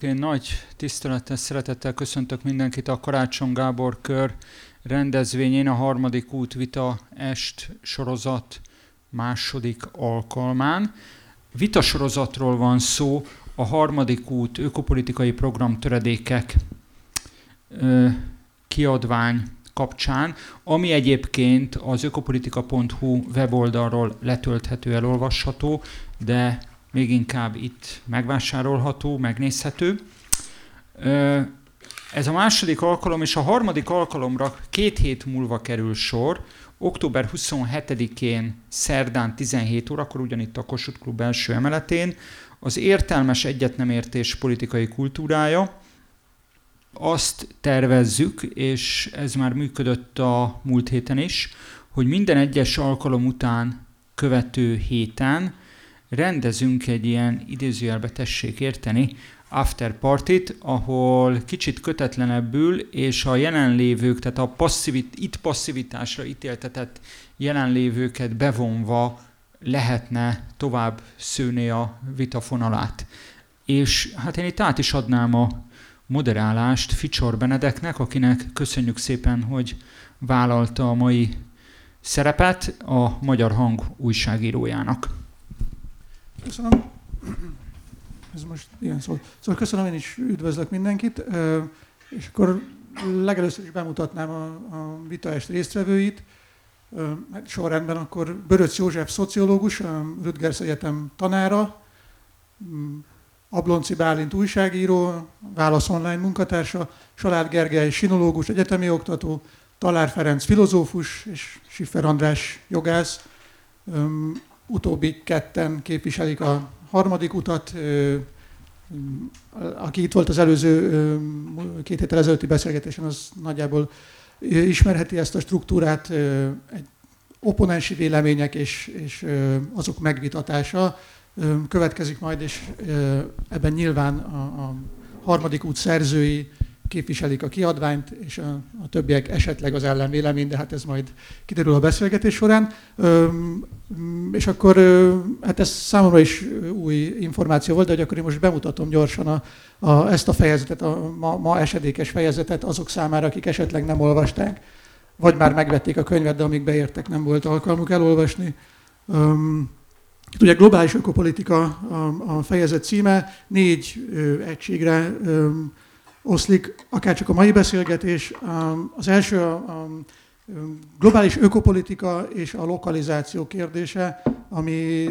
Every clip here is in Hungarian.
Én nagy tisztelettel, szeretettel köszöntök mindenkit a Karácsony Gábor kör rendezvényén, a harmadik útvita est sorozat második alkalmán. Vita sorozatról van szó, a harmadik út ökopolitikai program töredékek kiadvány kapcsán, ami egyébként az ökopolitika.hu weboldalról letölthető, elolvasható, de még inkább itt megvásárolható, megnézhető. Ez a második alkalom, és a harmadik alkalomra két hét múlva kerül sor, október 27-én szerdán 17 órakor, ugyanitt a Kossuth Klub első emeletén, az értelmes egyetnemértés politikai kultúrája. Azt tervezzük, és ez már működött a múlt héten is, hogy minden egyes alkalom után követő héten rendezünk egy ilyen idézőjelbe tessék érteni after partit, ahol kicsit kötetlenebbül, és a jelenlévők, tehát a passzivit, itt passzivitásra ítéltetett jelenlévőket bevonva lehetne tovább szőni a vitafonalát. És hát én itt át is adnám a moderálást Ficsor Benedeknek, akinek köszönjük szépen, hogy vállalta a mai szerepet a Magyar Hang újságírójának. Köszönöm. Ez most ilyen szó. Szóval köszönöm, én is üdvözlök mindenkit, és akkor legelőször is bemutatnám a, a vitaest résztvevőit. Hát sorrendben akkor Böröc József szociológus, a Rüdgers Egyetem tanára, Ablonci Bálint újságíró, Válasz Online munkatársa, Salád Gergely sinológus, egyetemi oktató, Talár Ferenc filozófus és Siffer András jogász utóbbi ketten képviselik a harmadik utat, aki itt volt az előző két héttel ezelőtti beszélgetésen, az nagyjából ismerheti ezt a struktúrát, egy opponensi vélemények és, és azok megvitatása. Következik majd, és ebben nyilván a, a harmadik út szerzői képviselik a kiadványt, és a, a többiek esetleg az ellenvélemény, de hát ez majd kiderül a beszélgetés során. Ö, és akkor, hát ez számomra is új információ volt, de hogy akkor én most bemutatom gyorsan a, a, ezt a fejezetet, a ma, ma esedékes fejezetet azok számára, akik esetleg nem olvasták, vagy már megvették a könyvet, de amíg beértek, nem volt alkalmuk elolvasni. Ö, itt ugye globális ökopolitika a, a fejezet címe, négy ö, egységre ö, oszlik, akár csak a mai beszélgetés. Az első a globális ökopolitika és a lokalizáció kérdése, ami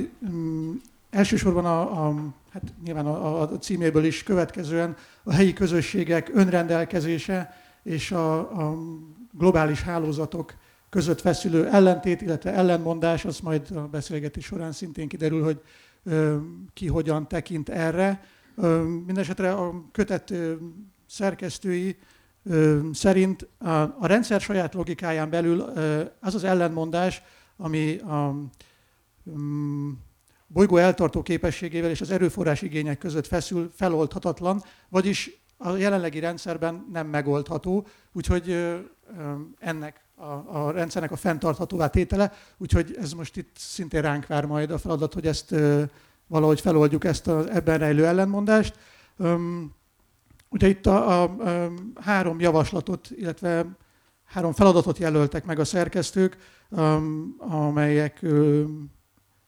elsősorban a, a hát nyilván a, a címéből is következően a helyi közösségek önrendelkezése és a, a globális hálózatok között feszülő ellentét, illetve ellenmondás, az majd a beszélgetés során szintén kiderül, hogy ki hogyan tekint erre. Mindenesetre a kötet szerkesztői szerint a, a rendszer saját logikáján belül az az ellenmondás, ami a um, bolygó eltartó képességével és az erőforrás igények között feszül, feloldhatatlan, vagyis a jelenlegi rendszerben nem megoldható, úgyhogy ennek a, a rendszernek a fenntarthatóvá tétele, úgyhogy ez most itt szintén ránk vár majd a feladat, hogy ezt valahogy feloldjuk ezt az ebben rejlő ellenmondást. Ugye itt a, a, a három javaslatot, illetve három feladatot jelöltek meg a szerkesztők, um, amelyek um,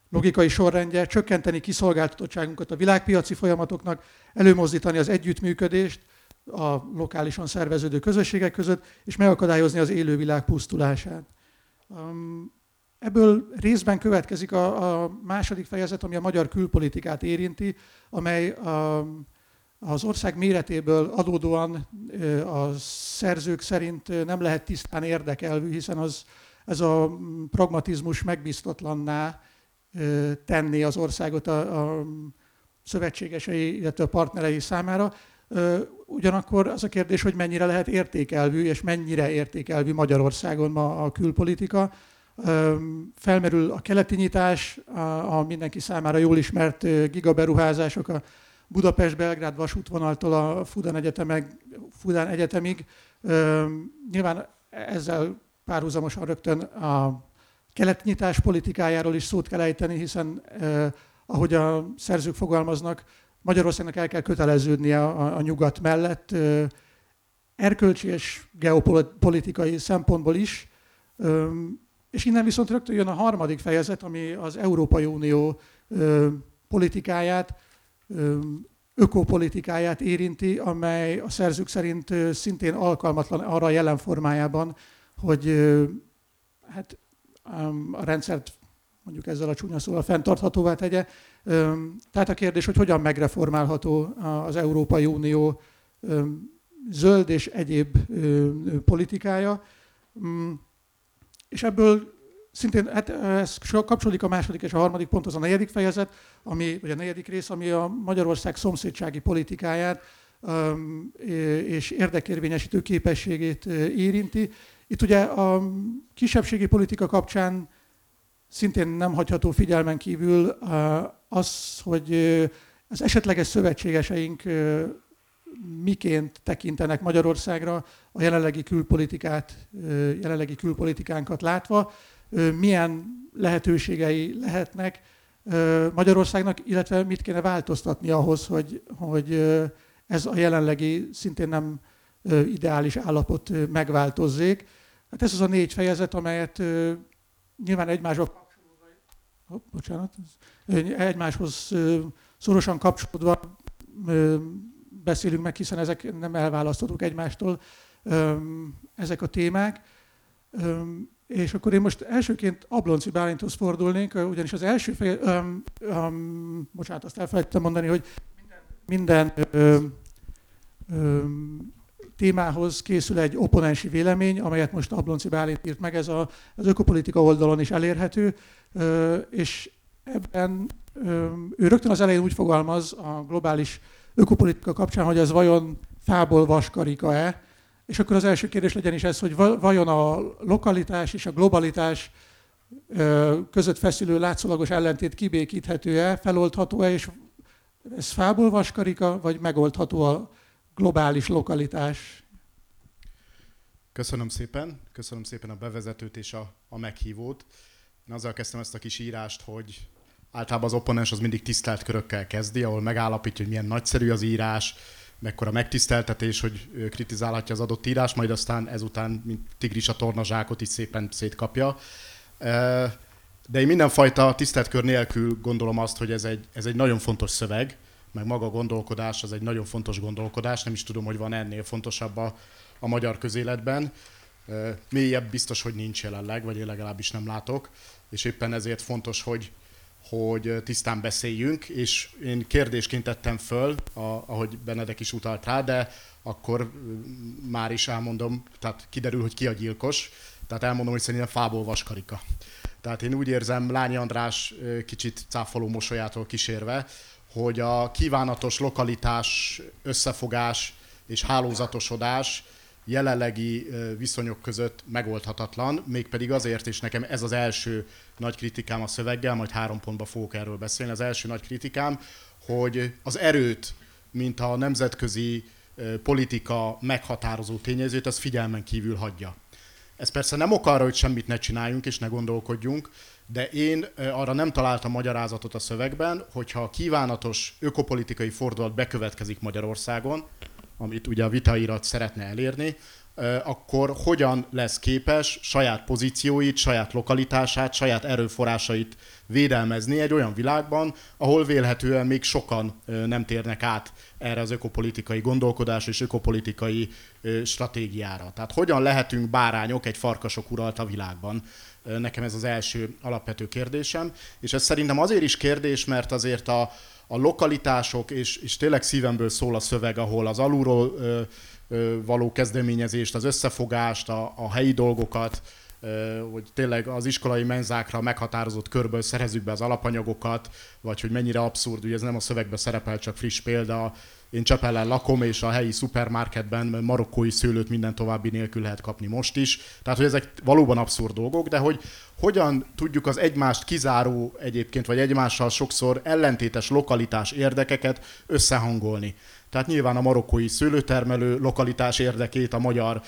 logikai sorrendje, csökkenteni kiszolgáltatottságunkat a világpiaci folyamatoknak, előmozdítani az együttműködést a lokálisan szerveződő közösségek között, és megakadályozni az élővilág pusztulását. Um, ebből részben következik a, a második fejezet, ami a magyar külpolitikát érinti, amely a az ország méretéből adódóan a szerzők szerint nem lehet tisztán érdekelvű, hiszen az, ez a pragmatizmus megbíztatlanná tenni az országot a, a szövetségesei, illetve a partnerei számára. Ugyanakkor az a kérdés, hogy mennyire lehet értékelvű, és mennyire értékelvű Magyarországon ma a külpolitika. Felmerül a keleti nyitás, a mindenki számára jól ismert gigaberuházások, a Budapest-Belgrád vasútvonaltól a Fudan, Egyetemeg, Fudan Egyetemig. Nyilván ezzel párhuzamosan rögtön a keletnyitás politikájáról is szót kell ejteni, hiszen ahogy a szerzők fogalmaznak, Magyarországnak el kell köteleződnie a, nyugat mellett, erkölcsi és geopolitikai szempontból is, és innen viszont rögtön jön a harmadik fejezet, ami az Európai Unió politikáját, ökopolitikáját érinti, amely a szerzők szerint szintén alkalmatlan arra a jelen formájában, hogy hát, a rendszert mondjuk ezzel a csúnya szóval fenntarthatóvá tegye. Tehát a kérdés, hogy hogyan megreformálható az Európai Unió zöld és egyéb politikája. Mm, és ebből szintén, hát ez kapcsolódik a második és a harmadik pont, az a negyedik fejezet, ami, vagy a negyedik rész, ami a Magyarország szomszédsági politikáját és érdekérvényesítő képességét érinti. Itt ugye a kisebbségi politika kapcsán szintén nem hagyható figyelmen kívül az, hogy az esetleges szövetségeseink miként tekintenek Magyarországra a jelenlegi külpolitikát, jelenlegi külpolitikánkat látva, milyen lehetőségei lehetnek Magyarországnak, illetve mit kéne változtatni ahhoz, hogy, hogy ez a jelenlegi szintén nem ideális állapot megváltozzék. Hát ez az a négy fejezet, amelyet nyilván egymáshoz oh, bocsánat, egymáshoz szorosan kapcsolódva beszélünk meg, hiszen ezek nem elválaszthatók egymástól ezek a témák. És akkor én most elsőként Ablonci Bálinthoz fordulnék, ugyanis az első feje, um, um, bocsánat, azt elfelejtettem mondani, hogy minden, minden um, témához készül egy oponensi vélemény, amelyet most Ablonci Bálint írt meg, ez a, az ökopolitika oldalon is elérhető, és ebben ő rögtön az elején úgy fogalmaz a globális ökopolitika kapcsán, hogy ez vajon fából vaskarika-e, és akkor az első kérdés legyen is ez, hogy vajon a lokalitás és a globalitás között feszülő látszólagos ellentét kibékíthető-e, feloldható-e, és ez fából vaskarika, vagy megoldható a globális lokalitás? Köszönöm szépen, köszönöm szépen a bevezetőt és a, a meghívót. Én azzal kezdtem ezt a kis írást, hogy általában az opponens az mindig tisztelt körökkel kezdi, ahol megállapítja, hogy milyen nagyszerű az írás, mekkora megtiszteltetés, hogy kritizálhatja az adott írás, majd aztán ezután, mint tigris a tornazsákot is szépen szétkapja. De én mindenfajta tiszteltkör nélkül gondolom azt, hogy ez egy, ez egy nagyon fontos szöveg, meg maga a gondolkodás, az egy nagyon fontos gondolkodás, nem is tudom, hogy van ennél fontosabb a, a magyar közéletben. Mélyebb biztos, hogy nincs jelenleg, vagy én legalábbis nem látok, és éppen ezért fontos, hogy, hogy tisztán beszéljünk, és én kérdésként tettem föl, a, ahogy Benedek is utalt rá, de akkor már is elmondom, tehát kiderül, hogy ki a gyilkos, tehát elmondom, hogy szerintem fából vaskarika. Tehát én úgy érzem, Lányi András kicsit cáfoló mosolyától kísérve, hogy a kívánatos lokalitás, összefogás és hálózatosodás jelenlegi viszonyok között megoldhatatlan, mégpedig azért, és nekem ez az első nagy kritikám a szöveggel, majd három pontba fogok erről beszélni. Az első nagy kritikám, hogy az erőt, mint a nemzetközi politika meghatározó tényezőt, az figyelmen kívül hagyja. Ez persze nem ok arra, hogy semmit ne csináljunk és ne gondolkodjunk, de én arra nem találtam magyarázatot a szövegben, hogyha a kívánatos ökopolitikai fordulat bekövetkezik Magyarországon, amit ugye a vitairat szeretne elérni, akkor hogyan lesz képes saját pozícióit, saját lokalitását, saját erőforrásait védelmezni egy olyan világban, ahol vélhetően még sokan nem térnek át erre az ökopolitikai gondolkodás és ökopolitikai stratégiára. Tehát hogyan lehetünk bárányok egy farkasok uralta világban? Nekem ez az első alapvető kérdésem. És ez szerintem azért is kérdés, mert azért a, a lokalitások, és, és tényleg szívemből szól a szöveg, ahol az alulról való kezdeményezést, az összefogást, a, a helyi dolgokat, hogy tényleg az iskolai menzákra meghatározott körből szerezzük be az alapanyagokat, vagy hogy mennyire abszurd, ugye ez nem a szövegben szerepel, csak friss példa, én Csepelen lakom, és a helyi szupermarketben marokkói szőlőt minden további nélkül lehet kapni most is. Tehát, hogy ezek valóban abszurd dolgok, de hogy hogyan tudjuk az egymást kizáró egyébként, vagy egymással sokszor ellentétes lokalitás érdekeket összehangolni. Tehát nyilván a marokkói szőlőtermelő lokalitás érdekét a magyar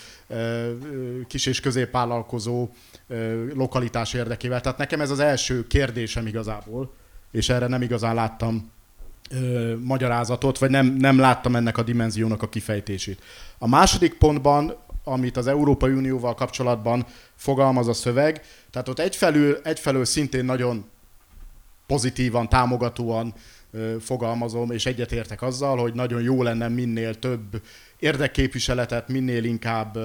kis- és középvállalkozó lokalitás érdekével. Tehát nekem ez az első kérdésem igazából, és erre nem igazán láttam magyarázatot, vagy nem, nem láttam ennek a dimenziónak a kifejtését. A második pontban, amit az Európai Unióval kapcsolatban fogalmaz a szöveg, tehát ott egyfelől, egyfelől szintén nagyon pozitívan, támogatóan fogalmazom, és egyetértek azzal, hogy nagyon jó lenne minél több érdekképviseletet, minél inkább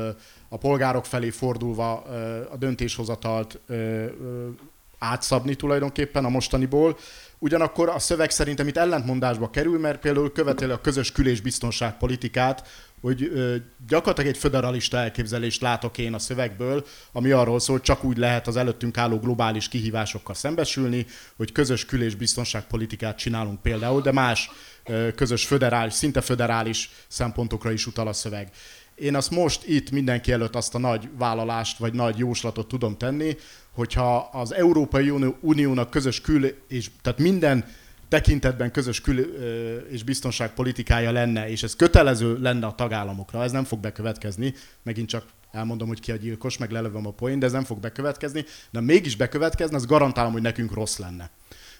a polgárok felé fordulva a döntéshozatalt átszabni tulajdonképpen a mostaniból. Ugyanakkor a szöveg szerintem itt ellentmondásba kerül, mert például követeli a közös kül- biztonságpolitikát, hogy ö, gyakorlatilag egy föderalista elképzelést látok én a szövegből, ami arról szól, hogy csak úgy lehet az előttünk álló globális kihívásokkal szembesülni, hogy közös kül- és biztonságpolitikát csinálunk például, de más ö, közös föderális, szinte föderális szempontokra is utal a szöveg. Én azt most itt mindenki előtt azt a nagy vállalást, vagy nagy jóslatot tudom tenni, hogyha az Európai Uniónak közös kül- és tehát minden tekintetben közös kül- és biztonságpolitikája lenne, és ez kötelező lenne a tagállamokra, ez nem fog bekövetkezni, megint csak elmondom, hogy ki a gyilkos, meg lelövöm a poén, de ez nem fog bekövetkezni, de mégis bekövetkezne, az garantálom, hogy nekünk rossz lenne.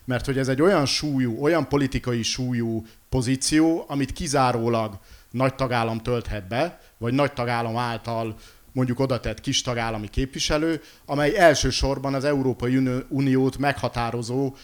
Mert hogy ez egy olyan súlyú, olyan politikai súlyú pozíció, amit kizárólag nagy tagállam tölthet be, vagy nagy tagállam által mondjuk oda tett kis tagállami képviselő, amely elsősorban az Európai Uniót meghatározó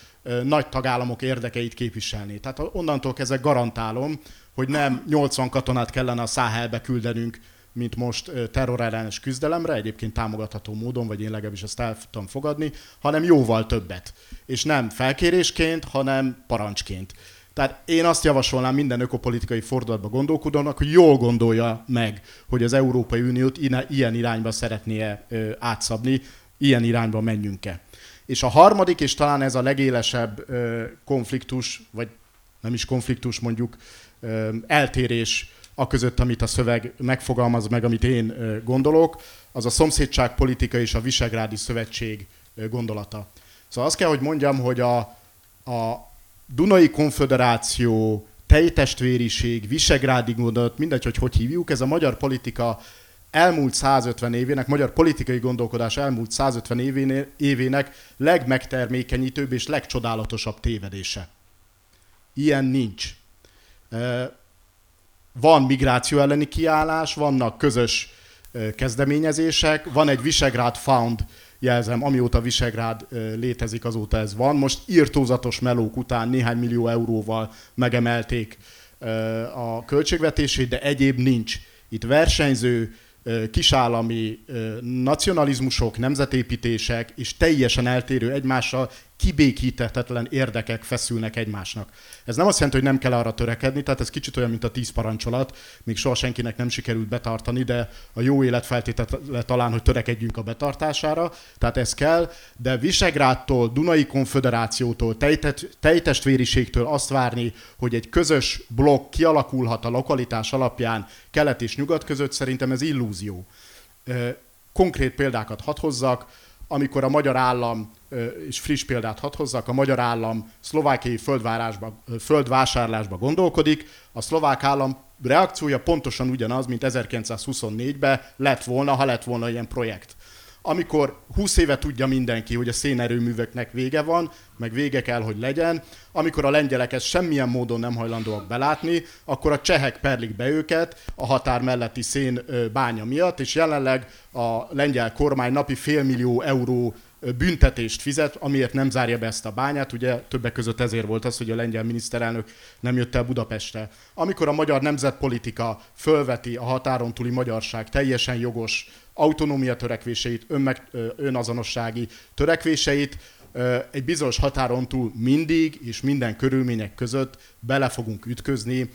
nagy tagállamok érdekeit képviselni. Tehát onnantól kezdve garantálom, hogy nem 80 katonát kellene a Száhelbe küldenünk, mint most terrorellenes küzdelemre, egyébként támogatható módon, vagy én legalábbis ezt el tudom fogadni, hanem jóval többet. És nem felkérésként, hanem parancsként. Tehát én azt javasolnám minden ökopolitikai fordulatba gondolkodónak, hogy jól gondolja meg, hogy az Európai Uniót ilyen irányba szeretné átszabni, ilyen irányba menjünk-e. És a harmadik, és talán ez a legélesebb konfliktus, vagy nem is konfliktus, mondjuk eltérés a között, amit a szöveg megfogalmaz meg, amit én gondolok, az a szomszédságpolitika és a Visegrádi Szövetség gondolata. Szóval azt kell, hogy mondjam, hogy a, a Dunai Konföderáció, tejtestvériség, Visegrádi gondolat, mindegy, hogy hogy hívjuk, ez a magyar politika elmúlt 150 évének, magyar politikai gondolkodás elmúlt 150 évének legmegtermékenyítőbb és legcsodálatosabb tévedése. Ilyen nincs. Van migráció elleni kiállás, vannak közös kezdeményezések, van egy Visegrád Found, jelzem, amióta Visegrád létezik, azóta ez van. Most írtózatos melók után néhány millió euróval megemelték a költségvetését, de egyéb nincs. Itt versenyző, kisállami nacionalizmusok, nemzetépítések és teljesen eltérő egymással kibékíthetetlen érdekek feszülnek egymásnak. Ez nem azt jelenti, hogy nem kell arra törekedni, tehát ez kicsit olyan, mint a tíz parancsolat, még soha senkinek nem sikerült betartani, de a jó élet feltétele talán, hogy törekedjünk a betartására, tehát ez kell, de Visegrádtól, Dunai Konföderációtól, tejtestvériségtől azt várni, hogy egy közös blokk kialakulhat a lokalitás alapján kelet és nyugat között, szerintem ez illúzió. Konkrét példákat hadd hozzak, amikor a magyar állam, és friss példát hadd hozzak, a magyar állam szlovákiai földvásárlásba gondolkodik, a szlovák állam reakciója pontosan ugyanaz, mint 1924-ben lett volna, ha lett volna ilyen projekt amikor 20 éve tudja mindenki, hogy a szénerőműveknek vége van, meg vége kell, hogy legyen, amikor a lengyelek ezt semmilyen módon nem hajlandóak belátni, akkor a csehek perlik be őket a határ melletti szénbánya miatt, és jelenleg a lengyel kormány napi félmillió euró büntetést fizet, amiért nem zárja be ezt a bányát. Ugye többek között ezért volt az, hogy a lengyel miniszterelnök nem jött el Budapestre. Amikor a magyar nemzetpolitika fölveti a határon túli magyarság teljesen jogos autonómia törekvéseit, önmeg, önazonossági törekvéseit, egy bizonyos határon túl mindig és minden körülmények között bele fogunk ütközni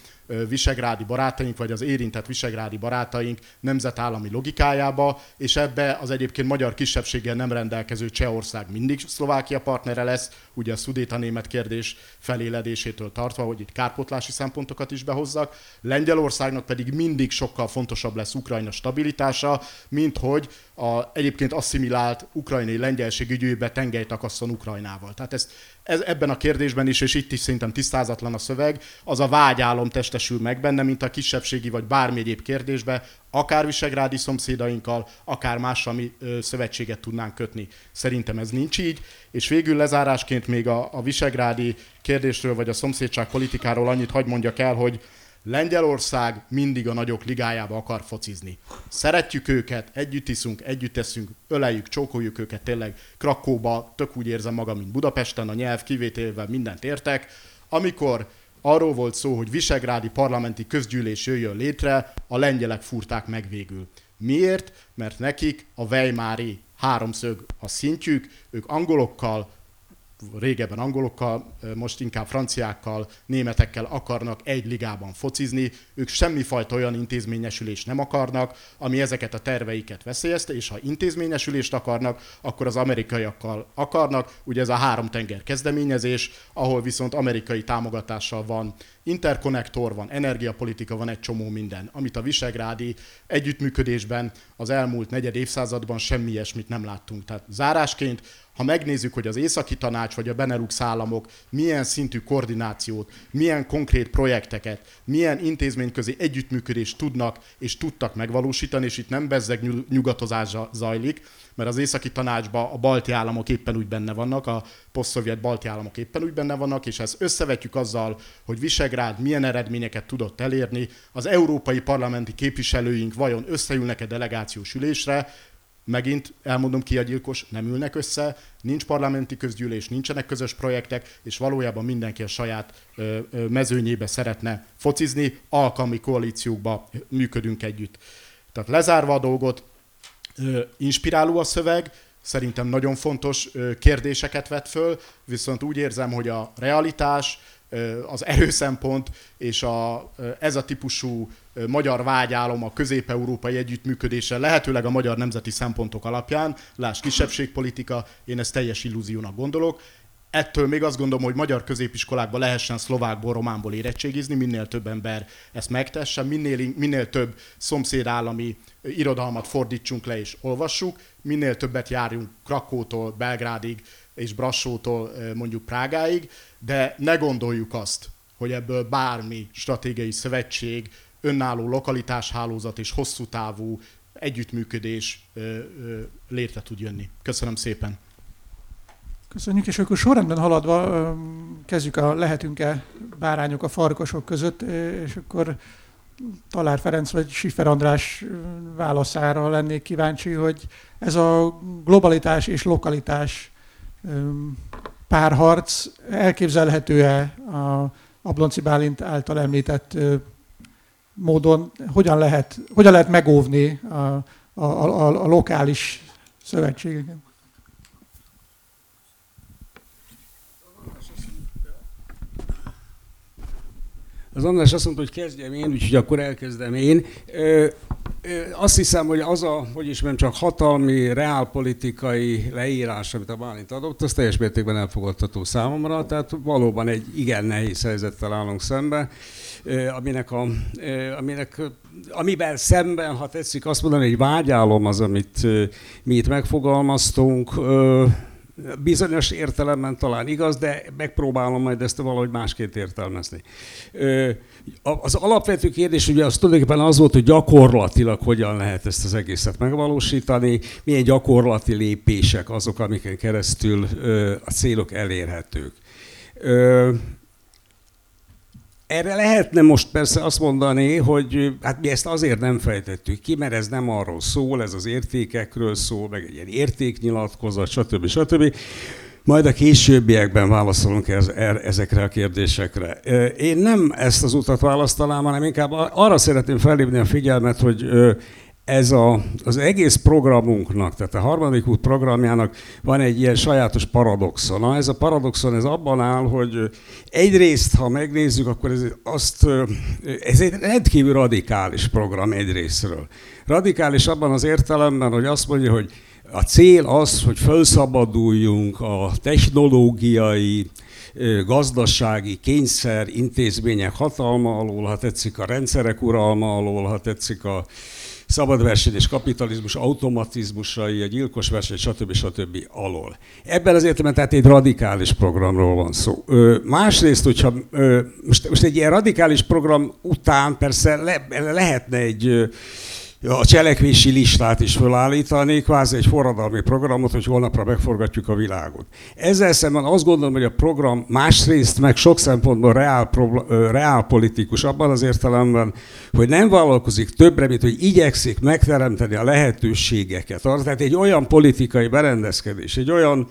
visegrádi barátaink, vagy az érintett visegrádi barátaink nemzetállami logikájába, és ebbe az egyébként magyar kisebbséggel nem rendelkező Csehország mindig Szlovákia partnere lesz, ugye a szudéta német kérdés feléledésétől tartva, hogy itt kárpotlási szempontokat is behozzak. Lengyelországnak pedig mindig sokkal fontosabb lesz Ukrajna stabilitása, mint hogy a egyébként asszimilált ukrajnai lengyelség ügyébe tengelyt akasszon Ukrajnával. Tehát ezt ez, ebben a kérdésben is, és itt is szerintem tisztázatlan a szöveg, az a vágyálom testesül meg benne, mint a kisebbségi vagy bármi egyéb kérdésbe, akár visegrádi szomszédainkkal, akár mással mi ö, szövetséget tudnánk kötni. Szerintem ez nincs így, és végül lezárásként még a, a visegrádi kérdésről, vagy a szomszédság politikáról annyit hagy mondjak el, hogy Lengyelország mindig a nagyok ligájába akar focizni. Szeretjük őket, együtt iszunk, együtt eszünk, öleljük, csókoljuk őket tényleg Krakóba, tök úgy érzem magam, mint Budapesten, a nyelv kivételével mindent értek. Amikor arról volt szó, hogy Visegrádi parlamenti közgyűlés jöjjön létre, a lengyelek furták meg végül. Miért? Mert nekik a Weimári háromszög a szintjük, ők angolokkal, régebben angolokkal, most inkább franciákkal, németekkel akarnak egy ligában focizni, ők semmifajta olyan intézményesülést nem akarnak, ami ezeket a terveiket veszélyezte, és ha intézményesülést akarnak, akkor az amerikaiakkal akarnak, ugye ez a három tenger kezdeményezés, ahol viszont amerikai támogatással van interkonnektor van, energiapolitika van, egy csomó minden, amit a Visegrádi együttműködésben az elmúlt negyed évszázadban semmi ilyesmit nem láttunk. Tehát zárásként ha megnézzük, hogy az északi tanács vagy a Benelux államok milyen szintű koordinációt, milyen konkrét projekteket, milyen intézményközi együttműködést tudnak és tudtak megvalósítani, és itt nem bezzeg nyugatozás zajlik, mert az északi tanácsban a balti államok éppen úgy benne vannak, a posztszovjet balti államok éppen úgy benne vannak, és ezt összevetjük azzal, hogy Visegrád milyen eredményeket tudott elérni, az európai parlamenti képviselőink vajon összeülnek-e delegációs ülésre, megint elmondom ki a gyilkos, nem ülnek össze, nincs parlamenti közgyűlés, nincsenek közös projektek, és valójában mindenki a saját mezőnyébe szeretne focizni, alkalmi koalíciókba működünk együtt. Tehát lezárva a dolgot, inspiráló a szöveg, szerintem nagyon fontos kérdéseket vet föl, viszont úgy érzem, hogy a realitás, az erőszempont és a, ez a típusú magyar vágyálom a közép-európai együttműködése lehetőleg a magyar nemzeti szempontok alapján, láss kisebbségpolitika, én ezt teljes illúziónak gondolok. Ettől még azt gondolom, hogy magyar középiskolákban lehessen szlovákból, románból érettségizni, minél több ember ezt megtesse, minél, minél több szomszédállami irodalmat fordítsunk le és olvassuk, minél többet járjunk Krakótól Belgrádig és Brassótól mondjuk Prágáig, de ne gondoljuk azt, hogy ebből bármi stratégiai szövetség, önálló lokalitáshálózat és hosszú távú együttműködés létre tud jönni. Köszönöm szépen! Köszönjük, és akkor sorrendben haladva kezdjük a lehetünk-e bárányok a farkasok között, és akkor Talár Ferenc vagy Sifer András válaszára lennék kíváncsi, hogy ez a globalitás és lokalitás párharc elképzelhető-e a Ablonci Bálint által említett módon, hogyan lehet, hogyan lehet megóvni a, a, a, a lokális szövetségeket? Az András azt mondta, hogy kezdjem én, úgyhogy akkor elkezdem én. Ö, ö, azt hiszem, hogy az a, hogy is csak hatalmi, reálpolitikai leírás, amit a Bálint adott, az teljes mértékben elfogadható számomra, tehát valóban egy igen nehéz helyzettel állunk szembe, aminek a, aminek, amiben szemben, ha tetszik azt mondani, egy vágyálom az, amit mi itt megfogalmaztunk, bizonyos értelemben talán igaz, de megpróbálom majd ezt valahogy másként értelmezni. Az alapvető kérdés ugye az tulajdonképpen az volt, hogy gyakorlatilag hogyan lehet ezt az egészet megvalósítani, milyen gyakorlati lépések azok, amiken keresztül a célok elérhetők. Erre lehetne most persze azt mondani, hogy hát mi ezt azért nem fejtettük ki, mert ez nem arról szól, ez az értékekről szól, meg egy ilyen értéknyilatkozat, stb. stb. Majd a későbbiekben válaszolunk ezekre a kérdésekre. Én nem ezt az utat választanám, hanem inkább arra szeretném felhívni a figyelmet, hogy ez a, az egész programunknak, tehát a harmadik út programjának van egy ilyen sajátos paradoxona. Ez a paradoxon ez abban áll, hogy egyrészt, ha megnézzük, akkor ez, azt, ez egy rendkívül radikális program egyrésztről. Radikális abban az értelemben, hogy azt mondja, hogy a cél az, hogy felszabaduljunk a technológiai, gazdasági kényszer intézmények hatalma alól, ha tetszik a rendszerek uralma alól, ha tetszik a szabad verseny és kapitalizmus automatizmusai, a gyilkos verseny, stb. stb. alól. Ebben az értelemben tehát egy radikális programról van szó. Ö, másrészt, hogyha ö, most, most egy ilyen radikális program után persze le, lehetne egy a cselekvési listát is felállítani, kvázi egy forradalmi programot, hogy holnapra megforgatjuk a világot. Ezzel szemben azt gondolom, hogy a program másrészt meg sok szempontból reál, reál politikus abban az értelemben, hogy nem vállalkozik többre, mint hogy igyekszik megteremteni a lehetőségeket. Tehát egy olyan politikai berendezkedés, egy olyan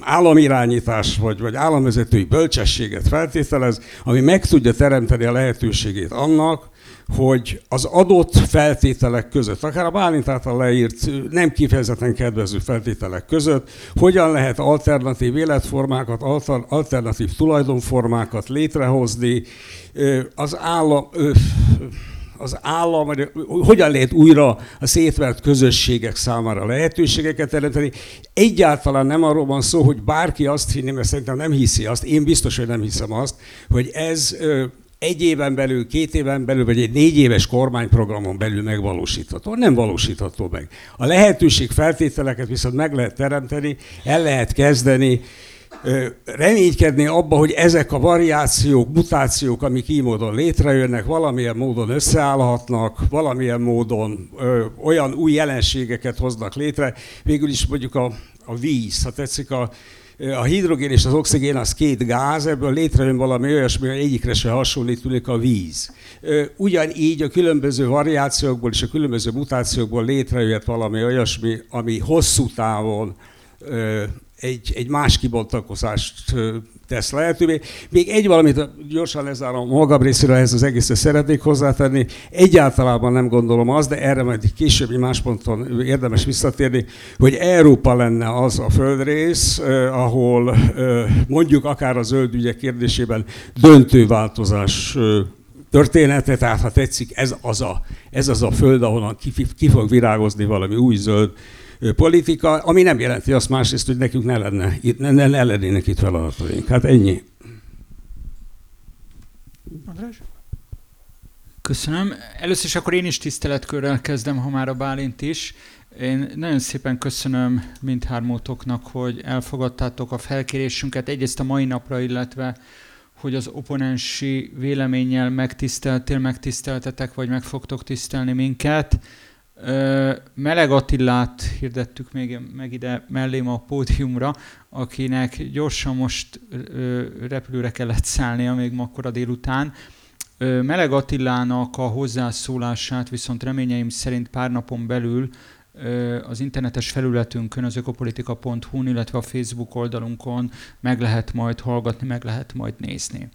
államirányítás vagy, vagy államvezetői bölcsességet feltételez, ami meg tudja teremteni a lehetőségét annak, hogy az adott feltételek között, akár a Bálint által leírt nem kifejezetten kedvező feltételek között, hogyan lehet alternatív életformákat, alternatív tulajdonformákat létrehozni, az állam, az állam, hogyan lehet újra a szétvert közösségek számára lehetőségeket teremteni. Egyáltalán nem arról van szó, hogy bárki azt hinni, mert szerintem nem hiszi azt, én biztos, hogy nem hiszem azt, hogy ez egy éven belül, két éven belül, vagy egy négy éves kormányprogramon belül megvalósítható. Nem valósítható meg. A lehetőség feltételeket viszont meg lehet teremteni, el lehet kezdeni, reménykedni abba, hogy ezek a variációk, mutációk, amik így módon létrejönnek, valamilyen módon összeállhatnak, valamilyen módon ö, olyan új jelenségeket hoznak létre. Végül is mondjuk a, a víz, ha tetszik, a, a hidrogén és az oxigén az két gáz, ebből létrejön valami olyasmi, hogy egyikre se hasonlít a víz. Ugyanígy a különböző variációkból és a különböző mutációkból létrejött valami olyasmi, ami hosszú távon egy, egy más kibontakozást tesz lehetővé. Még egy valamit gyorsan lezárom magam részéről ehhez az egészre szeretnék hozzátenni. Egyáltalában nem gondolom az, de erre majd egy más ponton érdemes visszatérni, hogy Európa lenne az a földrész, eh, ahol eh, mondjuk akár a zöld ügyek kérdésében döntő változás eh, története, tehát ha tetszik, ez az a, ez az a föld, ahonnan ki, ki fog virágozni valami új zöld politika, ami nem jelenti azt másrészt, hogy nekünk ne, lenne, ne, ne, ne lennének itt feladataink. Hát ennyi. András? Köszönöm. Először is akkor én is tiszteletkörrel kezdem, ha már a Bálint is. Én nagyon szépen köszönöm mindhármótoknak, hogy elfogadtátok a felkérésünket egyrészt a mai napra, illetve hogy az oponensi véleménnyel megtiszteltél, megtiszteltetek, vagy meg fogtok tisztelni minket. Meleg Attillát hirdettük még meg ide mellém a pódiumra, akinek gyorsan most repülőre kellett szállnia még ma akkor a délután. Meleg Attilának a hozzászólását viszont reményeim szerint pár napon belül az internetes felületünkön, az ökopolitika.hu-n, illetve a Facebook oldalunkon meg lehet majd hallgatni, meg lehet majd nézni.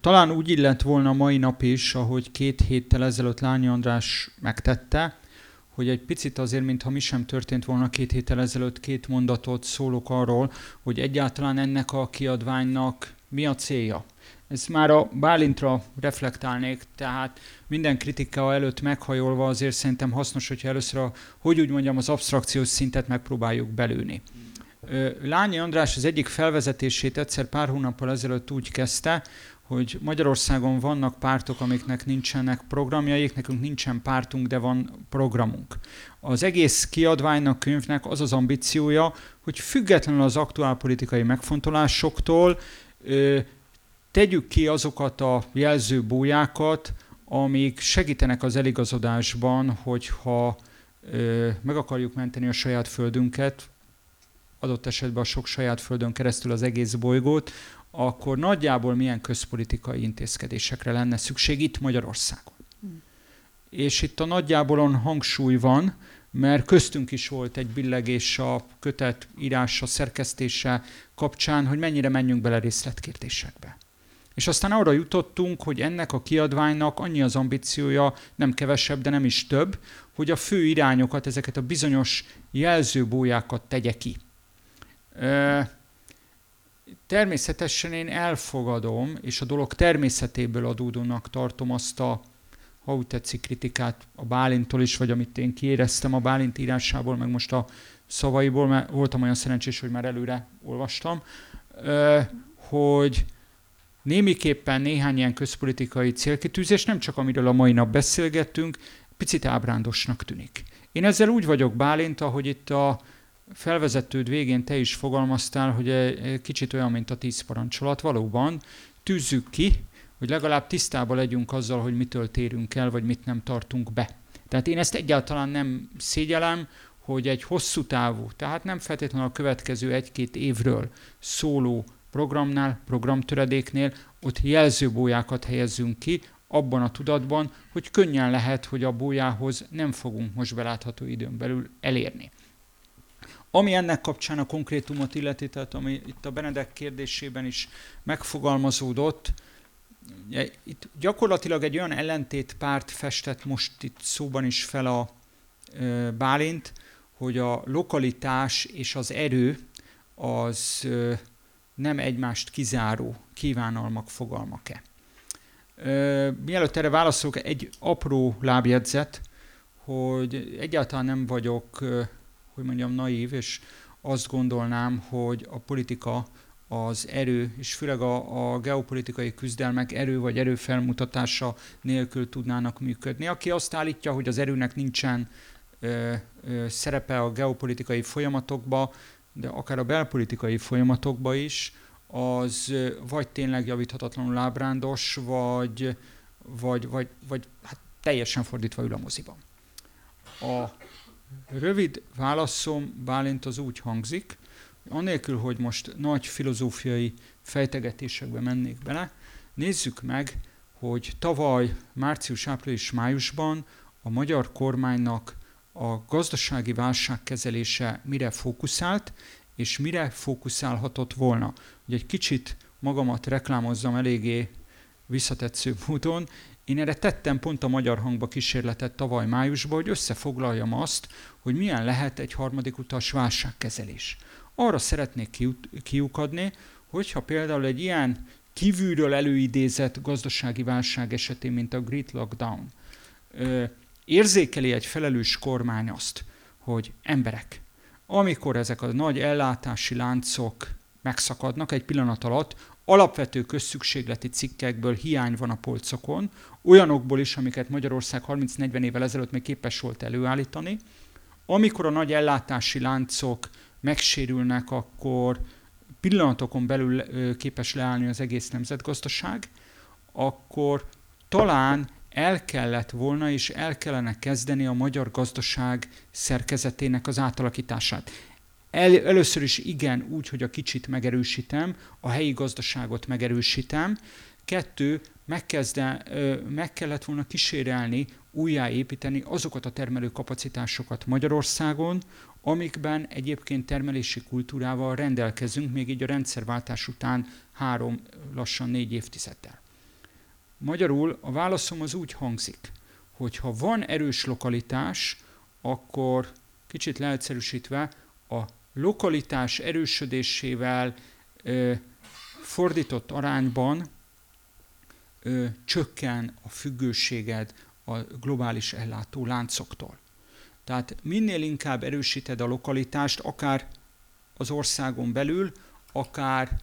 Talán úgy illett volna mai nap is, ahogy két héttel ezelőtt Lányi András megtette, hogy egy picit azért, mintha mi sem történt volna két héttel ezelőtt, két mondatot szólok arról, hogy egyáltalán ennek a kiadványnak mi a célja. Ez már a Bálintra reflektálnék, tehát minden kritika előtt meghajolva azért szerintem hasznos, hogyha először a, hogy úgy mondjam, az abstrakciós szintet megpróbáljuk belőni. Lányi András az egyik felvezetését egyszer pár hónappal ezelőtt úgy kezdte, hogy Magyarországon vannak pártok, amiknek nincsenek programjaik, nekünk nincsen pártunk, de van programunk. Az egész kiadványnak, könyvnek az az ambíciója, hogy függetlenül az aktuál politikai megfontolásoktól tegyük ki azokat a jelzőbójákat, amik segítenek az eligazodásban, hogyha meg akarjuk menteni a saját földünket, adott esetben a sok saját földön keresztül az egész bolygót, akkor nagyjából milyen közpolitikai intézkedésekre lenne szükség itt Magyarországon. Hmm. És itt a nagyjából hangsúly van, mert köztünk is volt egy billegés a kötet írása, szerkesztése kapcsán, hogy mennyire menjünk bele részletkérdésekbe. És aztán arra jutottunk, hogy ennek a kiadványnak annyi az ambíciója, nem kevesebb, de nem is több, hogy a fő irányokat, ezeket a bizonyos jelzőbójákat tegye ki. Természetesen én elfogadom, és a dolog természetéből adódónak tartom azt a, ha úgy tetszik, kritikát a Bálintól is, vagy amit én kiéreztem a Bálint írásából, meg most a szavaiból, mert voltam olyan szerencsés, hogy már előre olvastam, hogy némiképpen néhány ilyen közpolitikai célkitűzés, nem csak amiről a mai nap beszélgettünk, picit ábrándosnak tűnik. Én ezzel úgy vagyok Bálint, ahogy itt a felvezetőd végén te is fogalmaztál, hogy egy kicsit olyan, mint a tíz parancsolat. Valóban tűzzük ki, hogy legalább tisztában legyünk azzal, hogy mitől térünk el, vagy mit nem tartunk be. Tehát én ezt egyáltalán nem szégyelem, hogy egy hosszú távú, tehát nem feltétlenül a következő egy-két évről szóló programnál, programtöredéknél, ott jelzőbójákat helyezzünk ki, abban a tudatban, hogy könnyen lehet, hogy a bójához nem fogunk most belátható időn belül elérni. Ami ennek kapcsán a konkrétumot illeti, tehát ami itt a Benedek kérdésében is megfogalmazódott, itt gyakorlatilag egy olyan ellentétpárt festett most itt szóban is fel a Bálint, hogy a lokalitás és az erő az nem egymást kizáró kívánalmak fogalmak-e. Mielőtt erre válaszolok, egy apró lábjegyzet, hogy egyáltalán nem vagyok, hogy mondjam, naív, és azt gondolnám, hogy a politika az erő, és főleg a, a geopolitikai küzdelmek erő vagy erő felmutatása nélkül tudnának működni. Aki azt állítja, hogy az erőnek nincsen ö, ö, szerepe a geopolitikai folyamatokba, de akár a belpolitikai folyamatokba is, az vagy tényleg javíthatatlanul ábrándos, vagy, vagy, vagy, vagy hát teljesen fordítva ül a moziban. A rövid válaszom Bálint az úgy hangzik, Anélkül, hogy most nagy filozófiai fejtegetésekbe mennék bele, nézzük meg, hogy tavaly március, április, májusban a magyar kormánynak a gazdasági válság kezelése mire fókuszált, és mire fókuszálhatott volna. Ugye egy kicsit magamat reklámozzam eléggé visszatetsző módon, én erre tettem pont a magyar hangba kísérletet tavaly májusban, hogy összefoglaljam azt, hogy milyen lehet egy harmadik utas válságkezelés. Arra szeretnék kiukadni, hogyha például egy ilyen kívülről előidézett gazdasági válság esetén, mint a Great Lockdown, érzékeli egy felelős kormány azt, hogy emberek, amikor ezek a nagy ellátási láncok megszakadnak egy pillanat alatt, alapvető közszükségleti cikkekből hiány van a polcokon, olyanokból is, amiket Magyarország 30-40 évvel ezelőtt még képes volt előállítani, amikor a nagy ellátási láncok megsérülnek, akkor pillanatokon belül képes leállni az egész nemzetgazdaság, akkor talán el kellett volna és el kellene kezdeni a magyar gazdaság szerkezetének az átalakítását. El, először is igen, úgy, hogy a kicsit megerősítem, a helyi gazdaságot megerősítem. Kettő, megkezde, meg kellett volna kísérelni, újjáépíteni azokat a termelő kapacitásokat Magyarországon, amikben egyébként termelési kultúrával rendelkezünk, még így a rendszerváltás után három, lassan négy évtizeddel. Magyarul a válaszom az úgy hangzik, hogy ha van erős lokalitás, akkor kicsit leegyszerűsítve a lokalitás erősödésével ö, fordított arányban ö, csökken a függőséged a globális ellátó láncoktól. Tehát minél inkább erősíted a lokalitást, akár az országon belül, akár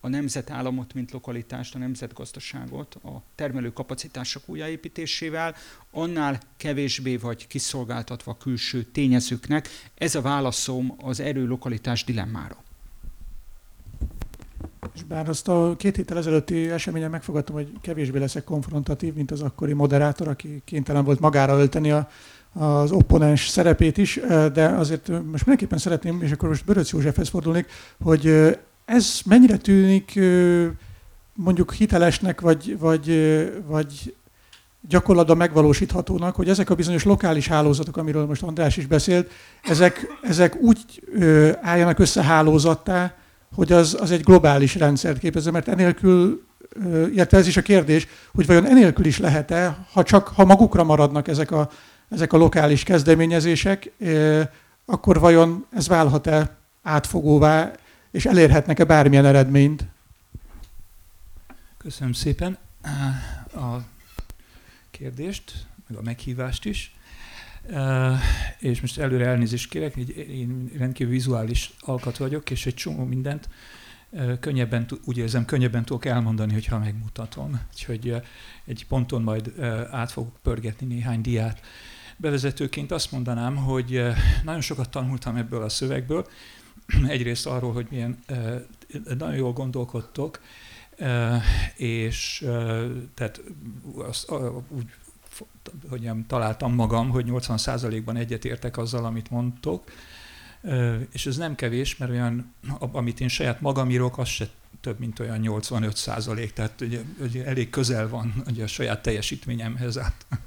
a nemzetállamot, mint lokalitást, a nemzetgazdaságot, a termelő kapacitások újjáépítésével, annál kevésbé vagy kiszolgáltatva külső tényezőknek. Ez a válaszom az erő-lokalitás dilemmára. És bár azt a két héttel ezelőtti eseményen megfogadtam, hogy kevésbé leszek konfrontatív, mint az akkori moderátor, aki kénytelen volt magára ölteni a az opponens szerepét is, de azért most mindenképpen szeretném, és akkor most Böröc Józsefhez fordulnék, hogy ez mennyire tűnik mondjuk hitelesnek, vagy, vagy, vagy gyakorlatban megvalósíthatónak, hogy ezek a bizonyos lokális hálózatok, amiről most András is beszélt, ezek, ezek úgy álljanak össze hálózattá, hogy az, az egy globális rendszert képezze, mert enélkül, illetve ez is a kérdés, hogy vajon enélkül is lehet-e, ha csak ha magukra maradnak ezek a ezek a lokális kezdeményezések, akkor vajon ez válhat-e átfogóvá, és elérhetnek-e bármilyen eredményt? Köszönöm szépen a kérdést, meg a meghívást is. És most előre elnézést kérek, én rendkívül vizuális alkat vagyok, és egy csomó mindent könnyebben, úgy érzem, könnyebben tudok elmondani, hogyha megmutatom. Úgyhogy egy ponton majd át fogok pörgetni néhány diát. Bevezetőként azt mondanám, hogy nagyon sokat tanultam ebből a szövegből. Egyrészt arról, hogy milyen nagyon jól gondolkodtok, és tehát azt úgy hogy nem találtam magam, hogy 80%-ban egyetértek azzal, amit mondtok, és ez nem kevés, mert olyan, amit én saját magam írok, az se több, mint olyan 85 százalék, tehát ugye, ugye elég közel van ugye a saját teljesítményemhez át.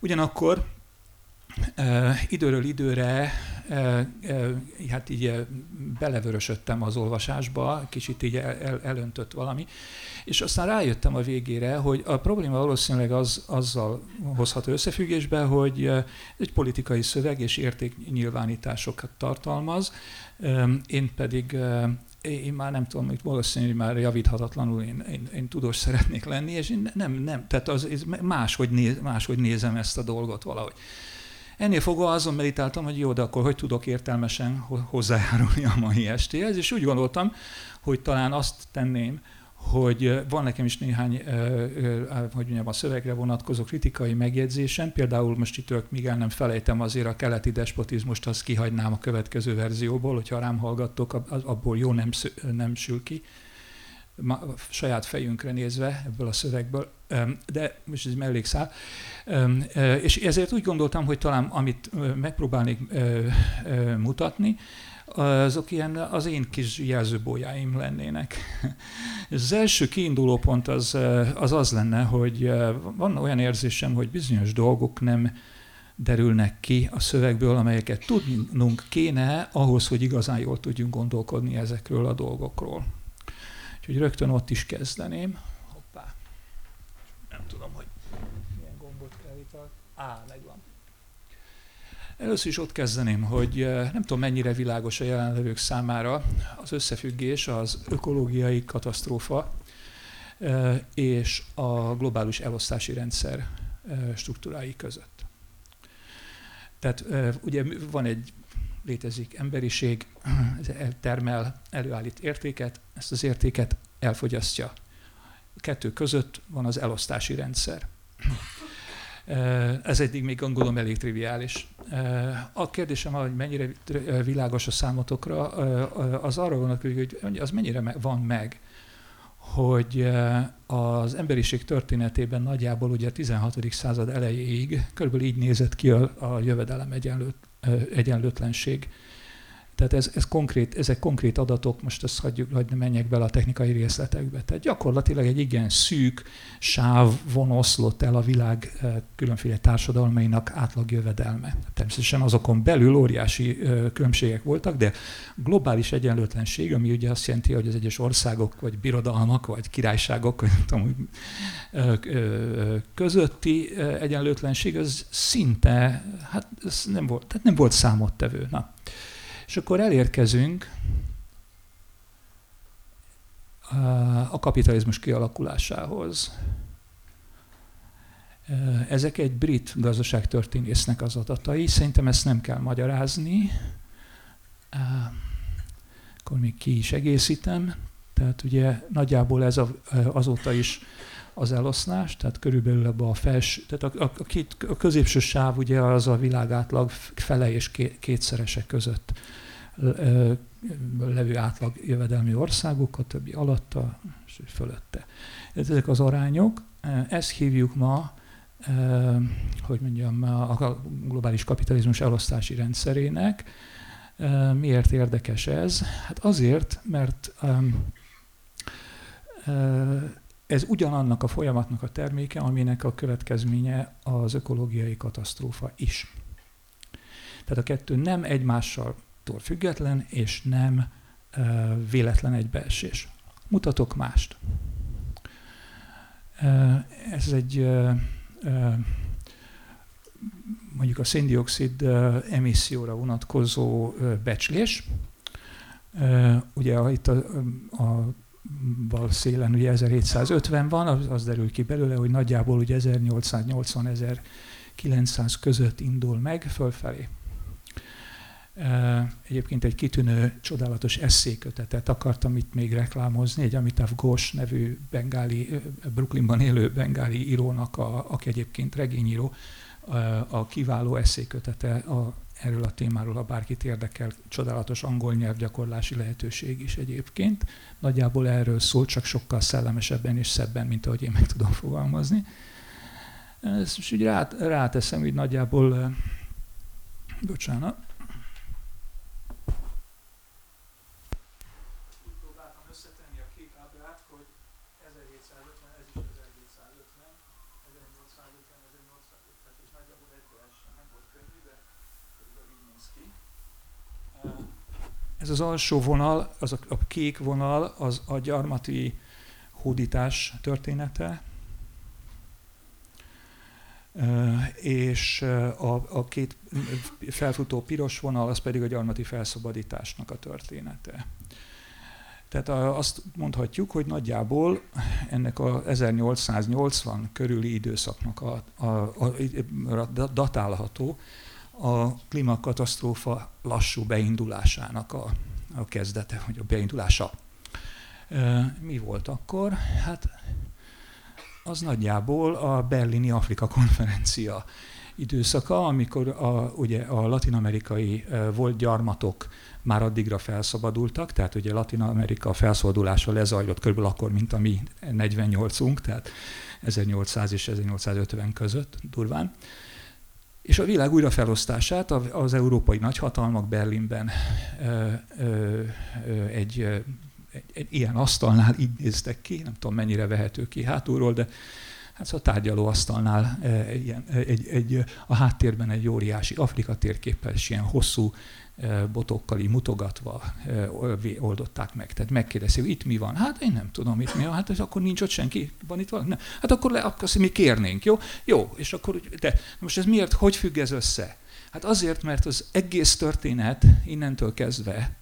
Ugyanakkor időről időre hát így belevörösödtem az olvasásba, kicsit így el, el, elöntött valami, és aztán rájöttem a végére, hogy a probléma valószínűleg az, azzal hozható összefüggésbe, hogy egy politikai szöveg és értéknyilvánításokat tartalmaz, én pedig én már nem tudom, hogy valószínűleg már javíthatatlanul én, én, én tudós szeretnék lenni, és én nem, nem, tehát az, máshogy, néz, máshogy nézem ezt a dolgot valahogy. Ennél fogva azon meditáltam, hogy jó, de akkor hogy tudok értelmesen hozzájárulni a mai estéhez, és úgy gondoltam, hogy talán azt tenném, hogy van nekem is néhány, hogy mondjam, a szövegre vonatkozó kritikai megjegyzésem, például most itt míg el nem felejtem azért a keleti despotizmust, azt kihagynám a következő verzióból, hogyha rám hallgattok, abból jó nem, nem sül ki, saját fejünkre nézve ebből a szövegből, de most ez mellékszál. És ezért úgy gondoltam, hogy talán amit megpróbálnék mutatni, azok ilyen az én kis jelzőbójáim lennének. Az első kiinduló pont az, az az lenne, hogy van olyan érzésem, hogy bizonyos dolgok nem derülnek ki a szövegből, amelyeket tudnunk kéne ahhoz, hogy igazán jól tudjunk gondolkodni ezekről a dolgokról. Úgyhogy rögtön ott is kezdeném. Hoppá. Nem tudom, hogy milyen gombot kell itt. Á, megvan. Először is ott kezdeném, hogy eh, nem tudom mennyire világos a jelenlevők számára az összefüggés az ökológiai katasztrófa eh, és a globális elosztási rendszer eh, struktúrái között. Tehát ugye van egy létezik emberiség, termel, előállít értéket, ezt az értéket elfogyasztja. A kettő között van az elosztási rendszer. Ez eddig még gondolom elég triviális. A kérdésem, hogy mennyire világos a számotokra, az arra vonatkozik, hogy az mennyire van meg, hogy az emberiség történetében nagyjából ugye a 16. század elejéig körülbelül így nézett ki a, a jövedelem egyenlőt, egyenlőtlenség tehát ez, ez konkrét, ezek konkrét adatok, most ezt hagyjuk, hogy ne menjek bele a technikai részletekbe. Tehát gyakorlatilag egy igen szűk sávon oszlott el a világ eh, különféle társadalmainak átlagjövedelme. Természetesen azokon belül óriási eh, különbségek voltak, de globális egyenlőtlenség, ami ugye azt jelenti, hogy az egyes országok, vagy birodalmak, vagy királyságok, vagy tudom, eh, közötti egyenlőtlenség, az szinte, hát ez nem volt, tehát nem volt számottevő. Na. És akkor elérkezünk a kapitalizmus kialakulásához. Ezek egy brit gazdaságtörténésznek az adatai, szerintem ezt nem kell magyarázni. Akkor még ki is egészítem. Tehát ugye nagyjából ez a, azóta is az eloszlás, tehát körülbelül ebbe a fels, tehát a, a, a, két, a középső sáv ugye az a világ átlag fele és kétszerese között levő átlag jövedelmi országok, a többi alatta és fölötte. Ezek az arányok, ezt hívjuk ma, hogy mondjam, a globális kapitalizmus elosztási rendszerének. Miért érdekes ez? Hát azért, mert ez ugyanannak a folyamatnak a terméke, aminek a következménye az ökológiai katasztrófa is. Tehát a kettő nem egymással független, és nem véletlen egybeesés. Mutatok mást. Ez egy mondjuk a széndiokszid emisszióra vonatkozó becslés. Ugye itt a, a szélen ugye 1750 van, az, az derül ki belőle, hogy nagyjából ugye 1880-1900 között indul meg fölfelé. Egyébként egy kitűnő, csodálatos eszékötetet akartam itt még reklámozni, egy Amitav Ghosh nevű bengáli, Brooklynban élő bengáli írónak, a, aki egyébként regényíró, a kiváló eszékötete a, erről a témáról, ha bárkit érdekel, csodálatos angol nyelvgyakorlási lehetőség is egyébként. Nagyjából erről szól, csak sokkal szellemesebben és szebben, mint ahogy én meg tudom fogalmazni. Ezt most úgy rá, ráteszem, hogy nagyjából, bocsánat, Ez az alsó vonal, az a, a kék vonal, az a gyarmati hódítás története, és a, a két felfutó piros vonal, az pedig a gyarmati felszabadításnak a története. Tehát azt mondhatjuk, hogy nagyjából ennek a 1880 körüli időszaknak a, a, a, a datálható a klímakatasztrófa lassú beindulásának a, a kezdete, vagy a beindulása. Mi volt akkor? Hát az nagyjából a berlini Afrika konferencia időszaka, amikor a, ugye a latinamerikai volt gyarmatok már addigra felszabadultak, tehát ugye Latin Amerika felszabadulása lezajlott körülbelül akkor, mint a mi 48-unk, tehát 1800 és 1850 között durván. És a világ újrafelosztását az európai nagyhatalmak Berlinben egy, egy, egy ilyen asztalnál így néztek ki, nem tudom mennyire vehető ki hátulról, de hát szóval a tárgyaló asztalnál egy, egy, egy, a háttérben egy óriási Afrika térképpel, és ilyen hosszú botokkal így mutogatva oldották meg. Tehát megkérdezik, itt mi van? Hát én nem tudom, itt mi van. Hát ez akkor nincs ott senki? Van itt valami? Nem. Hát akkor, le, akkor mi kérnénk, jó? Jó, és akkor, de most ez miért, hogy függ ez össze? Hát azért, mert az egész történet innentől kezdve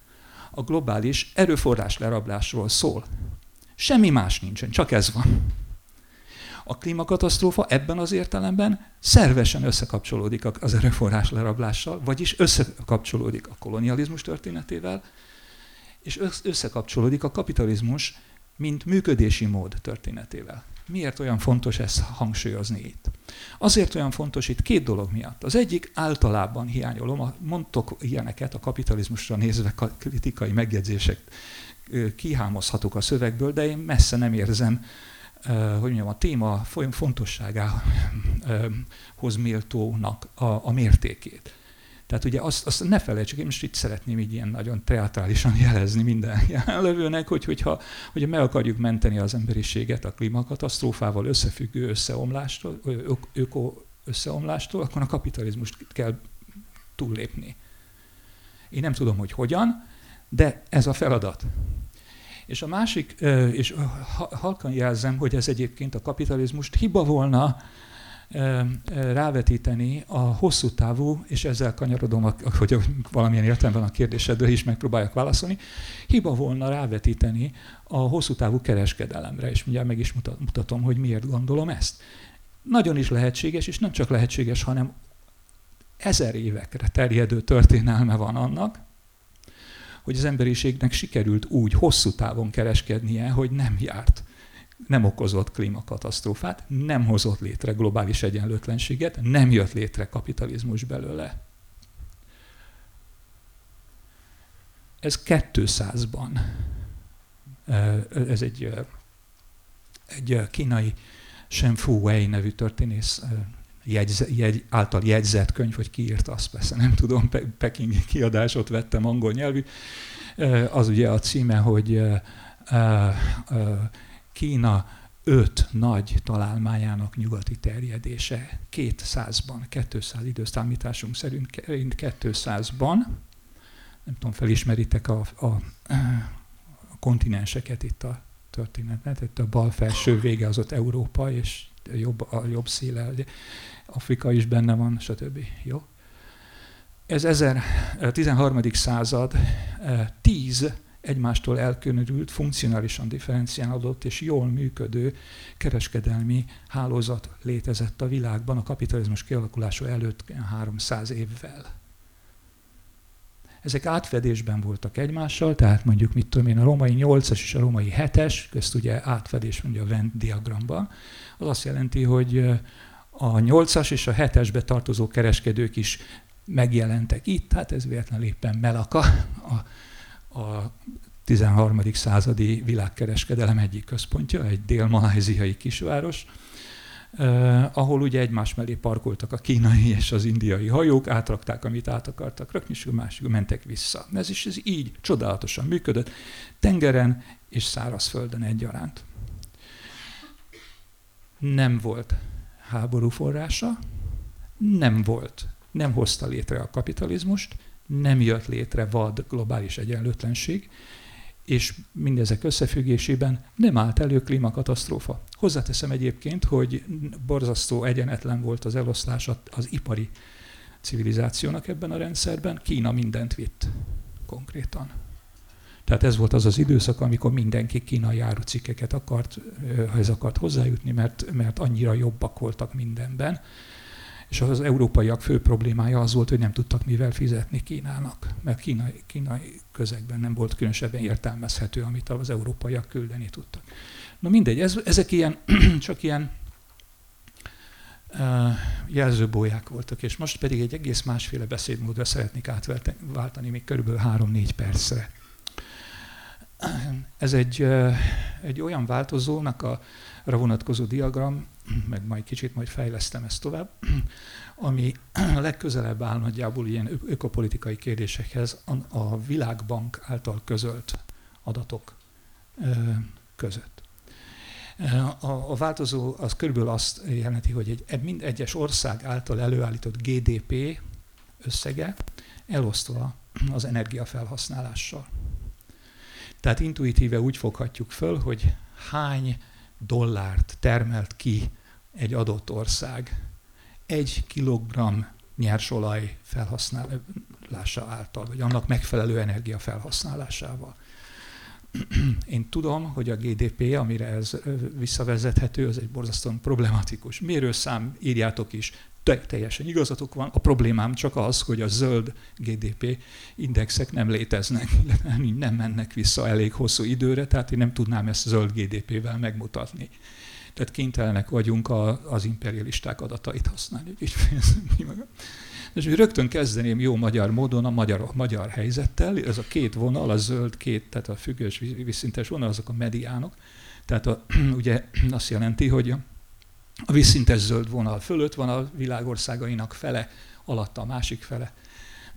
a globális erőforrás lerablásról szól. Semmi más nincsen, csak ez van. A klímakatasztrófa ebben az értelemben szervesen összekapcsolódik az erőforrás lerablással, vagyis összekapcsolódik a kolonializmus történetével, és összekapcsolódik a kapitalizmus, mint működési mód történetével. Miért olyan fontos ezt hangsúlyozni itt? Azért olyan fontos itt két dolog miatt. Az egyik általában hiányolom, mondtok ilyeneket a kapitalizmusra nézve kritikai megjegyzések kihámozhatok a szövegből, de én messze nem érzem hogy mondjam, a téma fontosságához méltónak a, a mértékét. Tehát ugye azt, azt ne felejtsük, én most itt szeretném így ilyen nagyon teatrálisan jelezni minden jelenlevőnek, hogy, hogyha, hogyha meg akarjuk menteni az emberiséget a klímakatasztrófával összefüggő összeomlástól, öko összeomlástól, akkor a kapitalizmust kell túllépni. Én nem tudom, hogy hogyan, de ez a feladat. És a másik, és halkan jelzem, hogy ez egyébként a kapitalizmust hiba volna rávetíteni a hosszú távú, és ezzel kanyarodom, hogy valamilyen értelemben a kérdésedre is megpróbáljak válaszolni, hiba volna rávetíteni a hosszú távú kereskedelemre, és mindjárt meg is mutatom, hogy miért gondolom ezt. Nagyon is lehetséges, és nem csak lehetséges, hanem ezer évekre terjedő történelme van annak, hogy az emberiségnek sikerült úgy hosszú távon kereskednie, hogy nem járt nem okozott klímakatasztrófát, nem hozott létre globális egyenlőtlenséget, nem jött létre kapitalizmus belőle. Ez 200-ban. Ez egy, egy kínai Shen Fu Wei nevű történész jegy, jegy, által jegyzett könyv, hogy kiírta, azt persze nem tudom, Pe- Peking kiadásot vettem angol nyelvű. Az ugye a címe, hogy Kína öt nagy találmányának nyugati terjedése 200-ban, 200 időszámításunk szerint 200-ban. Nem tudom, felismeritek a, a, a kontinenseket itt a történetben, itt a bal felső vége az ott Európa, és jobb, a jobb széle Afrika is benne van, stb. Jó? Ez 13. század, 10 egymástól elkülönült, funkcionálisan differenciálódott és jól működő kereskedelmi hálózat létezett a világban a kapitalizmus kialakulása előtt 300 évvel. ezek átfedésben voltak egymással, tehát mondjuk mit tudom én, a római 8-as és a római 7-es, közt ugye átfedés mondja a Venn diagramban, az azt jelenti, hogy a 8-as és a 7-esbe tartozó kereskedők is megjelentek itt, hát ez véletlenül éppen Melaka, a, a 13. századi világkereskedelem egyik központja, egy dél-maláziai kisváros, Uh, ahol ugye egymás mellé parkoltak a kínai és az indiai hajók, átrakták, amit át akartak rakni, és a másik mentek vissza. Ez is ez így csodálatosan működött, tengeren és szárazföldön egyaránt. Nem volt háború forrása, nem volt, nem hozta létre a kapitalizmust, nem jött létre vad globális egyenlőtlenség, és mindezek összefüggésében nem állt elő klímakatasztrófa. Hozzáteszem egyébként, hogy borzasztó egyenetlen volt az eloszlás az ipari civilizációnak ebben a rendszerben. Kína mindent vitt konkrétan. Tehát ez volt az az időszak, amikor mindenki kínai árucikkeket akart, ez akart hozzájutni, mert, mert annyira jobbak voltak mindenben. És az európaiak fő problémája az volt, hogy nem tudtak mivel fizetni Kínának, mert kínai, kínai közegben nem volt különösebben értelmezhető, amit az európaiak küldeni tudtak. Na mindegy, ez, ezek ilyen, csak ilyen uh, jelzőbóják voltak, és most pedig egy egész másféle beszédmódra szeretnék átváltani, még körülbelül három-négy percre. Ez egy, egy olyan változónak a vonatkozó diagram, meg majd kicsit majd fejlesztem ezt tovább, ami legközelebb áll nagyjából ilyen ökopolitikai kérdésekhez a, Világbank által közölt adatok között. A, a változó az körülbelül azt jelenti, hogy egy, mind egyes ország által előállított GDP összege elosztva az energiafelhasználással. Tehát intuitíve úgy foghatjuk föl, hogy hány dollárt termelt ki egy adott ország egy kilogramm nyersolaj felhasználása által, vagy annak megfelelő energia felhasználásával. Én tudom, hogy a GDP, amire ez visszavezethető, az egy borzasztóan problematikus. Mérőszám, írjátok is, teljesen igazatok van. A problémám csak az, hogy a zöld GDP indexek nem léteznek, nem mennek vissza elég hosszú időre, tehát én nem tudnám ezt zöld GDP-vel megmutatni. Tehát kénytelenek vagyunk a, az imperialisták adatait használni. És rögtön kezdeném jó magyar módon a magyar, a magyar helyzettel. Ez a két vonal, a zöld két, tehát a függős vízszintes vonal, azok a mediánok. Tehát a, ugye azt jelenti, hogy a vízszintes zöld vonal fölött van a világországainak fele, alatta a másik fele.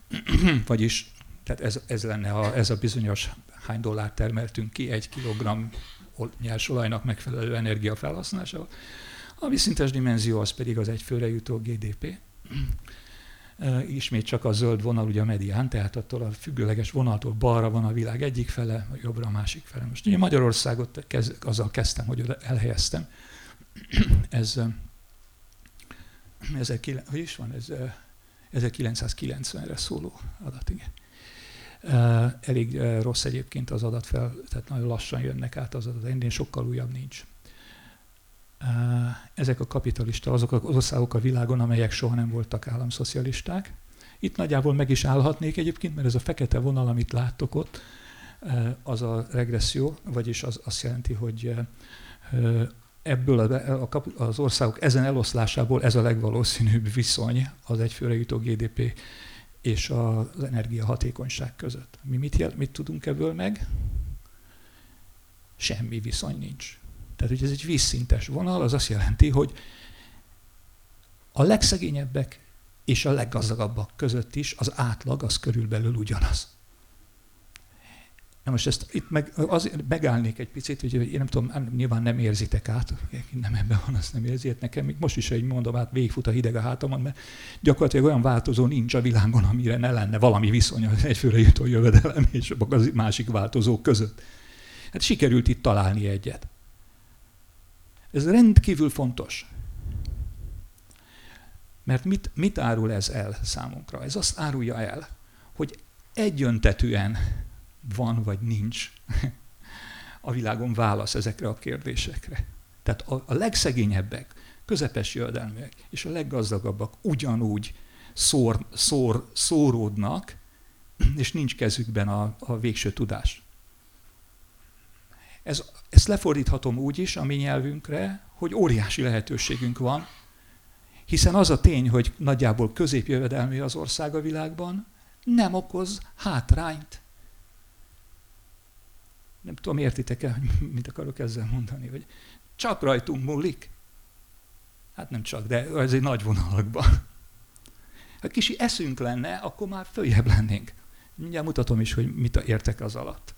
Vagyis tehát ez, ez lenne a, ez a bizonyos hány dollárt termeltünk ki egy kilogramm nyersolajnak megfelelő energiafelhasználásával. A vízszintes dimenzió az pedig az egyfőre jutó GDP. Ismét csak a zöld vonal, ugye a medián, tehát attól a függőleges vonaltól balra van a világ egyik fele, jobbra a másik fele. Most én Magyarországot kez, azzal kezdtem, hogy oda elhelyeztem. Ez, ez, hogy is van, ez 1990-re szóló adat, igen. Elég rossz egyébként az adat fel, tehát nagyon lassan jönnek át az adat, ennél sokkal újabb nincs. Ezek a kapitalista, azok az országok a világon, amelyek soha nem voltak államszocialisták. Itt nagyjából meg is állhatnék egyébként, mert ez a fekete vonal, amit láttok ott, az a regresszió, vagyis az azt jelenti, hogy ebből az országok ezen eloszlásából ez a legvalószínűbb viszony az egyfőre jutó GDP és az energiahatékonyság között. Mi mit, jel, mit tudunk ebből meg? Semmi viszony nincs. Tehát, hogy ez egy vízszintes vonal, az azt jelenti, hogy a legszegényebbek és a leggazdagabbak között is az átlag az körülbelül ugyanaz. Na most ezt itt meg, az, megállnék egy picit, hogy én nem tudom, nyilván nem érzitek át, nem ebben van, azt nem érzi, nekem még most is egy mondom, hát végigfut a hideg a hátamon, mert gyakorlatilag olyan változó nincs a világon, amire ne lenne valami viszony az egyfőre jutó jövedelem és a másik változók között. Hát sikerült itt találni egyet. Ez rendkívül fontos. Mert mit, mit árul ez el számunkra? Ez azt árulja el, hogy egyöntetűen van vagy nincs a világon válasz ezekre a kérdésekre. Tehát a, a legszegényebbek, közepes jövedelműek és a leggazdagabbak ugyanúgy szór, szór, szóródnak, és nincs kezükben a, a végső tudás. Ez, ezt lefordíthatom úgy is a mi nyelvünkre, hogy óriási lehetőségünk van, hiszen az a tény, hogy nagyjából középjövedelmi az ország a világban, nem okoz hátrányt. Nem tudom, értitek-e, mit akarok ezzel mondani, hogy csak rajtunk múlik. Hát nem csak, de ez egy nagy vonalakban. Ha kisi eszünk lenne, akkor már följebb lennénk. Mindjárt mutatom is, hogy mit értek az alatt.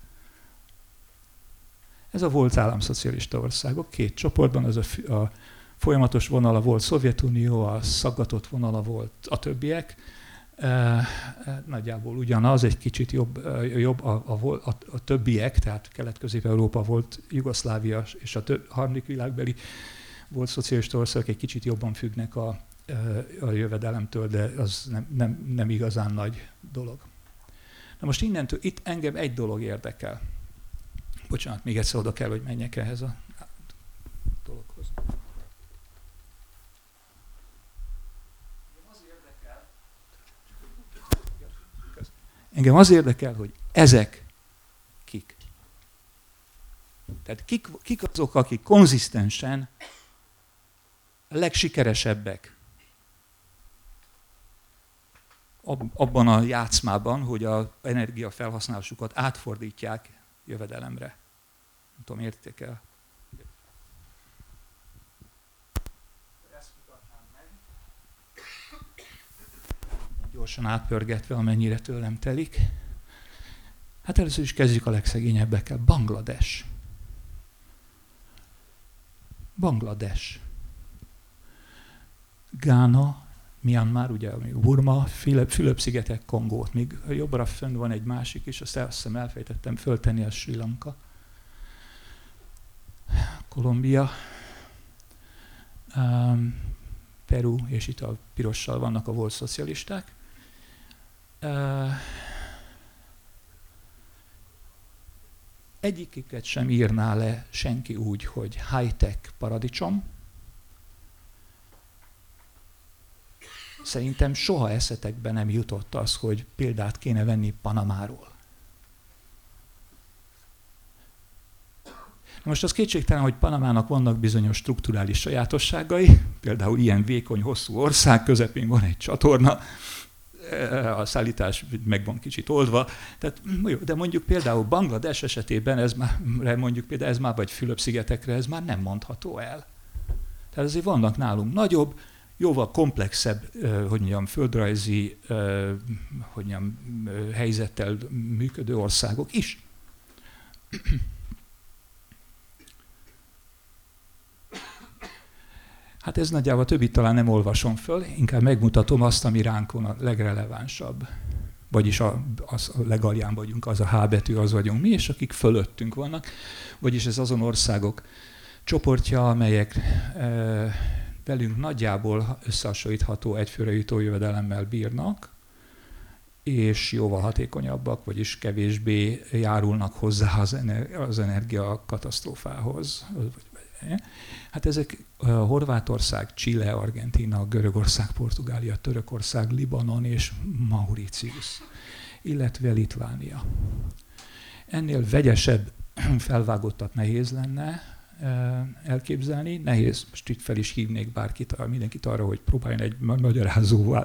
Ez a volt államszocialista országok, két csoportban, az a, a folyamatos vonala volt Szovjetunió, a szaggatott vonala volt a többiek. Nagyjából ugyanaz, egy kicsit jobb, jobb a, a, a, a többiek, tehát Kelet-Közép-Európa volt, Jugoszlávia és a több, harmadik világbeli volt szocialista országok egy kicsit jobban függnek a, a jövedelemtől, de az nem, nem, nem igazán nagy dolog. Na most innentől, itt engem egy dolog érdekel. Bocsánat, még egyszer oda kell, hogy menjek ehhez a Engem az érdekel, hogy ezek kik. Tehát kik, kik azok, akik konzisztensen a legsikeresebbek abban a játszmában, hogy az energiafelhasználásukat átfordítják jövedelemre. Nem tudom, érték Gyorsan átpörgetve, amennyire tőlem telik. Hát először is kezdjük a legszegényebbekkel. Banglades. Banglades. Gána, Myanmar, ugye Burma, Fülöp-szigetek, Kongót, míg jobbra fönn van egy másik is, azt hiszem elfejtettem föltenni, a Sri Lanka. Kolumbia, um, Peru, és itt a pirossal vannak a volt szocialisták. Egyikiket sem írná le senki úgy, hogy high-tech paradicsom, Szerintem soha eszetekbe nem jutott az, hogy példát kéne venni Panamáról. Most az kétségtelen, hogy Panamának vannak bizonyos strukturális sajátosságai, például ilyen vékony, hosszú ország, közepén van egy csatorna, a szállítás meg van kicsit oldva. Tehát, jó, de mondjuk például Banglades esetében ez már, mondjuk például ez már vagy Fülöp-szigetekre, ez már nem mondható el. Tehát azért vannak nálunk nagyobb, jóval komplexebb, hogy mondjam, földrajzi hogy mondjam, helyzettel működő országok is. Hát ez nagyjából a többit talán nem olvasom föl, inkább megmutatom azt, ami ránk van a legrelevánsabb. Vagyis a, az, a legalján vagyunk, az a H betű, az vagyunk mi, és akik fölöttünk vannak. Vagyis ez azon országok csoportja, amelyek velünk nagyjából összehasonlítható egyfőre jutó jövedelemmel bírnak, és jóval hatékonyabbak, vagyis kevésbé járulnak hozzá az, ener- az energia katasztrófához. Hát ezek Horvátország, Chile, Argentina, Görögország, Portugália, Törökország, Libanon és Mauritius, illetve Litvánia. Ennél vegyesebb felvágottat nehéz lenne, elképzelni. Nehéz, most itt fel is hívnék bárkit, mindenkit arra, hogy próbáljon egy magyarázó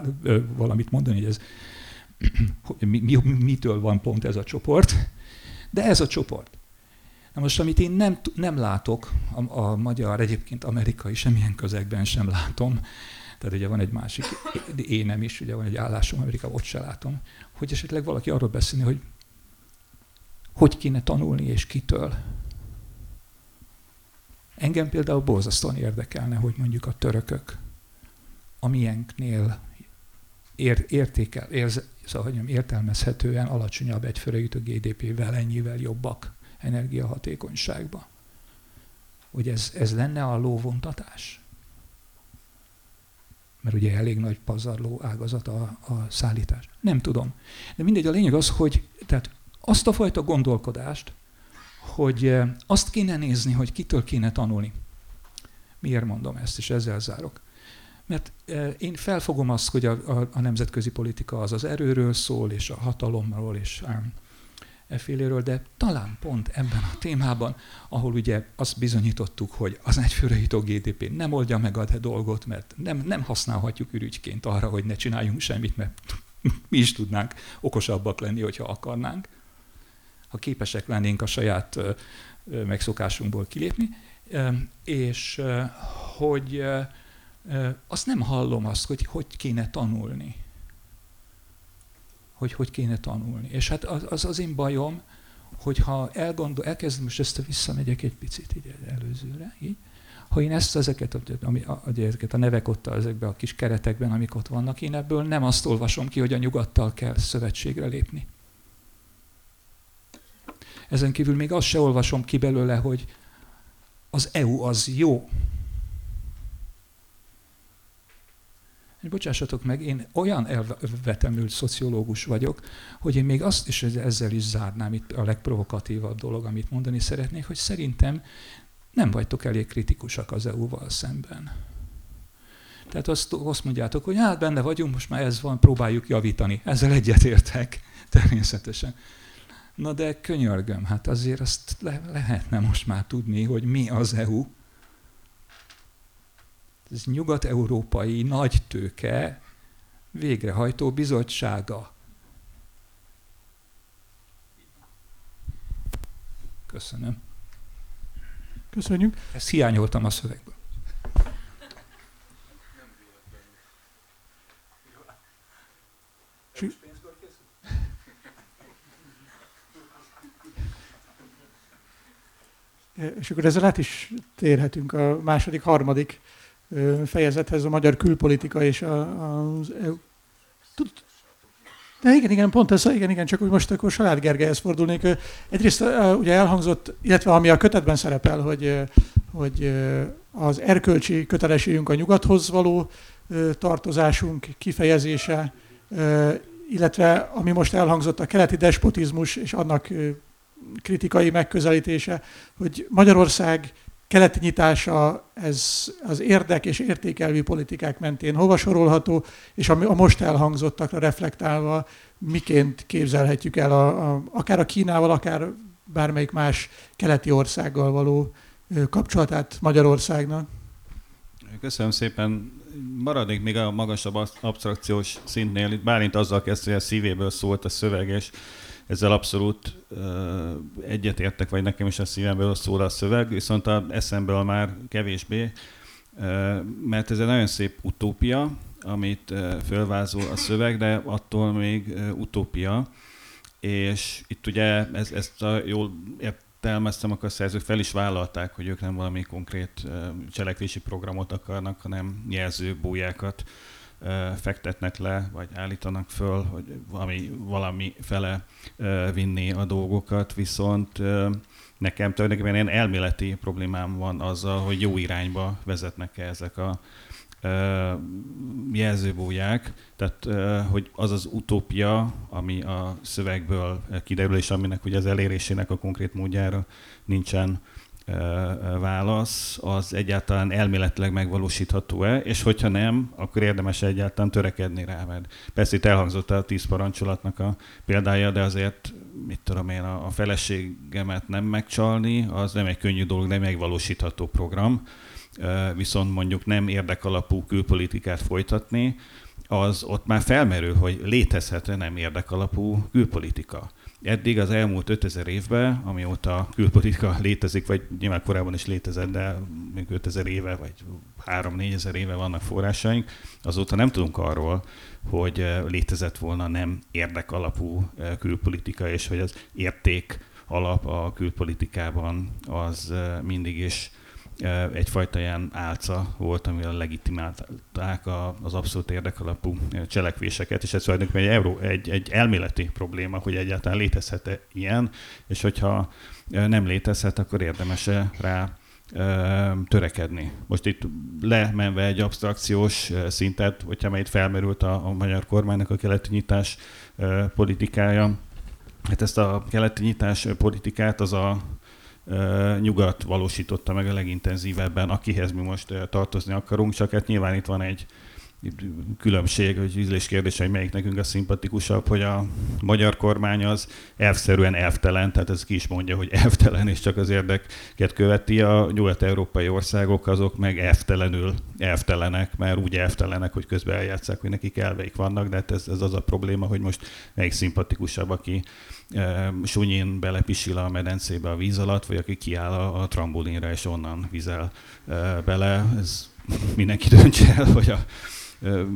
valamit mondani, hogy ez mi, mi, mitől van pont ez a csoport. De ez a csoport. Na most, amit én nem, nem látok, a, a magyar, egyébként amerikai semmilyen közegben sem látom, tehát ugye van egy másik énem is, ugye van egy állásom Amerikában, ott se látom, hogy esetleg valaki arról beszélni, hogy hogy kéne tanulni és kitől. Engem például borzasztóan érdekelne, hogy mondjuk a törökök a miénknél ér, értékel, érz, szóval, értelmezhetően alacsonyabb egyfőre jutó GDP-vel ennyivel jobbak energiahatékonyságban. Hogy ez, ez lenne a lóvontatás? Mert ugye elég nagy pazarló ágazat a, a szállítás. Nem tudom. De mindegy, a lényeg az, hogy tehát azt a fajta gondolkodást, hogy eh, azt kéne nézni, hogy kitől kéne tanulni. Miért mondom ezt, és ezzel zárok. Mert én felfogom azt, hogy a, a, a nemzetközi politika az az erőről szól, és a hatalomról, és e féléről, de talán pont ebben a témában, ahol ugye azt bizonyítottuk, hogy az egyfőre jutó GDP nem oldja meg a dolgot, mert nem, nem használhatjuk ürügyként arra, hogy ne csináljunk semmit, mert mi is tudnánk okosabbak lenni, hogyha akarnánk, ha képesek lennénk a saját megszokásunkból kilépni, és hogy azt nem hallom azt, hogy hogy kéne tanulni. Hogy hogy kéne tanulni. És hát az az én bajom, hogyha elgondol, elkezdem, most ezt a visszamegyek egy picit így előzőre, így, ha én ezt ezeket, ami, ezeket a nevek ott ezekben a kis keretekben, amik ott vannak, én ebből nem azt olvasom ki, hogy a nyugattal kell szövetségre lépni. Ezen kívül még azt se olvasom ki belőle, hogy az EU az jó. És bocsássatok meg, én olyan elvetemült szociológus vagyok, hogy én még azt is ezzel is zárnám itt a legprovokatívabb dolog, amit mondani szeretnék, hogy szerintem nem vagytok elég kritikusak az EU-val szemben. Tehát azt, azt mondjátok, hogy hát benne vagyunk, most már ez van, próbáljuk javítani. Ezzel egyetértek, természetesen. Na de könyörgöm, hát azért azt le, lehetne most már tudni, hogy mi az EU. Ez nyugat-európai nagy tőke végrehajtó bizottsága. Köszönöm. Köszönjük. Ezt hiányoltam a szövegből. És akkor ezzel át is térhetünk a második, harmadik fejezethez, a magyar külpolitika és az EU. De igen, igen, pont ez, igen, igen, csak úgy most akkor Salád Gergelyhez fordulnék. Egyrészt ugye elhangzott, illetve ami a kötetben szerepel, hogy, hogy az erkölcsi kötelességünk a nyugathoz való tartozásunk kifejezése, illetve ami most elhangzott a keleti despotizmus és annak kritikai megközelítése, hogy Magyarország keleti nyitása ez az érdek és értékelvű politikák mentén hova sorolható, és a, a most elhangzottakra reflektálva miként képzelhetjük el a, a, akár a Kínával, akár bármelyik más keleti országgal való kapcsolatát Magyarországnak. Köszönöm szépen. Maradnék még a magasabb abstrakciós szintnél. Itt Bálint azzal kezdte, hogy a szívéből szólt a szöveg, és ezzel abszolút uh, egyetértek, vagy nekem is a szívemből szól a szöveg, viszont a eszemből már kevésbé, mert ez egy nagyon szép utópia, amit uh, fölvázol a szöveg, de attól még uh, utópia, és itt ugye ez, ezt a jól értelmeztem, akkor a szerzők fel is vállalták, hogy ők nem valami konkrét cselekvési programot akarnak, hanem jelzőbójákat fektetnek le, vagy állítanak föl, hogy valami, valami fele vinni a dolgokat, viszont nekem tulajdonképpen ilyen elméleti problémám van azzal, hogy jó irányba vezetnek-e ezek a jelzőbóják, tehát hogy az az utópia, ami a szövegből kiderül, és aminek ugye az elérésének a konkrét módjára nincsen válasz, az egyáltalán elméletileg megvalósítható-e, és hogyha nem, akkor érdemes egyáltalán törekedni rá, mert persze itt elhangzott a tíz parancsolatnak a példája, de azért, mit tudom én, a feleségemet nem megcsalni, az nem egy könnyű dolog, nem megvalósítható program, viszont mondjuk nem érdekalapú külpolitikát folytatni, az ott már felmerül, hogy létezhet-e nem érdekalapú külpolitika eddig az elmúlt 5000 évben, amióta külpolitika létezik, vagy nyilván korábban is létezett, de még 5000 éve, vagy 3-4 ezer éve vannak forrásaink, azóta nem tudunk arról, hogy eh, létezett volna nem érdekalapú eh, külpolitika, és hogy az érték alap a külpolitikában az eh, mindig is egyfajta ilyen álca volt, amivel legitimálták az abszolút érdekalapú cselekvéseket, és ez tulajdonképpen egy, euró, egy, egy elméleti probléma, hogy egyáltalán létezhet-e ilyen, és hogyha nem létezhet, akkor érdemes -e rá törekedni. Most itt lemenve egy abstrakciós szintet, hogyha itt felmerült a, a magyar kormánynak a keleti nyitás politikája, hát ezt a keleti nyitás politikát az a nyugat valósította meg a legintenzívebben, akihez mi most tartozni akarunk, csak hát nyilván itt van egy különbség, hogy ízlés kérdés, hogy melyik nekünk a szimpatikusabb, hogy a magyar kormány az elvszerűen elvtelen, tehát ez ki is mondja, hogy elvtelen, és csak az érdeket követi. A nyugat-európai országok azok meg elvtelenül elvtelenek, mert úgy elvtelenek, hogy közben eljátszák, hogy nekik elveik vannak, de hát ez, ez az a probléma, hogy most melyik szimpatikusabb, aki e, sunyin belepisil a medencébe a víz alatt, vagy aki kiáll a, a trambolinra és onnan vizel e, bele. Ez mindenki döntse el, hogy a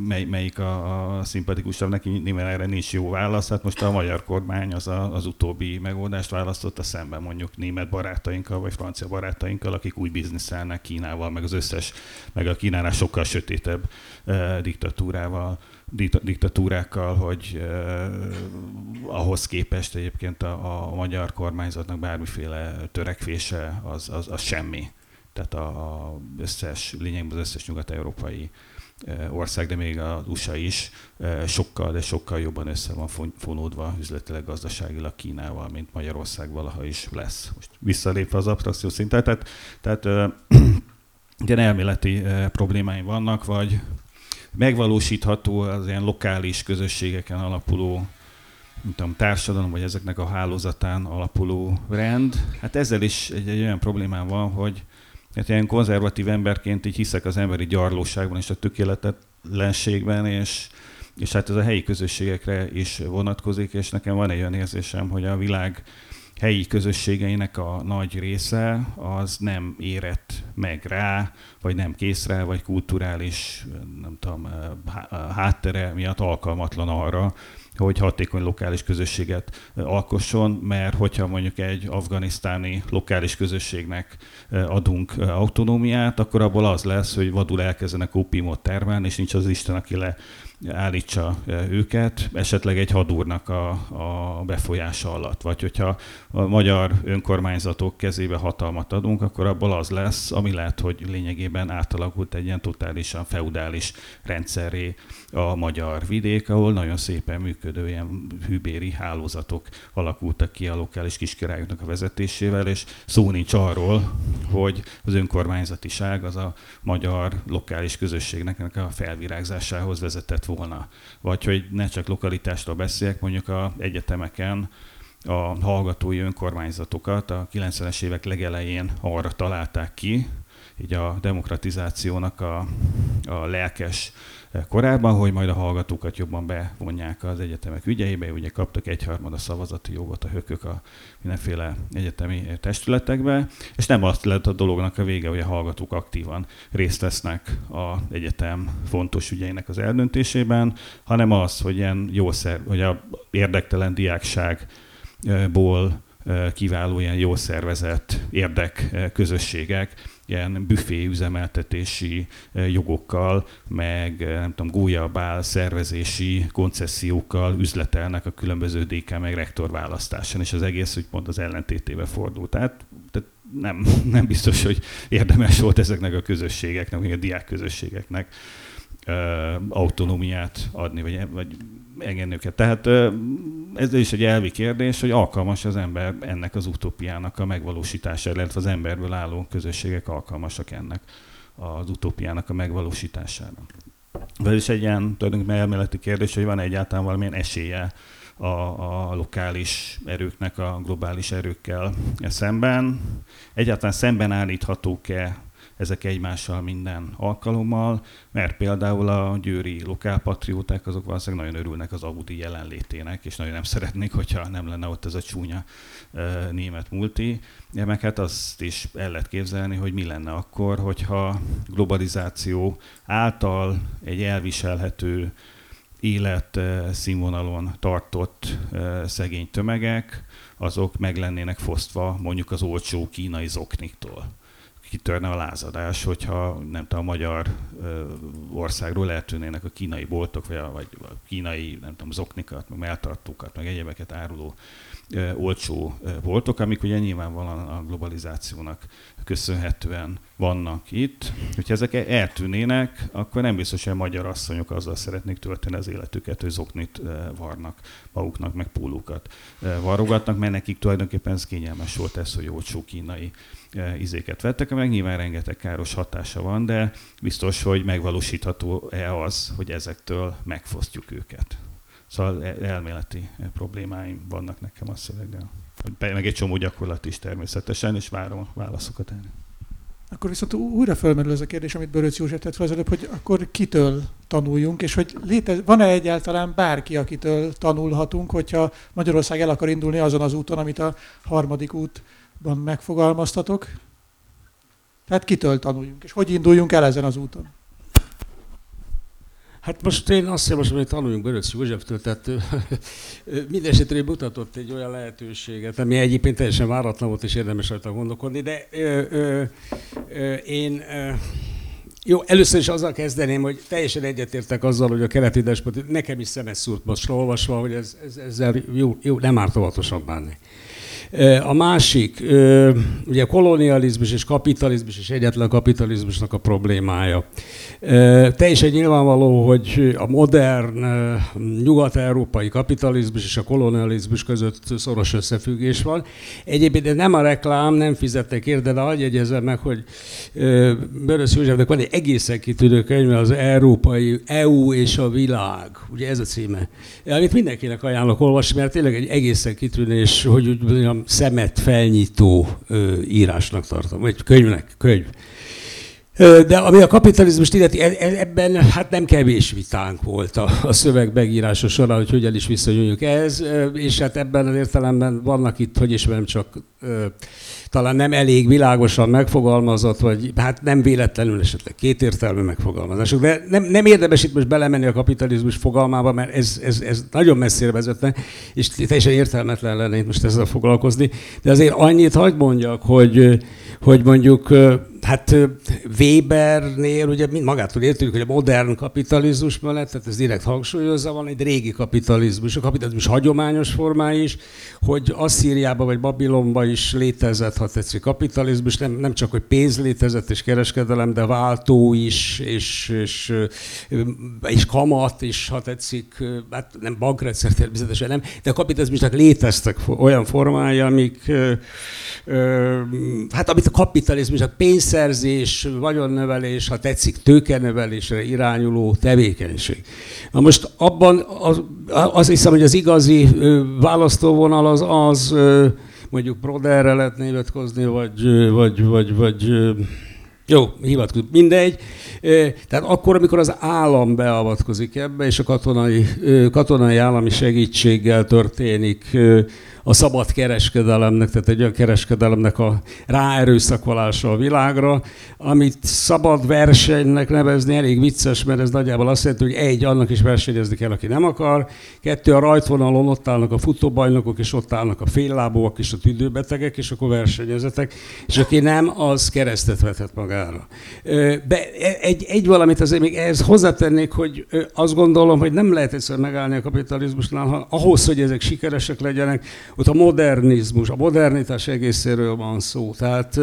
mely, melyik a, a szimpatikusabb, neki nyilván erre nincs jó válasz. Hát most a magyar kormány az, a, az utóbbi megoldást választotta szemben mondjuk német barátainkkal, vagy francia barátainkkal, akik úgy bizniszelnek Kínával, meg az összes, meg a Kínánál sokkal sötétebb eh, diktatúrával diktatúrákkal, hogy eh, ahhoz képest egyébként a, a magyar kormányzatnak bármiféle törekvése az, az, az semmi. Tehát a, a összes, lényegben az összes nyugat-európai ország, de még az USA is sokkal, de sokkal jobban össze van fonódva üzletileg, gazdaságilag Kínával, mint Magyarország valaha is lesz. Most visszalépve az abstrakció szintre, tehát, tehát ilyen elméleti problémáim vannak, vagy megvalósítható az ilyen lokális közösségeken alapuló mint tudom, társadalom, vagy ezeknek a hálózatán alapuló rend. Hát ezzel is egy, egy olyan problémám van, hogy Hát ilyen konzervatív emberként így hiszek az emberi gyarlóságban és a tökéletetlenségben, és, és hát ez a helyi közösségekre is vonatkozik, és nekem van egy olyan érzésem, hogy a világ helyi közösségeinek a nagy része az nem érett meg rá, vagy nem kész rá, vagy kulturális nem tudom, háttere miatt alkalmatlan arra, hogy hatékony lokális közösséget alkosson, mert hogyha mondjuk egy afganisztáni lokális közösségnek adunk autonómiát, akkor abból az lesz, hogy vadul elkezdenek opiumot termelni, és nincs az Isten, aki le állítsa őket, esetleg egy hadúrnak a, a befolyása alatt. Vagy hogyha a magyar önkormányzatok kezébe hatalmat adunk, akkor abból az lesz, ami lehet, hogy lényegében átalakult egy ilyen totálisan feudális rendszeré a magyar vidék, ahol nagyon szépen működő ilyen hűbéri hálózatok alakultak ki a lokális kiskirályoknak a vezetésével, és szó nincs arról, hogy az önkormányzatiság az a magyar lokális közösségnek a felvirágzásához vezetett volna. Vagy hogy ne csak lokalitásról beszéljek, mondjuk a egyetemeken a hallgatói önkormányzatokat a 90-es évek legelején arra találták ki, így a demokratizációnak a, a lelkes korábban, hogy majd a hallgatókat jobban bevonják az egyetemek ügyeibe. Ugye kaptak egyharmada szavazati jogot a hökök a mindenféle egyetemi testületekbe, és nem azt lett a dolognak a vége, hogy a hallgatók aktívan részt vesznek az egyetem fontos ügyeinek az eldöntésében, hanem az, hogy ilyen jószer, hogy a érdektelen diákságból kiváló ilyen jó szervezett érdekközösségek ilyen büfé üzemeltetési jogokkal, meg nem tudom, gólyabál szervezési koncesziókkal üzletelnek a különböző DK meg rektor választáson, és az egész úgy pont az ellentétébe fordult. Tehát, tehát nem, nem biztos, hogy érdemes volt ezeknek a közösségeknek, vagy a diák közösségeknek autonómiát adni, vagy, vagy engedni őket. Tehát ez is egy elvi kérdés, hogy alkalmas az ember ennek az utópiának a megvalósítására, illetve az emberből álló közösségek alkalmasak ennek az utópiának a megvalósítására. Ez is egy ilyen tulajdonképpen elméleti kérdés, hogy van egyáltalán valamilyen esélye a, a lokális erőknek a globális erőkkel szemben. Egyáltalán szemben állíthatók-e ezek egymással minden alkalommal, mert például a győri lokálpatrióták azok valószínűleg nagyon örülnek az Audi jelenlétének, és nagyon nem szeretnék, hogyha nem lenne ott ez a csúnya német multi. Meg hát azt is el lehet képzelni, hogy mi lenne akkor, hogyha globalizáció által egy elviselhető élet színvonalon tartott szegény tömegek, azok meg lennének fosztva mondjuk az olcsó kínai zokniktól kitörne a lázadás, hogyha nem tudom, a magyar országról eltűnének a kínai boltok, vagy a, vagy a kínai, nem tudom, zoknikat, meg melltartókat, meg egyebeket áruló olcsó boltok, amik ugye nyilvánvalóan a globalizációnak köszönhetően vannak itt. Hogyha ezek eltűnének, akkor nem biztos, hogy a magyar asszonyok azzal szeretnék tölteni az életüket, hogy zoknit varnak maguknak, meg pólókat varrogatnak, mert nekik tulajdonképpen ez kényelmes volt ez, hogy olcsó kínai izéket vettek, meg nyilván rengeteg káros hatása van, de biztos, hogy megvalósítható-e az, hogy ezektől megfosztjuk őket. Szóval elméleti problémáim vannak nekem a szöveggel. Meg egy csomó gyakorlat is természetesen, és várom a válaszokat erre. Akkor viszont újra fölmerül ez a kérdés, amit Böröc József tett fel az előbb, hogy akkor kitől tanuljunk, és hogy létez, van-e egyáltalán bárki, akitől tanulhatunk, hogyha Magyarország el akar indulni azon az úton, amit a harmadik útban megfogalmaztatok? Tehát kitől tanuljunk, és hogy induljunk el ezen az úton? Hát most én azt javaslom, hogy tanuljunk Böröc Józseftől, tehát mindesetre mutatott egy olyan lehetőséget, ami egyébként teljesen váratlan volt, és érdemes rajta gondolkodni, de ö, ö, ö, én ö, jó, először is azzal kezdeném, hogy teljesen egyetértek azzal, hogy a keleti despot, nekem is szemes szúrt most olvasva, hogy ez, ez, ezzel jó, jó, nem árt óvatosan bánni. A másik, ugye a kolonializmus és kapitalizmus és egyetlen kapitalizmusnak a problémája. Teljesen nyilvánvaló, hogy a modern nyugat-európai kapitalizmus és a kolonializmus között szoros összefüggés van. Egyébként nem a reklám, nem fizettek érde, de jegyezem meg, hogy Börös Józsefnek van egy egészen kitűnő könyv, az Európai EU és a világ. Ugye ez a címe. Amit mindenkinek ajánlok olvasni, mert tényleg egy egészen kitűnő, és hogy úgy mondjam, szemet felnyitó írásnak tartom, vagy könyvnek, könyv. De ami a kapitalizmust illeti, e, e, ebben hát nem kevés vitánk volt a, a szöveg megírása során, hogy hogyan is viszonyuljuk ez, és hát ebben az értelemben vannak itt, hogy ismerem csak talán nem elég világosan megfogalmazott, vagy hát nem véletlenül esetleg kétértelmű megfogalmazások. De nem, nem érdemes itt most belemenni a kapitalizmus fogalmába, mert ez, ez, ez nagyon messzire vezetne, és teljesen értelmetlen lenne itt most ezzel foglalkozni. De azért annyit hagyd mondjak, hogy, hogy mondjuk Hát Webernél ugye mind magától értjük, hogy a modern kapitalizmus mellett, tehát ez direkt hangsúlyozza, van egy régi kapitalizmus, a kapitalizmus hagyományos formái is, hogy Asszíriában vagy Babilonban is létezett, ha tetszik, kapitalizmus, nem, nem csak, hogy pénz létezett és kereskedelem, de váltó is, és, és, és kamat is, ha tetszik, hát nem bankrendszer természetesen nem, de a kapitalizmusnak léteztek olyan formái, amik, hát amit a kapitalizmusnak pénz pénzszerzés, vagyonnövelés, ha tetszik, tőkenövelésre irányuló tevékenység. Na most abban az, az hiszem, hogy az igazi választóvonal az az, mondjuk Proderre lehet nyilatkozni, vagy, vagy, vagy, vagy jó, hivatkozik, mindegy. Tehát akkor, amikor az állam beavatkozik ebbe, és a katonai, katonai állami segítséggel történik a szabad kereskedelemnek, tehát egy olyan kereskedelemnek a ráerőszakolása a világra, amit szabad versenynek nevezni elég vicces, mert ez nagyjából azt jelenti, hogy egy, annak is versenyezni kell, aki nem akar, kettő, a rajtvonalon ott állnak a futóbajnokok, és ott állnak a féllábúak és a tüdőbetegek, és akkor versenyezetek, és aki nem, az keresztet vethet magára. De egy, egy valamit azért még ehhez hozzátennék, hogy azt gondolom, hogy nem lehet egyszerűen megállni a kapitalizmusnál, ha ahhoz, hogy ezek sikeresek legyenek, ott a modernizmus, a modernitás egészéről van szó. Tehát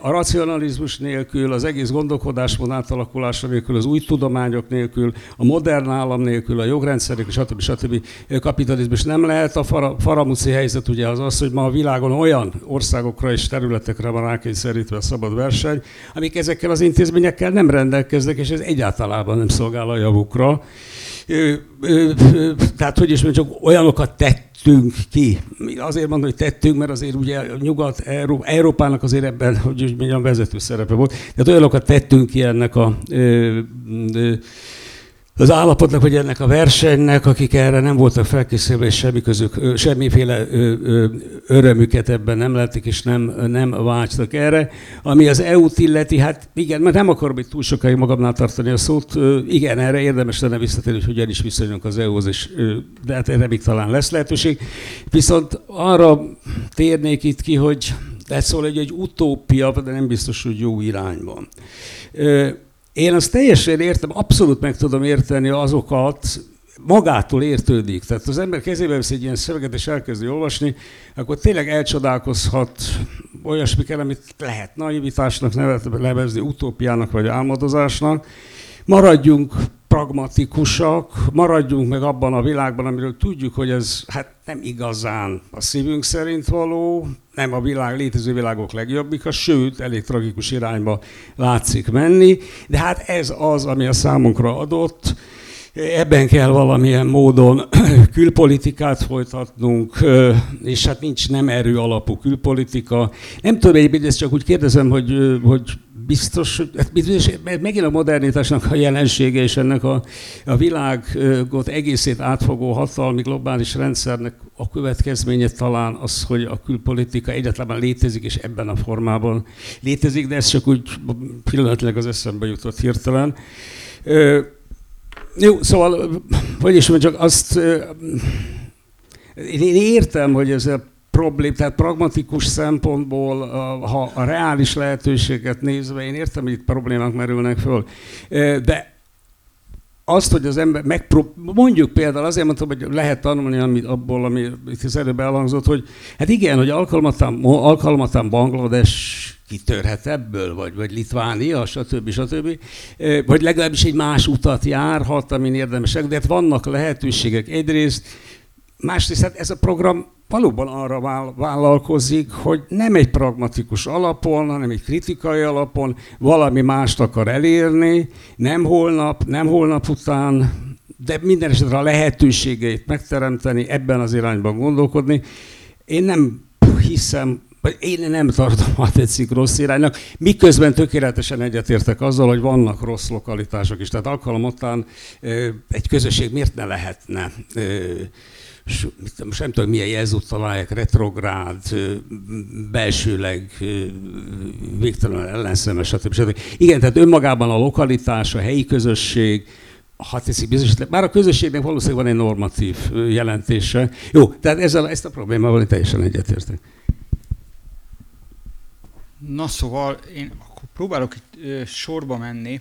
a racionalizmus nélkül, az egész gondolkodásmód átalakulása nélkül, az új tudományok nélkül, a modern állam nélkül, a jogrendszerek, stb. stb. kapitalizmus nem lehet. A faramuci helyzet ugye az az, hogy ma a világon olyan országokra és területekre van rákényszerítve a szabad verseny, amik ezekkel az intézményekkel nem rendelkeznek, és ez egyáltalán nem szolgál a javukra. Tehát, hogy is mondjuk, olyanokat tettünk ki. Azért mondom, hogy tettünk, mert azért ugye Nyugat, Európának azért ebben, hogy úgy mondjam, vezető szerepe volt. Tehát olyanokat tettünk ki ennek a ö, ö, az állapotnak, hogy ennek a versenynek, akik erre nem voltak felkészülve, és semmi közük, semmiféle örömüket ebben nem lettek, és nem, nem vágytak erre. Ami az EU-t illeti, hát igen, mert nem akarom itt túl sokáig magamnál tartani a szót, igen, erre érdemes lenne visszatérni, hogy hogyan is viszonyulunk az EU-hoz, és, de hát erre még talán lesz lehetőség. Viszont arra térnék itt ki, hogy ez szól egy, egy utópia, de nem biztos, hogy jó irányban Én azt teljesen értem, abszolút meg tudom érteni azokat, magától értődik. Tehát az ember kezébe vesz egy ilyen szöveget, és elkezdi olvasni, akkor tényleg elcsodálkozhat olyasmikkel, amit lehet naivitásnak nevezni, utópiának vagy álmodozásnak. Maradjunk pragmatikusak, maradjunk meg abban a világban, amiről tudjuk, hogy ez hát nem igazán a szívünk szerint való, nem a világ, létező világok legjobbika, sőt, elég tragikus irányba látszik menni, de hát ez az, ami a számunkra adott, Ebben kell valamilyen módon külpolitikát folytatnunk, és hát nincs nem erő alapú külpolitika. Nem tudom, egyébként ezt csak úgy kérdezem, hogy, hogy biztos, hát biztos, megint a modernitásnak a jelensége és ennek a, a világot egészét átfogó hatalmi globális rendszernek a következménye talán az, hogy a külpolitika egyáltalán létezik, és ebben a formában létezik, de ez csak úgy pillanatilag az eszembe jutott hirtelen. Jó, szóval, vagyis csak azt, én értem, hogy ez a problém, tehát pragmatikus szempontból, ha a reális lehetőséget nézve, én értem, hogy itt problémák merülnek föl, de azt, hogy az ember megprób... mondjuk például azért mondtam, hogy lehet tanulni amit, abból, ami itt az előbb elhangzott, hogy hát igen, hogy alkalmatán, alkalmatán Banglades kitörhet ebből, vagy, vagy Litvánia, stb. stb. Vagy legalábbis egy más utat járhat, amin érdemesek, de hát vannak lehetőségek egyrészt, másrészt hát ez a program valóban arra vállalkozik, hogy nem egy pragmatikus alapon, hanem egy kritikai alapon valami mást akar elérni, nem holnap, nem holnap után, de minden esetre a lehetőségeit megteremteni, ebben az irányban gondolkodni. Én nem hiszem, én nem tartom, ha tetszik rossz iránynak, miközben tökéletesen egyetértek azzal, hogy vannak rossz lokalitások is. Tehát alkalmattán egy közösség miért ne lehetne most nem tudom, milyen jelzőt találják, retrográd, belsőleg végtelen ellenszemes, stb. stb. Igen, tehát önmagában a lokalitás, a helyi közösség, ha teszik bizonyos, bár a közösségnek valószínűleg van egy normatív jelentése. Jó, tehát ezzel, ezt a problémával én teljesen egyetértek. Na szóval én akkor próbálok itt sorba menni.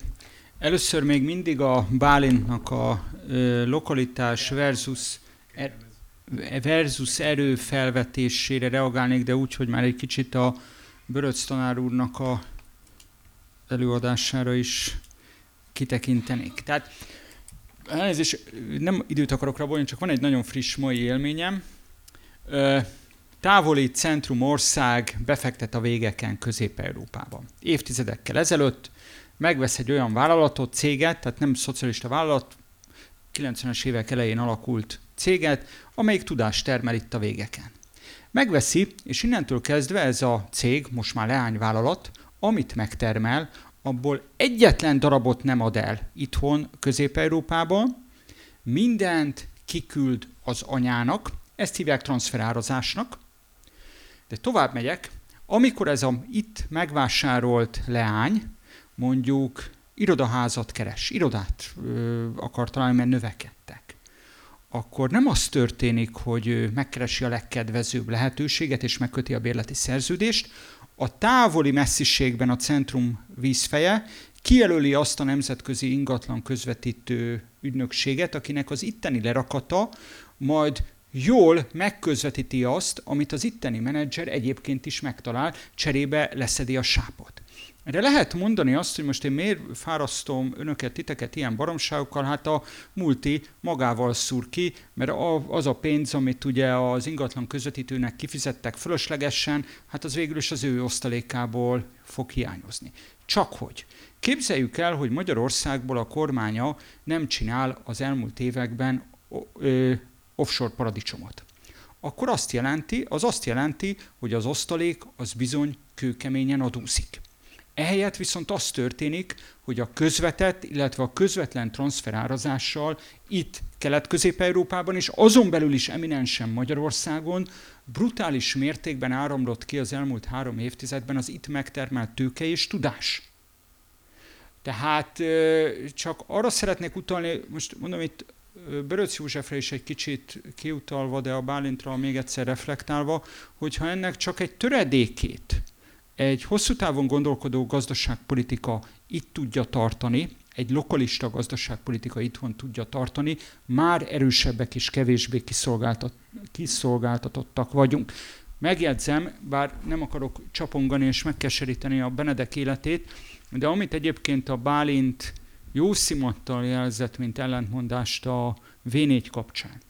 Először még mindig a Bálintnak a lokalitás versus er, versus erő felvetésére reagálnék, de úgy, hogy már egy kicsit a Böröc tanár úrnak a előadására is kitekintenék. Tehát elnézést, nem időt akarok rabolni, csak van egy nagyon friss mai élményem. Távoli centrum ország befektet a végeken Közép-Európában. Évtizedekkel ezelőtt megvesz egy olyan vállalatot, céget, tehát nem szocialista vállalat, 90-es évek elején alakult céget, amelyik tudást termel itt a végeken. Megveszi, és innentől kezdve ez a cég, most már leányvállalat, amit megtermel, abból egyetlen darabot nem ad el itthon, Közép-Európában, mindent kiküld az anyának, ezt hívják transferárazásnak, de tovább megyek, amikor ez a itt megvásárolt leány mondjuk irodaházat keres, irodát ö, akar találni, mert növekedtek, akkor nem az történik, hogy megkeresi a legkedvezőbb lehetőséget és megköti a bérleti szerződést, a távoli messziségben a centrum vízfeje kijelöli azt a nemzetközi ingatlan közvetítő ügynökséget, akinek az itteni lerakata majd jól megközvetíti azt, amit az itteni menedzser egyébként is megtalál, cserébe leszedi a sápot. Erre lehet mondani azt, hogy most én miért fárasztom önöket, titeket ilyen baromságokkal, hát a multi magával szúr ki, mert az a pénz, amit ugye az ingatlan közvetítőnek kifizettek fölöslegesen, hát az végül is az ő osztalékából fog hiányozni. Csak hogy. Képzeljük el, hogy Magyarországból a kormánya nem csinál az elmúlt években offshore paradicsomot. Akkor azt jelenti, az azt jelenti, hogy az osztalék az bizony kőkeményen adózik. Ehelyett viszont az történik, hogy a közvetett, illetve a közvetlen transferárazással itt Kelet-Közép-Európában és azon belül is eminensen Magyarországon brutális mértékben áramlott ki az elmúlt három évtizedben az itt megtermelt tőke és tudás. Tehát csak arra szeretnék utalni, most mondom itt Böröc Józsefre is egy kicsit kiutalva, de a Bálintra még egyszer reflektálva, hogyha ennek csak egy töredékét egy hosszú távon gondolkodó gazdaságpolitika itt tudja tartani, egy lokalista gazdaságpolitika itthon tudja tartani, már erősebbek és kevésbé kiszolgáltat, kiszolgáltatottak vagyunk. Megjegyzem, bár nem akarok csapongani és megkeseríteni a Benedek életét, de amit egyébként a Bálint jó szimattal jelzett, mint ellentmondást a V4 kapcsán,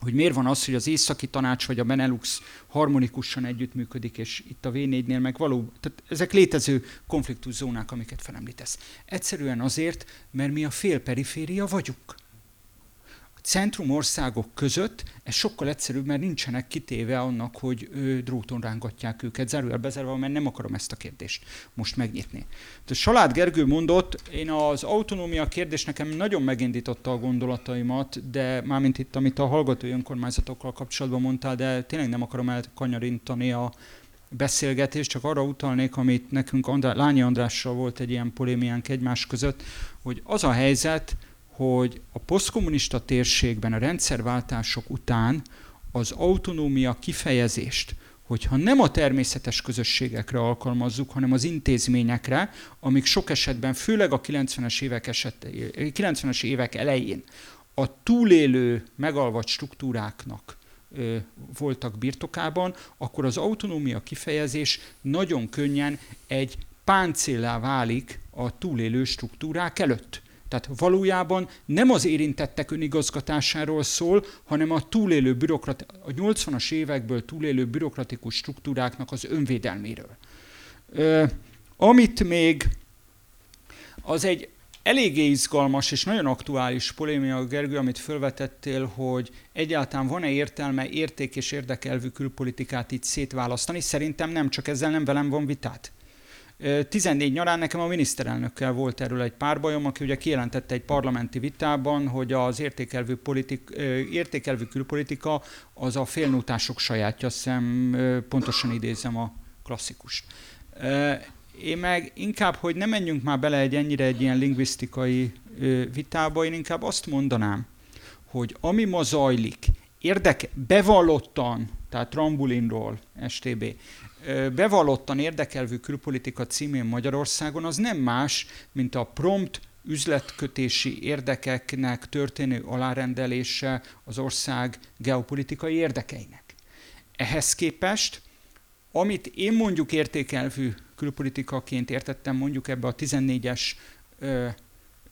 hogy miért van az, hogy az északi tanács vagy a Benelux harmonikusan együttműködik, és itt a V4-nél meg való, tehát ezek létező konfliktuszónák, amiket felemlítesz. Egyszerűen azért, mert mi a félperiféria vagyunk centrum országok között ez sokkal egyszerűbb, mert nincsenek kitéve annak, hogy ő, dróton rángatják őket, zárójel bezárva, mert nem akarom ezt a kérdést most megnyitni. A Salád Gergő mondott, én az autonómia kérdés nekem nagyon megindította a gondolataimat, de mármint itt, amit a hallgatói önkormányzatokkal kapcsolatban mondtál, de tényleg nem akarom elkanyarintani a beszélgetést, csak arra utalnék, amit nekünk Andrá, Lányi Andrással volt egy ilyen polémiánk egymás között, hogy az a helyzet, hogy a posztkommunista térségben a rendszerváltások után az autonómia kifejezést, hogyha nem a természetes közösségekre alkalmazzuk, hanem az intézményekre, amik sok esetben, főleg a 90-es évek, eset, 90-es évek elején a túlélő megalvat struktúráknak ö, voltak birtokában, akkor az autonómia kifejezés nagyon könnyen egy páncélá válik a túlélő struktúrák előtt. Tehát valójában nem az érintettek önigazgatásáról szól, hanem a túlélő bürokrat, a 80-as évekből túlélő bürokratikus struktúráknak az önvédelméről. Ö, amit még az egy eléggé izgalmas és nagyon aktuális polémia, Gergő, amit felvetettél, hogy egyáltalán van-e értelme érték és érdekelvű külpolitikát itt szétválasztani. Szerintem nem, csak ezzel nem velem van vitát. 14 nyarán nekem a miniszterelnökkel volt erről egy párbajom, aki ugye kijelentette egy parlamenti vitában, hogy az értékelvű, politik, értékelvű külpolitika az a félnótások sajátja, hiszem pontosan idézem a klasszikust. Én meg inkább, hogy ne menjünk már bele egy ennyire egy ilyen lingvisztikai vitába, én inkább azt mondanám, hogy ami ma zajlik, érdeke, bevallottan, tehát Rambulinról, STB, bevallottan érdekelvű külpolitika címén Magyarországon az nem más, mint a prompt üzletkötési érdekeknek történő alárendelése az ország geopolitikai érdekeinek. Ehhez képest, amit én mondjuk értékelvű külpolitikaként értettem mondjuk ebbe a 14-es ö,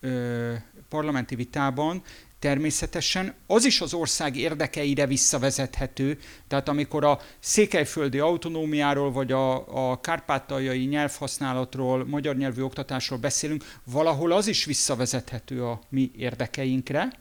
ö, parlamenti vitában, természetesen. Az is az ország érdekeire visszavezethető, tehát amikor a székelyföldi autonómiáról vagy a, a kárpátaljai nyelvhasználatról, magyar nyelvű oktatásról beszélünk, valahol az is visszavezethető a mi érdekeinkre,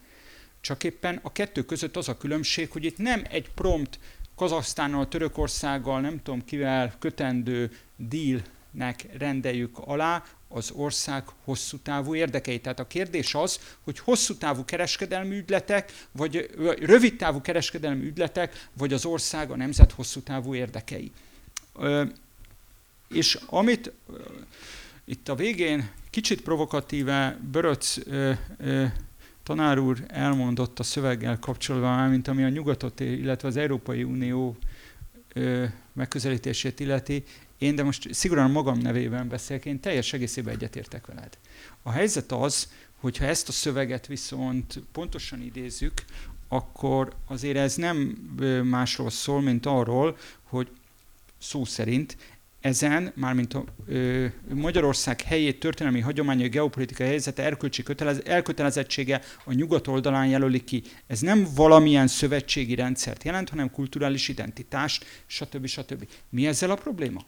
csak éppen a kettő között az a különbség, hogy itt nem egy prompt Kazasztánnal, Törökországgal, nem tudom kivel kötendő dealnek rendeljük alá, az ország hosszú távú érdekeit. Tehát a kérdés az, hogy hosszú távú kereskedelmi ügyletek, vagy rövid távú kereskedelmi ügyletek, vagy az ország a nemzet hosszú távú érdekei. És amit itt a végén kicsit provokatíve Böröc tanár úr elmondott a szöveggel kapcsolatban, mint ami a nyugatot, illetve az Európai Unió megközelítését illeti, én, de most szigorúan magam nevében beszélek, én teljes egészében egyetértek veled. A helyzet az, hogyha ezt a szöveget viszont pontosan idézzük, akkor azért ez nem másról szól, mint arról, hogy szó szerint ezen, mármint a ö, Magyarország helyét, történelmi hagyományai, geopolitikai helyzete, erkölcsi kötelez, elkötelezettsége a nyugat oldalán jelöli ki. Ez nem valamilyen szövetségi rendszert jelent, hanem kulturális identitást, stb. stb. Mi ezzel a probléma?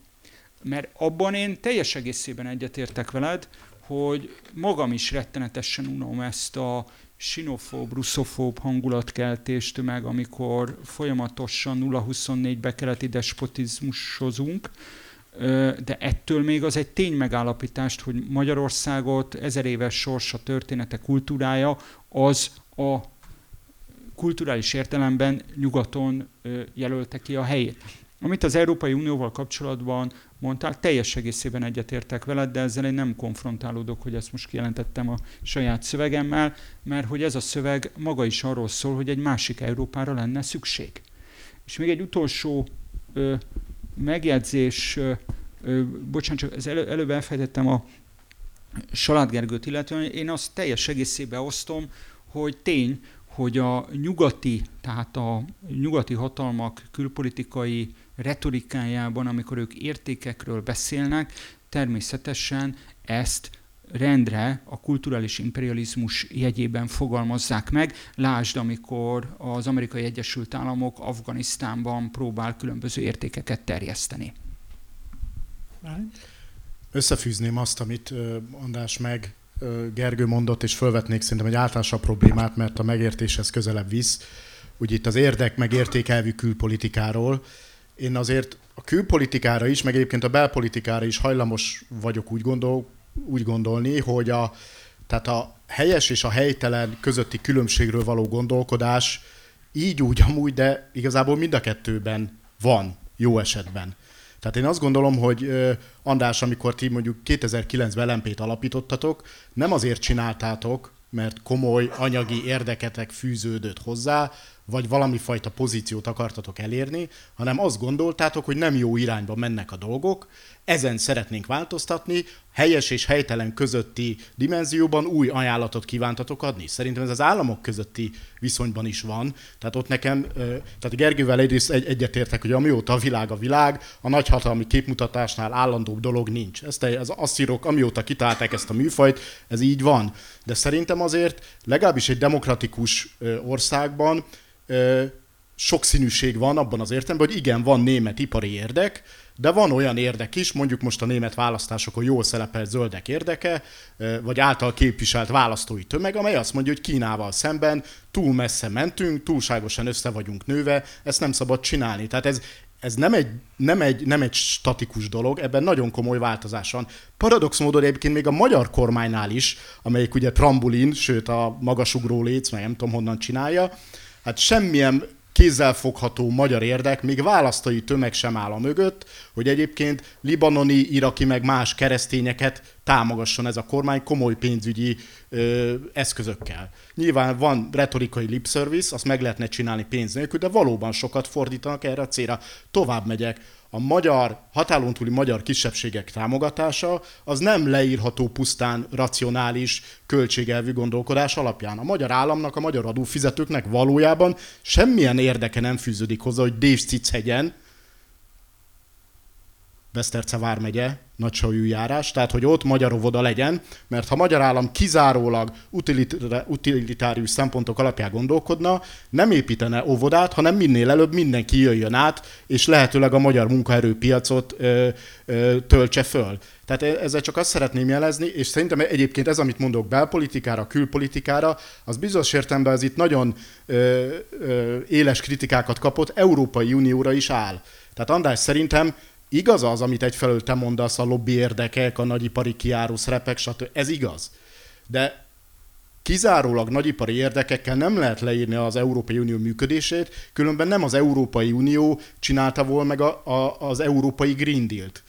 Mert abban én teljes egészében egyetértek veled, hogy magam is rettenetesen unom ezt a sinofób, russzofób hangulatkeltést meg, amikor folyamatosan 0-24 keleti despotizmusozunk, de ettől még az egy tény megállapítást, hogy Magyarországot ezer éves sorsa, története, kultúrája az a kulturális értelemben nyugaton jelölte ki a helyét. Amit az Európai Unióval kapcsolatban mondtál, teljes egészében egyetértek veled, de ezzel én nem konfrontálódok, hogy ezt most kijelentettem a saját szövegemmel, mert hogy ez a szöveg maga is arról szól, hogy egy másik Európára lenne szükség. És még egy utolsó ö, megjegyzés ö, bocsánat, csak az elő, előbb elfejtettem a Salád Gergőt illetően, én azt teljes egészében osztom, hogy tény, hogy a nyugati, tehát a nyugati hatalmak külpolitikai retorikájában, amikor ők értékekről beszélnek, természetesen ezt rendre a kulturális imperializmus jegyében fogalmazzák meg. Lásd, amikor az Amerikai Egyesült Államok Afganisztánban próbál különböző értékeket terjeszteni. Összefűzném azt, amit András meg Gergő mondott, és felvetnék szerintem egy általánosabb problémát, mert a megértéshez közelebb visz. Úgy itt az érdek meg értékelvű külpolitikáról. Én azért a külpolitikára is, meg egyébként a belpolitikára is hajlamos vagyok úgy, gondol, úgy gondolni, hogy a, tehát a helyes és a helytelen közötti különbségről való gondolkodás így úgy amúgy, de igazából mind a kettőben van, jó esetben. Tehát én azt gondolom, hogy András, amikor ti mondjuk 2009-ben LMP-t alapítottatok, nem azért csináltátok, mert komoly anyagi érdeketek fűződött hozzá, vagy valami fajta pozíciót akartatok elérni, hanem azt gondoltátok, hogy nem jó irányba mennek a dolgok, ezen szeretnénk változtatni, helyes és helytelen közötti dimenzióban új ajánlatot kívántatok adni. Szerintem ez az államok közötti viszonyban is van. Tehát ott nekem, tehát Gergővel egyrészt egy, egyetértek, hogy amióta a világ a világ, a nagyhatalmi képmutatásnál állandóbb dolog nincs. Ezt az asszírok, amióta kitálták ezt a műfajt, ez így van. De szerintem azért legalábbis egy demokratikus országban sokszínűség van abban az értelemben, hogy igen, van német ipari érdek, de van olyan érdek is, mondjuk most a német választásokon jól szerepelt zöldek érdeke, vagy által képviselt választói tömeg, amely azt mondja, hogy Kínával szemben túl messze mentünk, túlságosan össze vagyunk nőve, ezt nem szabad csinálni. Tehát ez, ez nem egy, nem, egy, nem egy statikus dolog, ebben nagyon komoly változás van. Paradox módon egyébként még a magyar kormánynál is, amelyik ugye trambulin, sőt a magasugró léc, meg nem tudom honnan csinálja, hát semmilyen kézzelfogható magyar érdek, még választói tömeg sem áll a mögött, hogy egyébként libanoni, iraki, meg más keresztényeket támogasson ez a kormány komoly pénzügyi ö, eszközökkel. Nyilván van retorikai lip service, azt meg lehetne csinálni pénz nélkül, de valóban sokat fordítanak erre a célra. Tovább megyek a magyar, határon túli magyar kisebbségek támogatása az nem leírható pusztán racionális költségelvű gondolkodás alapján. A magyar államnak, a magyar adófizetőknek valójában semmilyen érdeke nem fűződik hozzá, hogy Dévszicehegyen, Beszterce vármegye, nagysajű járás, tehát hogy ott magyar óvoda legyen, mert ha magyar állam kizárólag utilitárius szempontok alapján gondolkodna, nem építene óvodát, hanem minél előbb mindenki jöjjön át, és lehetőleg a magyar munkaerőpiacot ö, ö, töltse föl. Tehát e, ezzel csak azt szeretném jelezni, és szerintem egyébként ez, amit mondok belpolitikára, külpolitikára, az bizonyos értelemben ez itt nagyon ö, ö, éles kritikákat kapott, Európai Unióra is áll. Tehát András szerintem Igaz az, amit egyfelől te mondasz, a lobby érdekek, a nagyipari kiáró szerepek, stb. Ez igaz. De kizárólag nagyipari érdekekkel nem lehet leírni az Európai Unió működését, különben nem az Európai Unió csinálta volna meg a, a, az Európai Green Deal-t,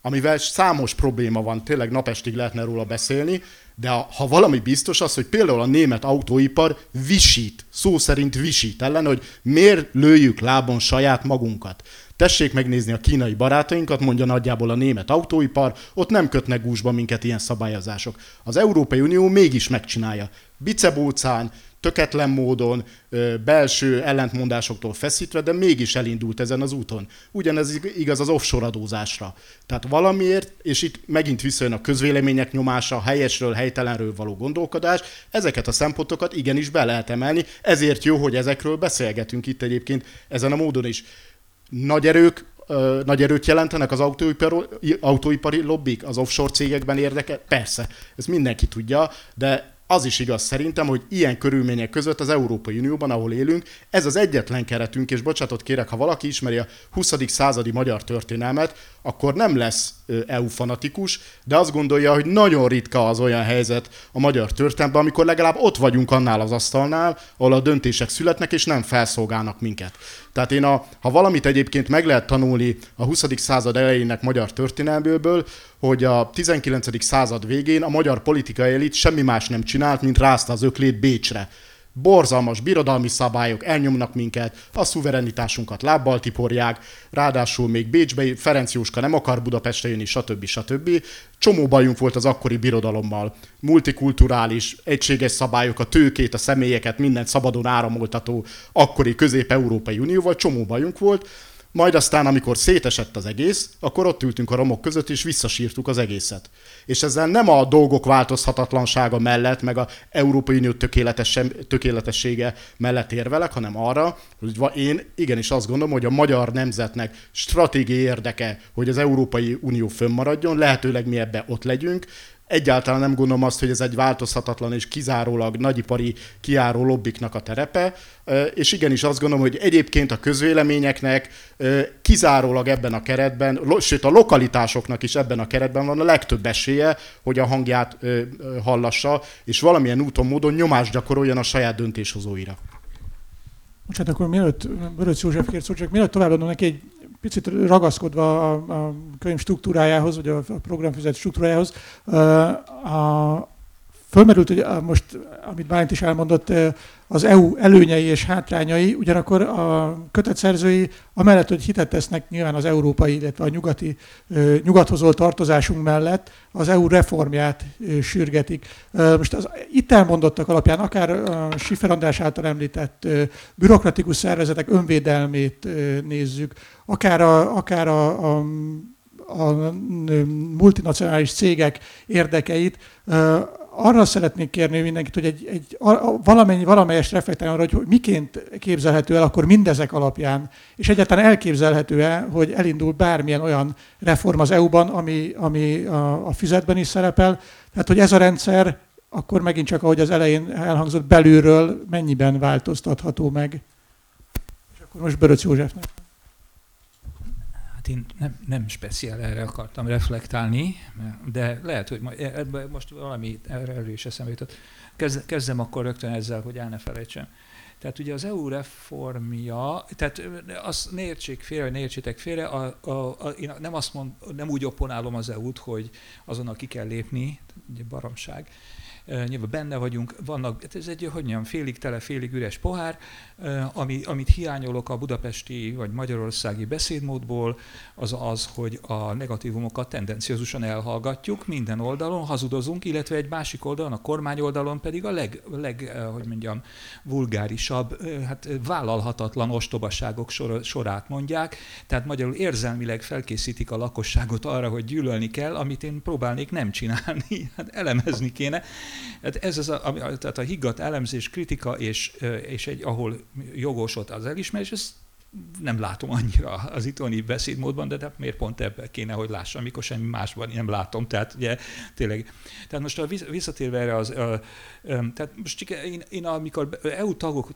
amivel számos probléma van, tényleg napestig lehetne róla beszélni, de ha, ha valami biztos az, hogy például a német autóipar visít, szó szerint visít ellen, hogy miért lőjük lábon saját magunkat. Tessék megnézni a kínai barátainkat, mondja nagyjából a német autóipar, ott nem kötnek gúzsba minket ilyen szabályozások. Az Európai Unió mégis megcsinálja. Bicebócán, töketlen módon, belső ellentmondásoktól feszítve, de mégis elindult ezen az úton. Ugyanez igaz az offshore adózásra. Tehát valamiért, és itt megint visszajön a közvélemények nyomása, a helyesről, helytelenről való gondolkodás, ezeket a szempontokat igenis be lehet emelni, ezért jó, hogy ezekről beszélgetünk itt egyébként ezen a módon is nagy erők, nagy erőt jelentenek az autóipari, autóipari lobbik, az offshore cégekben érdeke? Persze, ez mindenki tudja, de az is igaz szerintem, hogy ilyen körülmények között az Európai Unióban, ahol élünk, ez az egyetlen keretünk, és bocsátot kérek, ha valaki ismeri a 20. századi magyar történelmet, akkor nem lesz EU fanatikus, de azt gondolja, hogy nagyon ritka az olyan helyzet a magyar történelemben, amikor legalább ott vagyunk annál az asztalnál, ahol a döntések születnek, és nem felszolgálnak minket. Tehát én, a, ha valamit egyébként meg lehet tanulni a 20. század elejének magyar történelméből, hogy a 19. század végén a magyar politikai elit semmi más nem csinált, mint rázta az öklét Bécsre borzalmas birodalmi szabályok elnyomnak minket, a szuverenitásunkat lábbal tiporják, ráadásul még Bécsbe Ferenc Jóska nem akar Budapestre jönni, stb. stb. Csomó bajunk volt az akkori birodalommal. Multikulturális, egységes szabályok, a tőkét, a személyeket, mindent szabadon áramoltató akkori közép-európai unióval, csomó bajunk volt majd aztán, amikor szétesett az egész, akkor ott ültünk a romok között, és visszasírtuk az egészet. És ezzel nem a dolgok változhatatlansága mellett, meg a Európai Unió tökéletes, tökéletessége mellett érvelek, hanem arra, hogy én igenis azt gondolom, hogy a magyar nemzetnek stratégiai érdeke, hogy az Európai Unió fönnmaradjon, lehetőleg mi ebbe ott legyünk, egyáltalán nem gondolom azt, hogy ez egy változhatatlan és kizárólag nagyipari kiáró lobbiknak a terepe, és igenis azt gondolom, hogy egyébként a közvéleményeknek kizárólag ebben a keretben, sőt a lokalitásoknak is ebben a keretben van a legtöbb esélye, hogy a hangját hallassa, és valamilyen úton, módon nyomást gyakoroljon a saját döntéshozóira. Hát akkor mielőtt Böröc József kért szó, csak mielőtt továbbadom neki egy picit ragaszkodva a, könyv struktúrájához, vagy a programfüzet struktúrájához, fölmerült, hogy most, amit Bálint is elmondott, az EU előnyei és hátrányai, ugyanakkor a kötet szerzői amellett, hogy hitet tesznek nyilván az európai, illetve a nyugati, nyugathoz tartozásunk mellett, az EU reformját sürgetik. Most az itt elmondottak alapján, akár a András által említett bürokratikus szervezetek önvédelmét nézzük, akár a, akár a, a a multinacionális cégek érdekeit, arra szeretnék kérni mindenkit, hogy egy, egy valamennyi, valamelyes reflektáljon arra, hogy miként képzelhető el akkor mindezek alapján, és egyáltalán elképzelhető-e, hogy elindul bármilyen olyan reform az EU-ban, ami, ami a, a füzetben is szerepel. Tehát, hogy ez a rendszer akkor megint csak, ahogy az elején elhangzott, belülről mennyiben változtatható meg. És akkor most Böröc Józsefnek. Hát én nem, nem speciál erre akartam reflektálni, de lehet, hogy most valami erről is eszembe jutott. Kezdem akkor rögtön ezzel, hogy el ne felejtsem. Tehát ugye az EU reformja, tehát azt ne értsék félre, ne értsétek félre, a, a, a, én nem, azt mond, nem úgy opponálom az EU-t, hogy azonnal ki kell lépni, ugye baromság, nyilván benne vagyunk, vannak, hát ez egy, hogy mondjam, félig tele, félig üres pohár, ami, amit hiányolok a budapesti vagy magyarországi beszédmódból, az az, hogy a negatívumokat tendenciózusan elhallgatjuk minden oldalon, hazudozunk, illetve egy másik oldalon, a kormány oldalon pedig a leg, leg hogy mondjam, vulgárisabb, hát vállalhatatlan ostobaságok sor, sorát mondják, tehát magyarul érzelmileg felkészítik a lakosságot arra, hogy gyűlölni kell, amit én próbálnék nem csinálni, hát elemezni kéne. Hát ez az a, tehát a higgadt elemzés, kritika és, és egy, ahol jogos ott az elismerés, ezt nem látom annyira az itthoni beszédmódban, de, de miért pont ebben kéne, hogy lássam, amikor semmi másban nem látom. Tehát ugye tényleg. Tehát most a visszatérve erre az, a, a, tehát most én, én amikor EU tagok,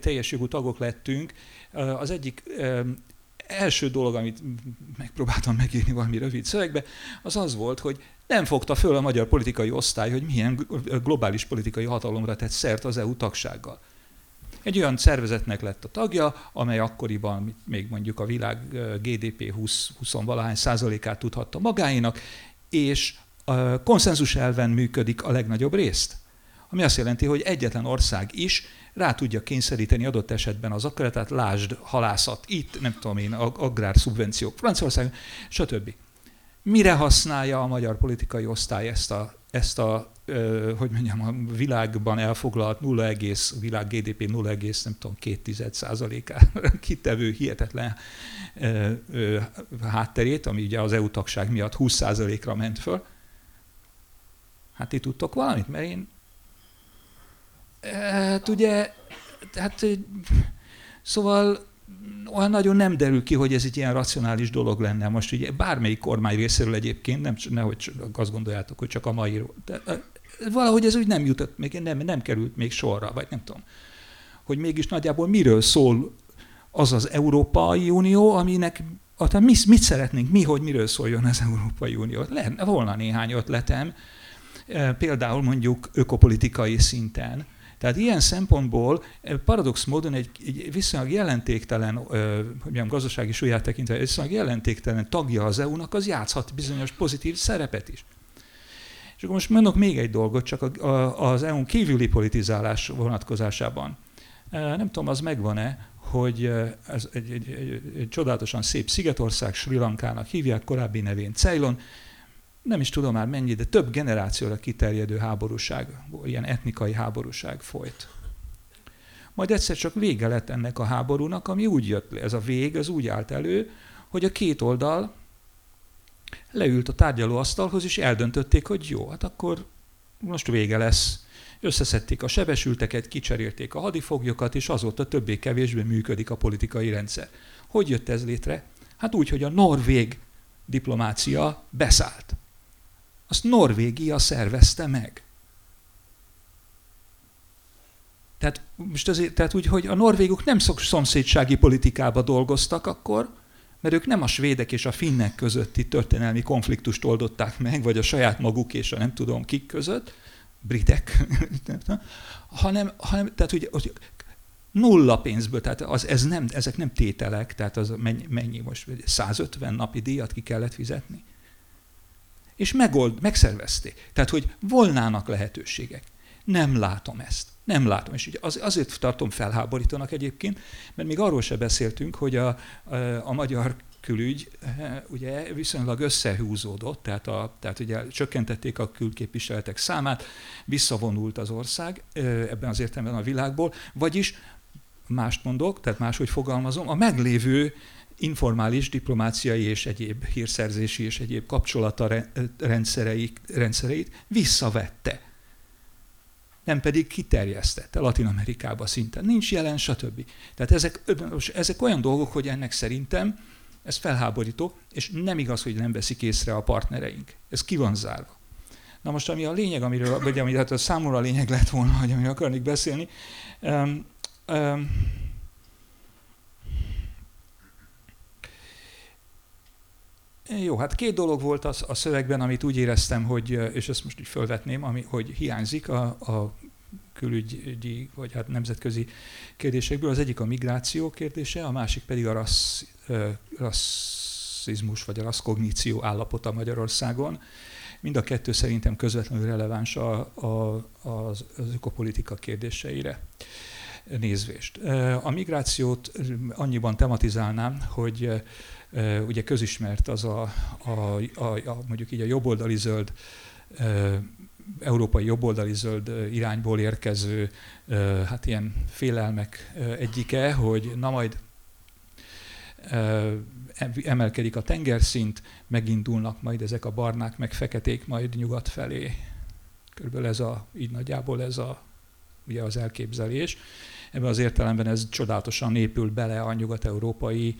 teljes jogú tagok lettünk, az egyik első dolog, amit megpróbáltam megírni valami rövid szövegbe, az az volt, hogy nem fogta föl a magyar politikai osztály, hogy milyen globális politikai hatalomra tett szert az EU tagsággal. Egy olyan szervezetnek lett a tagja, amely akkoriban még mondjuk a világ GDP 20-valahány százalékát tudhatta magáénak, és a konszenzus elven működik a legnagyobb részt. Ami azt jelenti, hogy egyetlen ország is rá tudja kényszeríteni adott esetben az akaratát, lásd halászat itt, nem tudom én, agrárszubvenciók Franciaország, stb. Mire használja a magyar politikai osztály ezt a, ezt a hogy mondjam, a világban elfoglalt 0, világ GDP 0, nem tudom, 2 százalékát kitevő hihetetlen hátterét, ami ugye az EU tagság miatt 20 százalékra ment föl. Hát ti tudtok valamit? Mert én hát ugye, hát szóval olyan nagyon nem derül ki, hogy ez egy ilyen racionális dolog lenne. Most ugye bármelyik kormány részéről egyébként, nem, nehogy azt gondoljátok, hogy csak a mai, de valahogy ez úgy nem jutott, még nem, nem került még sorra, vagy nem tudom. Hogy mégis nagyjából miről szól az az Európai Unió, aminek tehát mit, mit szeretnénk, mi, hogy miről szóljon az Európai Unió. Lenne, volna néhány ötletem, például mondjuk ökopolitikai szinten, tehát ilyen szempontból paradox módon egy, egy viszonylag jelentéktelen, hogy mondjam, gazdasági súlyát tekintve, viszonylag jelentéktelen tagja az EU-nak, az játszhat bizonyos pozitív szerepet is. És akkor most mondok még egy dolgot, csak az EU-n kívüli politizálás vonatkozásában. Nem tudom, az megvan-e, hogy ez egy, egy, egy, egy csodálatosan szép szigetország, Sri Lankának hívják, korábbi nevén Ceylon, nem is tudom már mennyi, de több generációra kiterjedő háborúság, ilyen etnikai háborúság folyt. Majd egyszer csak vége lett ennek a háborúnak, ami úgy jött, ez a vég, az úgy állt elő, hogy a két oldal leült a tárgyalóasztalhoz, és eldöntötték, hogy jó, hát akkor most vége lesz. Összeszedték a sebesülteket, kicserélték a hadifoglyokat, és azóta többé-kevésbé működik a politikai rendszer. Hogy jött ez létre? Hát úgy, hogy a norvég diplomácia beszállt. Azt Norvégia szervezte meg. Tehát, most azért, tehát úgy, hogy a norvégok nem szomszédsági politikába dolgoztak akkor, mert ők nem a svédek és a finnek közötti történelmi konfliktust oldották meg, vagy a saját maguk és a nem tudom kik között, britek, hanem, hanem tehát, hogy, hogy nulla pénzből, tehát az, ez nem, ezek nem tételek, tehát az mennyi, mennyi most, 150 napi díjat ki kellett fizetni. És megold, megszervezték. Tehát, hogy volnának lehetőségek. Nem látom ezt. Nem látom. És az, azért tartom felháborítónak egyébként, mert még arról se beszéltünk, hogy a, a, a magyar külügy ugye viszonylag összehúzódott, tehát, a, tehát ugye csökkentették a külképviseletek számát, visszavonult az ország ebben az értelemben a világból, vagyis mást mondok, tehát máshogy fogalmazom, a meglévő informális diplomáciai és egyéb hírszerzési és egyéb kapcsolata rendszereit, rendszereit visszavette nem pedig kiterjesztette Latin Amerikába szinten. Nincs jelen, stb. Tehát ezek, ezek olyan dolgok, hogy ennek szerintem ez felháborító, és nem igaz, hogy nem veszik észre a partnereink. Ez ki van zárva. Na most, ami a lényeg, amiről, vagy ami hát a számomra a lényeg lett volna, hogy amiről akarnék beszélni, um, um, Jó, hát két dolog volt az, a szövegben, amit úgy éreztem, hogy, és ezt most így fölvetném, ami, hogy hiányzik a, a külügyi, vagy hát nemzetközi kérdésekből. Az egyik a migráció kérdése, a másik pedig a rassz, rasszizmus, vagy a rasszkogníció állapota Magyarországon. Mind a kettő szerintem közvetlenül releváns a, a, az, az ökopolitika kérdéseire nézvést. A migrációt annyiban tematizálnám, hogy ugye közismert az a, a, a, a mondjuk így a jobboldali zöld európai jobboldali zöld irányból érkező hát ilyen félelmek egyike, hogy na majd emelkedik a tengerszint, megindulnak majd ezek a barnák, meg feketék majd nyugat felé. Körülbelül ez a, így nagyjából ez a, ugye az elképzelés. Ebben az értelemben ez csodálatosan épül bele a nyugat-európai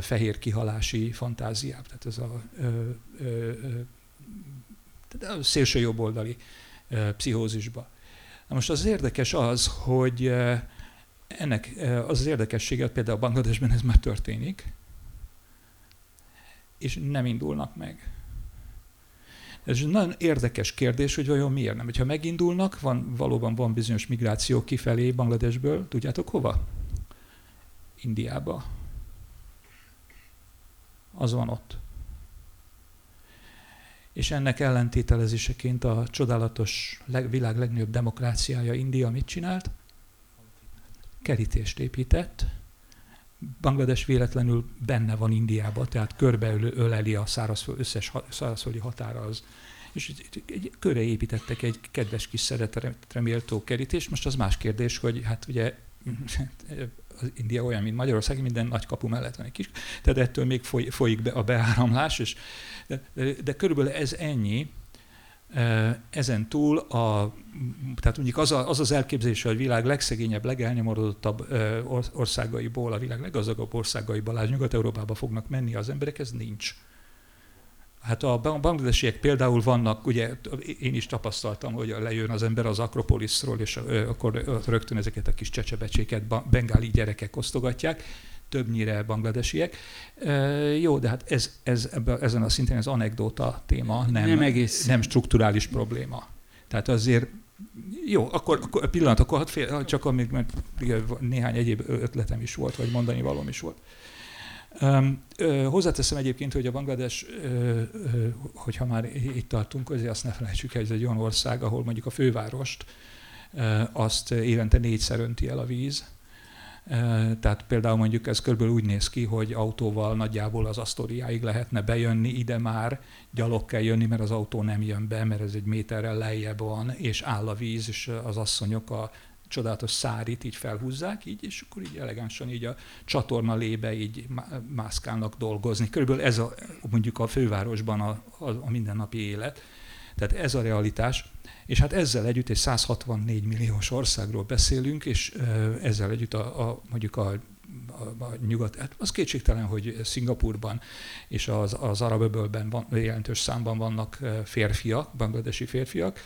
fehér kihalási fantáziába. Tehát ez a, a szélső jobboldali pszichózisba. Na most az érdekes az, hogy ennek az az érdekessége, például Bangladesben ez már történik, és nem indulnak meg. Ez nagyon érdekes kérdés, hogy vajon miért nem. Ha megindulnak, van, valóban van bizonyos migráció kifelé Bangladesből, tudjátok hova? Indiába. Az van ott. És ennek ellentételezéseként a csodálatos világ legnagyobb demokráciája India mit csinált? Kerítést épített, Banglades véletlenül benne van Indiában, tehát körbeöleli a szárazföld, összes szárazföldi határa az. És egy, körre építettek egy kedves kis szeretetre méltó kerítést. Most az más kérdés, hogy hát ugye az India olyan, mint Magyarország, minden nagy kapu mellett van egy kis, tehát ettől még foly, folyik be a beáramlás, és, de, de, de körülbelül ez ennyi, ezen túl, a, tehát mondjuk az, a, az az elképzelés, hogy a világ legszegényebb, legelnyomorodottabb országaiból, a világ leggazdagabb országaiból, Nyugat-Európába fognak menni az emberek, ez nincs. Hát a bangladesiek például vannak, ugye én is tapasztaltam, hogy lejön az ember az Akropoliszról, és akkor rögtön ezeket a kis csecsebecséket bengáli gyerekek osztogatják, többnyire bangladesiek. Jó, de hát ez, ez ebben, ezen a szinten ez anekdóta téma, nem, nem, egész. nem strukturális probléma. Tehát azért jó, akkor, akkor pillanat, akkor fél, csak amíg, mert néhány egyéb ötletem is volt, vagy mondani valóm is volt. Um, ö, hozzáteszem egyébként, hogy a Banglades, ö, ö, hogyha már itt tartunk, azért azt ne felejtsük el, hogy ez egy olyan ország, ahol mondjuk a fővárost ö, azt évente négyszer önti el a víz. Tehát például mondjuk ez körülbelül úgy néz ki, hogy autóval nagyjából az Asztoriáig lehetne bejönni, ide már gyalog kell jönni, mert az autó nem jön be, mert ez egy méterrel lejjebb van, és áll a víz, és az asszonyok a csodálatos szárit így felhúzzák, így, és akkor így elegánsan így a csatorna lébe így mászkálnak dolgozni. Körülbelül ez a, mondjuk a fővárosban a, a, a mindennapi élet. Tehát ez a realitás. És hát ezzel együtt egy 164 milliós országról beszélünk, és ezzel együtt a, a mondjuk a a, a nyugat, hát az kétségtelen, hogy Szingapurban és az, az arab öbölben van, jelentős számban vannak férfiak, bangladesi férfiak,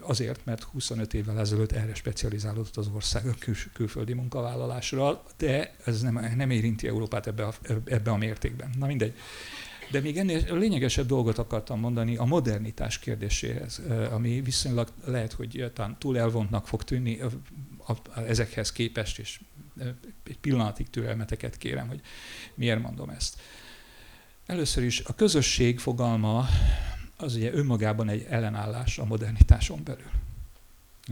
Azért, mert 25 évvel ezelőtt erre specializálódott az ország a kül- külföldi munkavállalásra, de ez nem, nem érinti Európát ebbe a, ebbe a mértékben. Na mindegy. De még ennél lényegesebb dolgot akartam mondani a modernitás kérdéséhez, ami viszonylag lehet, hogy talán túl elvontnak fog tűnni ezekhez képest, és egy pillanatig türelmeteket kérem, hogy miért mondom ezt. Először is a közösség fogalma az ugye önmagában egy ellenállás a modernitáson belül.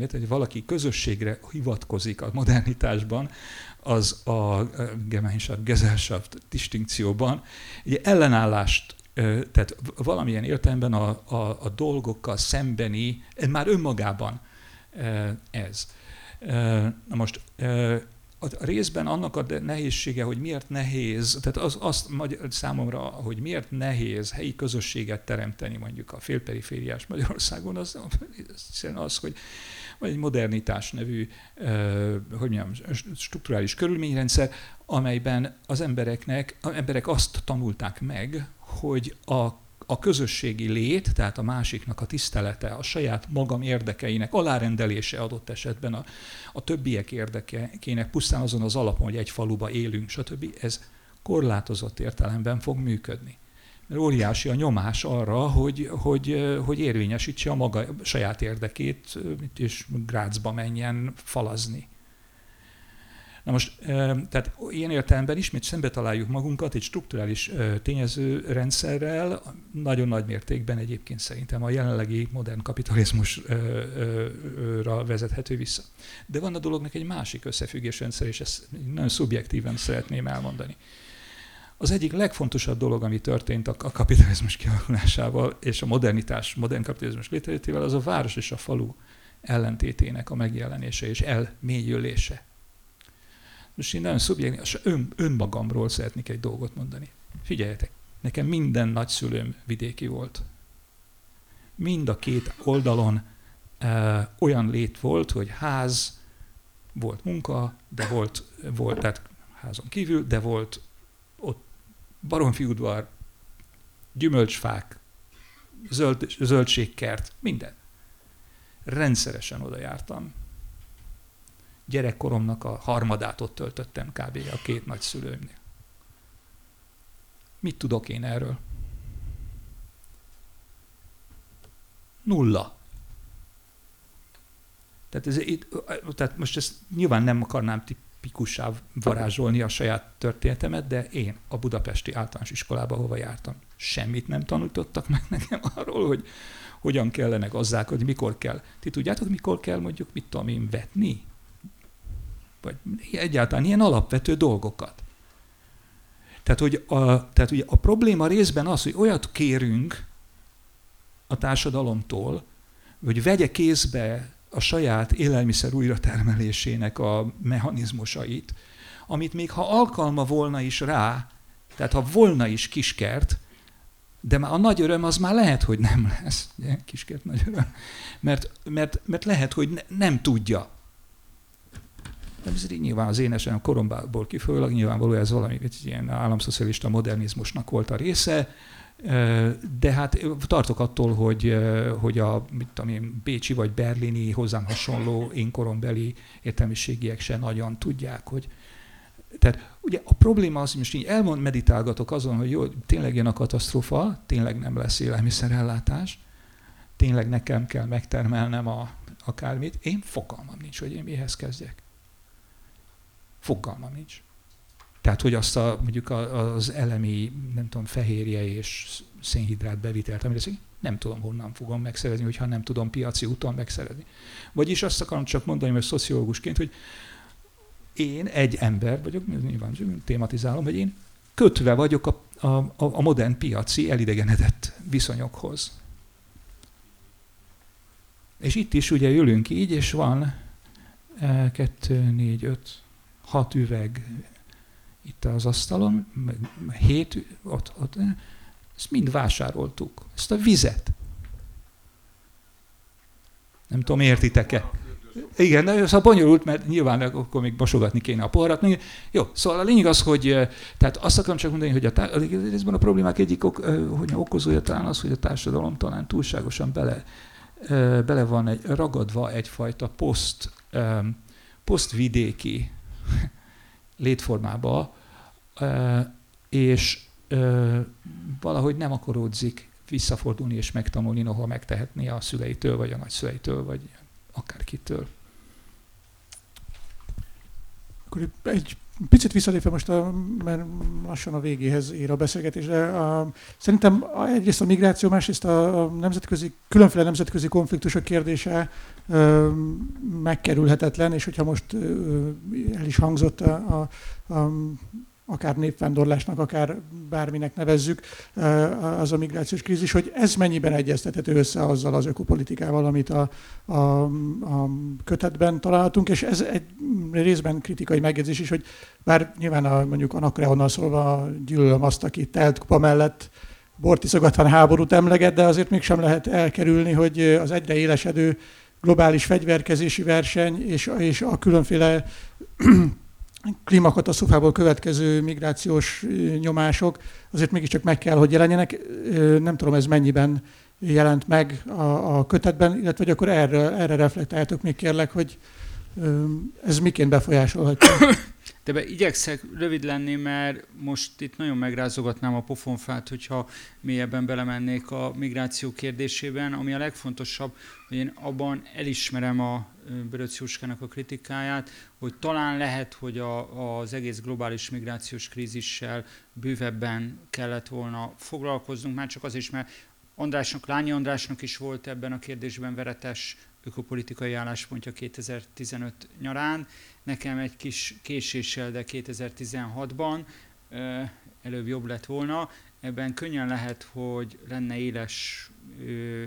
Érted, hogy valaki közösségre hivatkozik a modernitásban, az a Gemeinschaft, Gesellschaft distinkcióban egy ellenállást, tehát valamilyen értelemben a, a, a dolgokkal szembeni, már önmagában ez. Na most a részben annak a nehézsége, hogy miért nehéz, tehát az, azt számomra, hogy miért nehéz helyi közösséget teremteni mondjuk a félperifériás Magyarországon, az, az hogy vagy egy modernitás nevű, hogy mondjam, strukturális körülményrendszer, amelyben az embereknek, az emberek azt tanulták meg, hogy a a közösségi lét, tehát a másiknak a tisztelete, a saját magam érdekeinek alárendelése adott esetben a, a többiek érdekének pusztán azon az alapon, hogy egy faluba élünk, stb. Ez korlátozott értelemben fog működni. Óriási a nyomás arra, hogy, hogy, hogy érvényesítse a maga saját érdekét, és Grácsba menjen falazni. Na most, tehát ilyen értelemben ismét szembe találjuk magunkat egy strukturális tényező rendszerrel, nagyon nagy mértékben egyébként szerintem a jelenlegi modern kapitalizmusra vezethető vissza. De van a dolognak egy másik összefüggés rendszer, és ezt nagyon szubjektíven szeretném elmondani. Az egyik legfontosabb dolog, ami történt a kapitalizmus kialakulásával és a modernitás, modern kapitalizmus létrejöttével, az a város és a falu ellentétének a megjelenése és elmélyülése. Most én nagyon szubjektív, ön, önmagamról szeretnék egy dolgot mondani. Figyeljetek, nekem minden nagyszülőm vidéki volt. Mind a két oldalon e, olyan lét volt, hogy ház, volt munka, de volt, volt tehát házon kívül, de volt baromfiudvar, gyümölcsfák, zöld, zöldségkert, minden. Rendszeresen oda jártam gyerekkoromnak a harmadát ott töltöttem kb. a két nagyszülőmnél. Mit tudok én erről? Nulla. Tehát, ez, itt, tehát most ezt nyilván nem akarnám tipikussá varázsolni a saját történetemet, de én a budapesti általános iskolába hova jártam, semmit nem tanultottak meg nekem arról, hogy hogyan kellene gazdálkodni, mikor kell. Ti tudjátok, mikor kell mondjuk, mit tudom én, vetni? vagy egyáltalán ilyen alapvető dolgokat. Tehát, hogy a, tehát ugye a probléma részben az, hogy olyat kérünk a társadalomtól, hogy vegye kézbe a saját élelmiszer újratermelésének a mechanizmusait, amit még ha alkalma volna is rá, tehát ha volna is kiskert, de már a nagy öröm az már lehet, hogy nem lesz. Ugye? Kiskert nagy öröm. Mert, mert, mert lehet, hogy ne, nem tudja. De ez nyilván az énesen a koromból kifolyólag nyilvánvalóan ez valami egy ilyen államszocialista modernizmusnak volt a része, de hát tartok attól, hogy, hogy a mit tudom én, bécsi vagy berlini hozzám hasonló én korombeli értelmiségiek se nagyon tudják, hogy tehát ugye a probléma az, hogy most így elmond, meditálgatok azon, hogy jó, tényleg jön a katasztrófa, tényleg nem lesz élelmiszerellátás, tényleg nekem kell megtermelnem a, akármit, én fogalmam nincs, hogy én mihez kezdjek. Fogalmam nincs. Tehát, hogy azt a, mondjuk az elemi, nem tudom, fehérje és szénhidrát bevitelt, amire nem tudom, honnan fogom megszerezni, hogyha nem tudom piaci úton megszerezni. Vagyis azt akarom csak mondani, mert szociológusként, hogy én egy ember vagyok, nyilván tématizálom, hogy én kötve vagyok a, a, a modern piaci elidegenedett viszonyokhoz. És itt is ugye ülünk így, és van e, kettő, négy, öt, hat üveg itt az asztalon, hét, ott, ott, ezt mind vásároltuk. Ezt a vizet. Nem tudom, értitek-e? Igen, de szóval bonyolult, mert nyilván akkor még bosogatni kéne a poharat. Jó, szóval a lényeg az, hogy tehát azt akarom csak mondani, hogy a, tá- a problémák egyik ok, hogy okozója talán az, hogy a társadalom talán túlságosan bele, bele van egy, ragadva egyfajta poszt, posztvidéki létformába, és valahogy nem akaródzik visszafordulni és megtanulni, noha megtehetné a szüleitől, vagy a nagyszüleitől, vagy akárkitől. Akkor egy picit visszalépve most, a, mert lassan a végéhez ér a beszélgetés, de a, szerintem egyrészt a migráció, másrészt a, nemzetközi, különféle nemzetközi konfliktusok kérdése ö, megkerülhetetlen, és hogyha most ö, el is hangzott a, a, a akár népvándorlásnak, akár bárminek nevezzük, az a migrációs krízis, hogy ez mennyiben egyeztethető össze azzal az ökopolitikával, amit a, a, a kötetben találtunk, és ez egy részben kritikai megjegyzés is, hogy bár nyilván a, mondjuk Anakreonnal szólva gyűlölöm azt, aki telt kupa mellett bortiszogatvan háborút emleget, de azért mégsem lehet elkerülni, hogy az egyre élesedő globális fegyverkezési verseny és, és a különféle klímakatasztrófából következő migrációs nyomások azért mégiscsak meg kell, hogy jelenjenek. Nem tudom, ez mennyiben jelent meg a, a kötetben, illetve hogy akkor erre, erre reflektáljátok még kérlek, hogy ez miként befolyásolhatja. De be igyekszek rövid lenni, mert most itt nagyon megrázogatnám a pofonfát, hogyha mélyebben belemennék a migráció kérdésében. Ami a legfontosabb, hogy én abban elismerem a Böröc Jóskának a kritikáját, hogy talán lehet, hogy a, az egész globális migrációs krízissel bővebben kellett volna foglalkoznunk, már csak az is, mert Andrásnak, Lányi Andrásnak is volt ebben a kérdésben veretes ökopolitikai álláspontja 2015 nyarán. Nekem egy kis késéssel, de 2016-ban előbb jobb lett volna. Ebben könnyen lehet, hogy lenne éles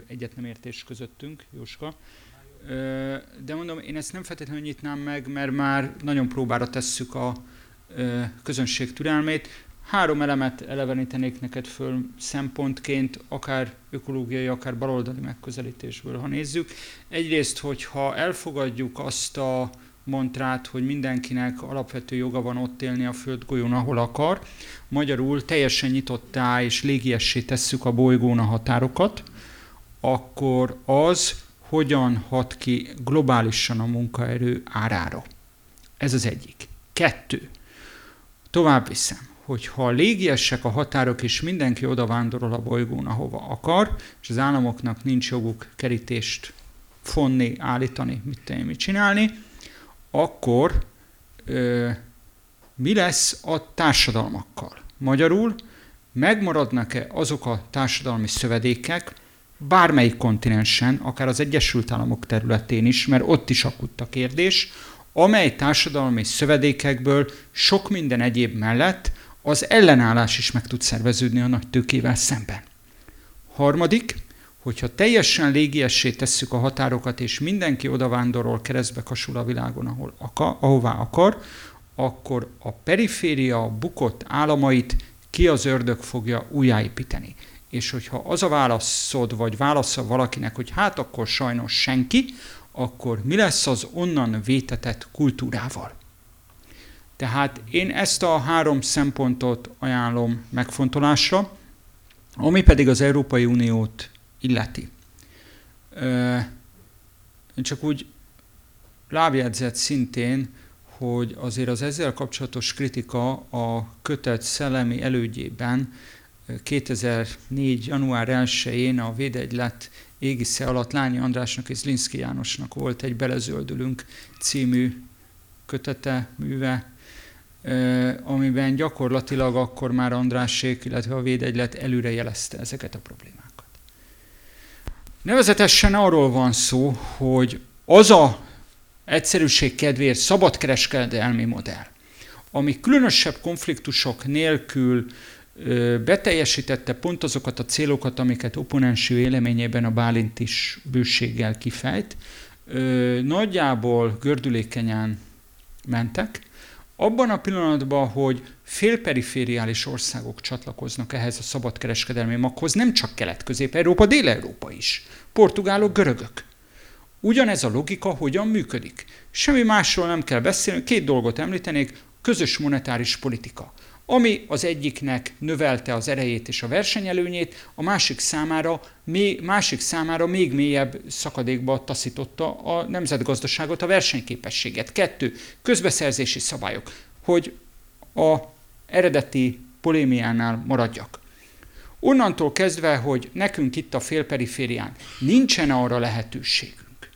egyetnemértés közöttünk, Jóska. De mondom, én ezt nem feltétlenül nyitnám meg, mert már nagyon próbára tesszük a közönség türelmét. Három elemet elevenítenék neked föl szempontként, akár ökológiai, akár baloldali megközelítésből, ha nézzük. Egyrészt, hogyha elfogadjuk azt a montrát, hogy mindenkinek alapvető joga van ott élni a földgolyón, ahol akar, magyarul teljesen nyitottá és légiessé tesszük a bolygón a határokat, akkor az hogyan hat ki globálisan a munkaerő árára. Ez az egyik. Kettő. Tovább viszem hogyha légiesek a határok, és mindenki oda vándorol a bolygón, ahova akar, és az államoknak nincs joguk kerítést fonni, állítani, mit tenni, mit csinálni, akkor ö, mi lesz a társadalmakkal? Magyarul megmaradnak-e azok a társadalmi szövedékek, bármelyik kontinensen, akár az Egyesült Államok területén is, mert ott is akut a kérdés, amely társadalmi szövedékekből sok minden egyéb mellett az ellenállás is meg tud szerveződni a nagy tőkével szemben. Harmadik, hogyha teljesen légiessé tesszük a határokat, és mindenki oda vándorol, keresztbe kasul a világon, ahol akar, ahová akar, akkor a periféria bukott államait ki az ördög fogja újjáépíteni. És hogyha az a válaszod, vagy válaszol valakinek, hogy hát akkor sajnos senki, akkor mi lesz az onnan vétetett kultúrával? Tehát én ezt a három szempontot ajánlom megfontolásra, ami pedig az Európai Uniót illeti. Én csak úgy lábjegyzett szintén, hogy azért az ezzel kapcsolatos kritika a kötet szellemi elődjében 2004. január 1-én a Védegylet égisze alatt Lányi Andrásnak és Zlinszki Jánosnak volt egy Belezöldülünk című kötete, műve, amiben gyakorlatilag akkor már Andrásség, illetve a védegylet előre jelezte ezeket a problémákat. Nevezetesen arról van szó, hogy az a egyszerűség kedvéért szabadkereskedelmi modell, ami különösebb konfliktusok nélkül beteljesítette pont azokat a célokat, amiket opponensi véleményében a Bálint is bőséggel kifejt, nagyjából gördülékenyen mentek, abban a pillanatban, hogy félperifériális országok csatlakoznak ehhez a szabadkereskedelmi maghoz, nem csak Kelet-Közép-Európa, Dél-Európa is. Portugálok, görögök. Ugyanez a logika hogyan működik. Semmi másról nem kell beszélni, két dolgot említenék, közös monetáris politika ami az egyiknek növelte az erejét és a versenyelőnyét, a másik számára, még, másik számára még mélyebb szakadékba taszította a nemzetgazdaságot, a versenyképességet. Kettő, közbeszerzési szabályok, hogy a eredeti polémiánál maradjak. Onnantól kezdve, hogy nekünk itt a félperiférián nincsen arra lehetőségünk,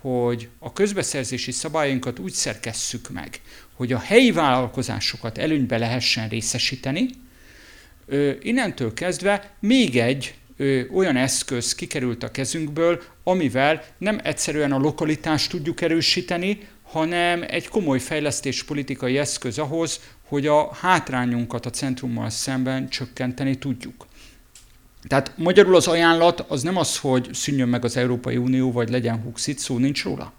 hogy a közbeszerzési szabályainkat úgy szerkesszük meg, hogy a helyi vállalkozásokat előnybe lehessen részesíteni, innentől kezdve még egy olyan eszköz kikerült a kezünkből, amivel nem egyszerűen a lokalitást tudjuk erősíteni, hanem egy komoly fejlesztéspolitikai eszköz ahhoz, hogy a hátrányunkat a centrummal szemben csökkenteni tudjuk. Tehát magyarul az ajánlat az nem az, hogy szűnjön meg az Európai Unió, vagy legyen Huxit, szó nincs róla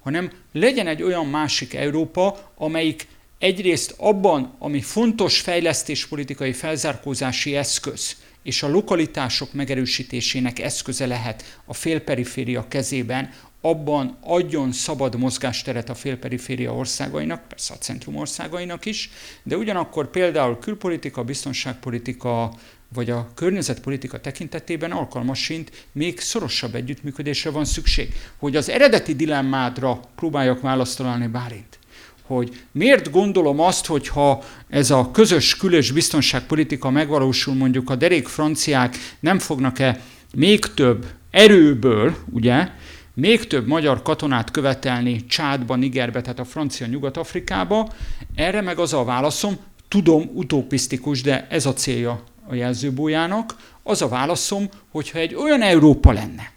hanem legyen egy olyan másik Európa, amelyik egyrészt abban, ami fontos fejlesztéspolitikai felzárkózási eszköz, és a lokalitások megerősítésének eszköze lehet a félperiféria kezében, abban adjon szabad mozgásteret a félperiféria országainak, persze a centrum országainak is, de ugyanakkor például külpolitika, biztonságpolitika, vagy a környezetpolitika tekintetében alkalmasint még szorosabb együttműködésre van szükség. Hogy az eredeti dilemmádra próbáljak választ találni Bálint, hogy miért gondolom azt, hogy ha ez a közös külös biztonságpolitika megvalósul, mondjuk a derék franciák nem fognak-e még több erőből, ugye, még több magyar katonát követelni Csádba, Nigerbe, tehát a francia Nyugat-Afrikába, erre meg az a válaszom, tudom, utopisztikus, de ez a célja a jelzőbójának, az a válaszom, hogyha egy olyan Európa lenne,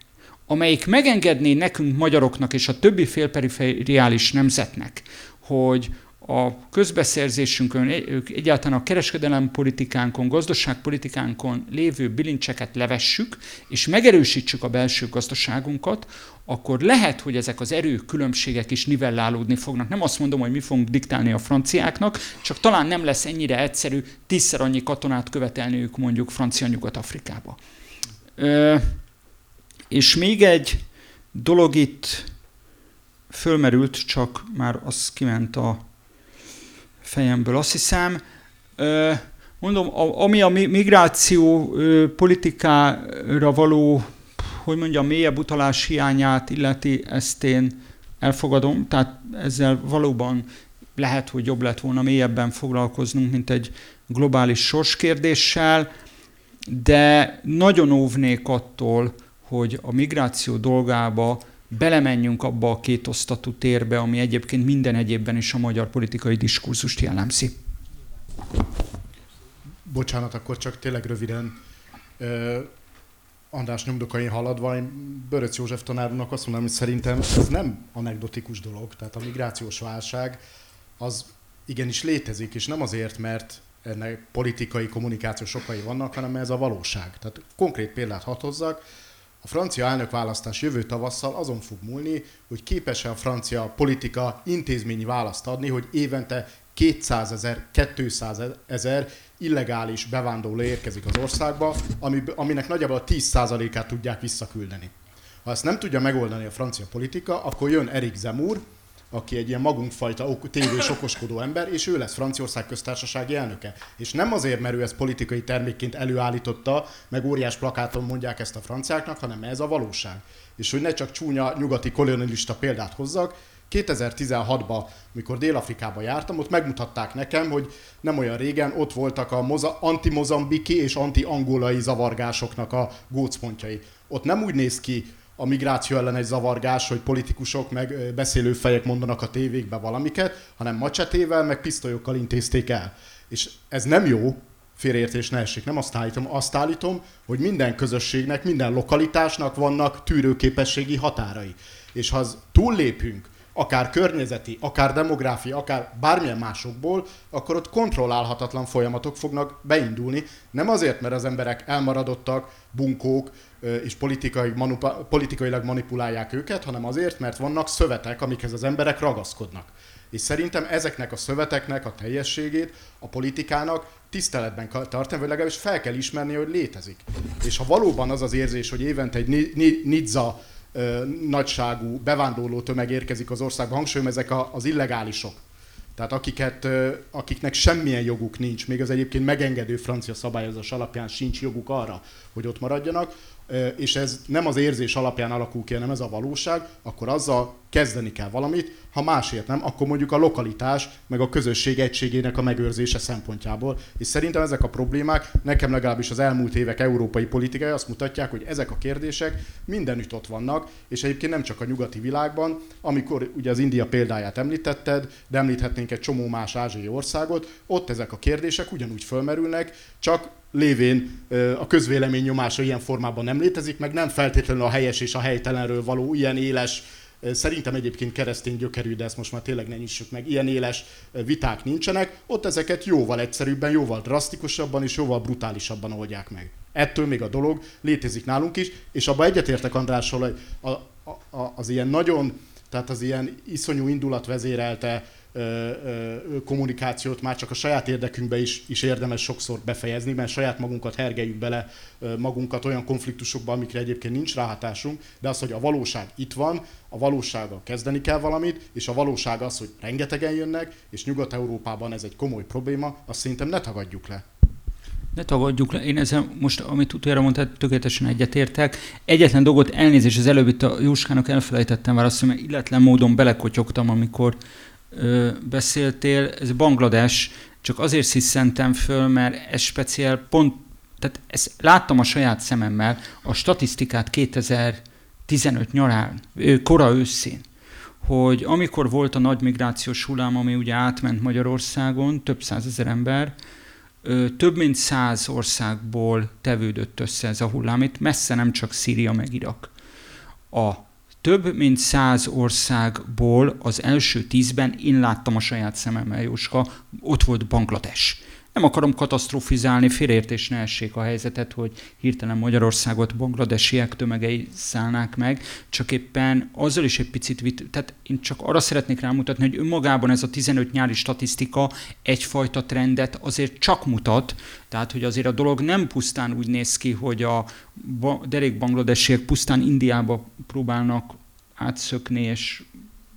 amelyik megengedné nekünk magyaroknak és a többi félperifériális nemzetnek, hogy a közbeszerzésünkön, egyáltalán a kereskedelem politikánkon, gazdaságpolitikánkon lévő bilincseket levessük, és megerősítsük a belső gazdaságunkat, akkor lehet, hogy ezek az erő különbségek is nivellálódni fognak. Nem azt mondom, hogy mi fogunk diktálni a franciáknak, csak talán nem lesz ennyire egyszerű tízszer annyi katonát követelniük mondjuk Francia Nyugat-Afrikába. és még egy dolog itt fölmerült, csak már az kiment a fejemből. Azt hiszem, mondom, ami a migráció politikára való, hogy mondjam, mélyebb utalás hiányát illeti, ezt én elfogadom, tehát ezzel valóban lehet, hogy jobb lett volna mélyebben foglalkoznunk, mint egy globális sorskérdéssel, de nagyon óvnék attól, hogy a migráció dolgába belemenjünk abba a kétosztatú térbe, ami egyébként minden egyébben is a magyar politikai diskurzust jellemzi. Bocsánat, akkor csak tényleg röviden. András nyomdokain haladva, én Böröc József tanárnak azt mondom, hogy szerintem ez nem anekdotikus dolog. Tehát a migrációs válság az igenis létezik, és nem azért, mert ennek politikai, kommunikációs okai vannak, hanem ez a valóság. Tehát konkrét példát hadd hozzak, a francia elnökválasztás jövő tavasszal azon fog múlni, hogy képes-e a francia politika intézményi választ adni, hogy évente 200 ezer, 200 ezer illegális bevándorló érkezik az országba, ami, aminek nagyjából a 10%-át tudják visszaküldeni. Ha ezt nem tudja megoldani a francia politika, akkor jön Erik Zemmour, aki egy ilyen magunkfajta tévés okoskodó ember, és ő lesz Franciaország köztársasági elnöke. És nem azért, mert ő ezt politikai termékként előállította, meg óriás plakáton mondják ezt a franciáknak, hanem ez a valóság. És hogy ne csak csúnya nyugati kolonialista példát hozzak, 2016-ban, mikor Dél-Afrikába jártam, ott megmutatták nekem, hogy nem olyan régen ott voltak a moza- anti-mozambiki és anti-angolai zavargásoknak a gócpontjai. Ott nem úgy néz ki a migráció ellen egy zavargás, hogy politikusok meg beszélő fejek mondanak a tévékbe valamiket, hanem macsetével, meg pisztolyokkal intézték el. És ez nem jó, félreértés ne essék, nem azt állítom, azt állítom, hogy minden közösségnek, minden lokalitásnak vannak tűrőképességi határai. És ha az túllépünk, akár környezeti, akár demográfia, akár bármilyen másokból, akkor ott kontrollálhatatlan folyamatok fognak beindulni. Nem azért, mert az emberek elmaradottak, bunkók, és politikai, manupa, politikailag manipulálják őket, hanem azért, mert vannak szövetek, amikhez az emberek ragaszkodnak. És szerintem ezeknek a szöveteknek a teljességét a politikának tiszteletben kell tartani, vagy legalábbis fel kell ismerni, hogy létezik. És ha valóban az az érzés, hogy évente egy Nidza nagyságú bevándorló tömeg érkezik az országba, hangsúlyom, ezek az illegálisok, tehát akiket, akiknek semmilyen joguk nincs, még az egyébként megengedő francia szabályozás alapján sincs joguk arra, hogy ott maradjanak, és ez nem az érzés alapján alakul ki, hanem ez a valóság, akkor azzal kezdeni kell valamit, ha másért nem, akkor mondjuk a lokalitás, meg a közösség egységének a megőrzése szempontjából. És szerintem ezek a problémák, nekem legalábbis az elmúlt évek európai politikai azt mutatják, hogy ezek a kérdések mindenütt ott vannak, és egyébként nem csak a nyugati világban, amikor ugye az India példáját említetted, de említhetnénk egy csomó más ázsiai országot, ott ezek a kérdések ugyanúgy fölmerülnek, csak lévén a közvélemény nyomása ilyen formában nem létezik, meg nem feltétlenül a helyes és a helytelenről való ilyen éles, szerintem egyébként keresztény gyökerű, de ezt most már tényleg ne nyissuk meg, ilyen éles viták nincsenek, ott ezeket jóval egyszerűbben, jóval drasztikusabban és jóval brutálisabban oldják meg. Ettől még a dolog létezik nálunk is, és abban egyetértek Andrással, hogy a, a, a, az ilyen nagyon, tehát az ilyen iszonyú indulat vezérelte kommunikációt már csak a saját érdekünkbe is, is érdemes sokszor befejezni, mert saját magunkat hergeljük bele magunkat olyan konfliktusokba, amikre egyébként nincs ráhatásunk, de az, hogy a valóság itt van, a valósággal kezdeni kell valamit, és a valóság az, hogy rengetegen jönnek, és Nyugat-Európában ez egy komoly probléma, azt szerintem ne tagadjuk le. Ne tagadjuk le, én ezzel most, amit utoljára mondtad, tökéletesen egyetértek. Egyetlen dolgot elnézést, az előbb itt a Jóskának elfelejtettem válaszolni, mert illetlen módon belekotyogtam, amikor beszéltél, ez Banglades, csak azért sziszentem föl, mert ez speciál pont, tehát ezt láttam a saját szememmel, a statisztikát 2015 nyarán, kora őszén, hogy amikor volt a nagy migrációs hullám, ami ugye átment Magyarországon, több százezer ember, több mint száz országból tevődött össze ez a hullám, itt messze nem csak Szíria meg Irak. A több mint száz országból az első tízben én láttam a saját szememmel, Jóska, ott volt Banglades. Nem akarom katasztrofizálni, félreértés ne essék a helyzetet, hogy hirtelen Magyarországot bangladesiek tömegei szállnák meg, csak éppen azzal is egy picit, vit, tehát én csak arra szeretnék rámutatni, hogy önmagában ez a 15 nyári statisztika egyfajta trendet azért csak mutat, tehát hogy azért a dolog nem pusztán úgy néz ki, hogy a derék bangladesiek pusztán Indiába próbálnak átszökni és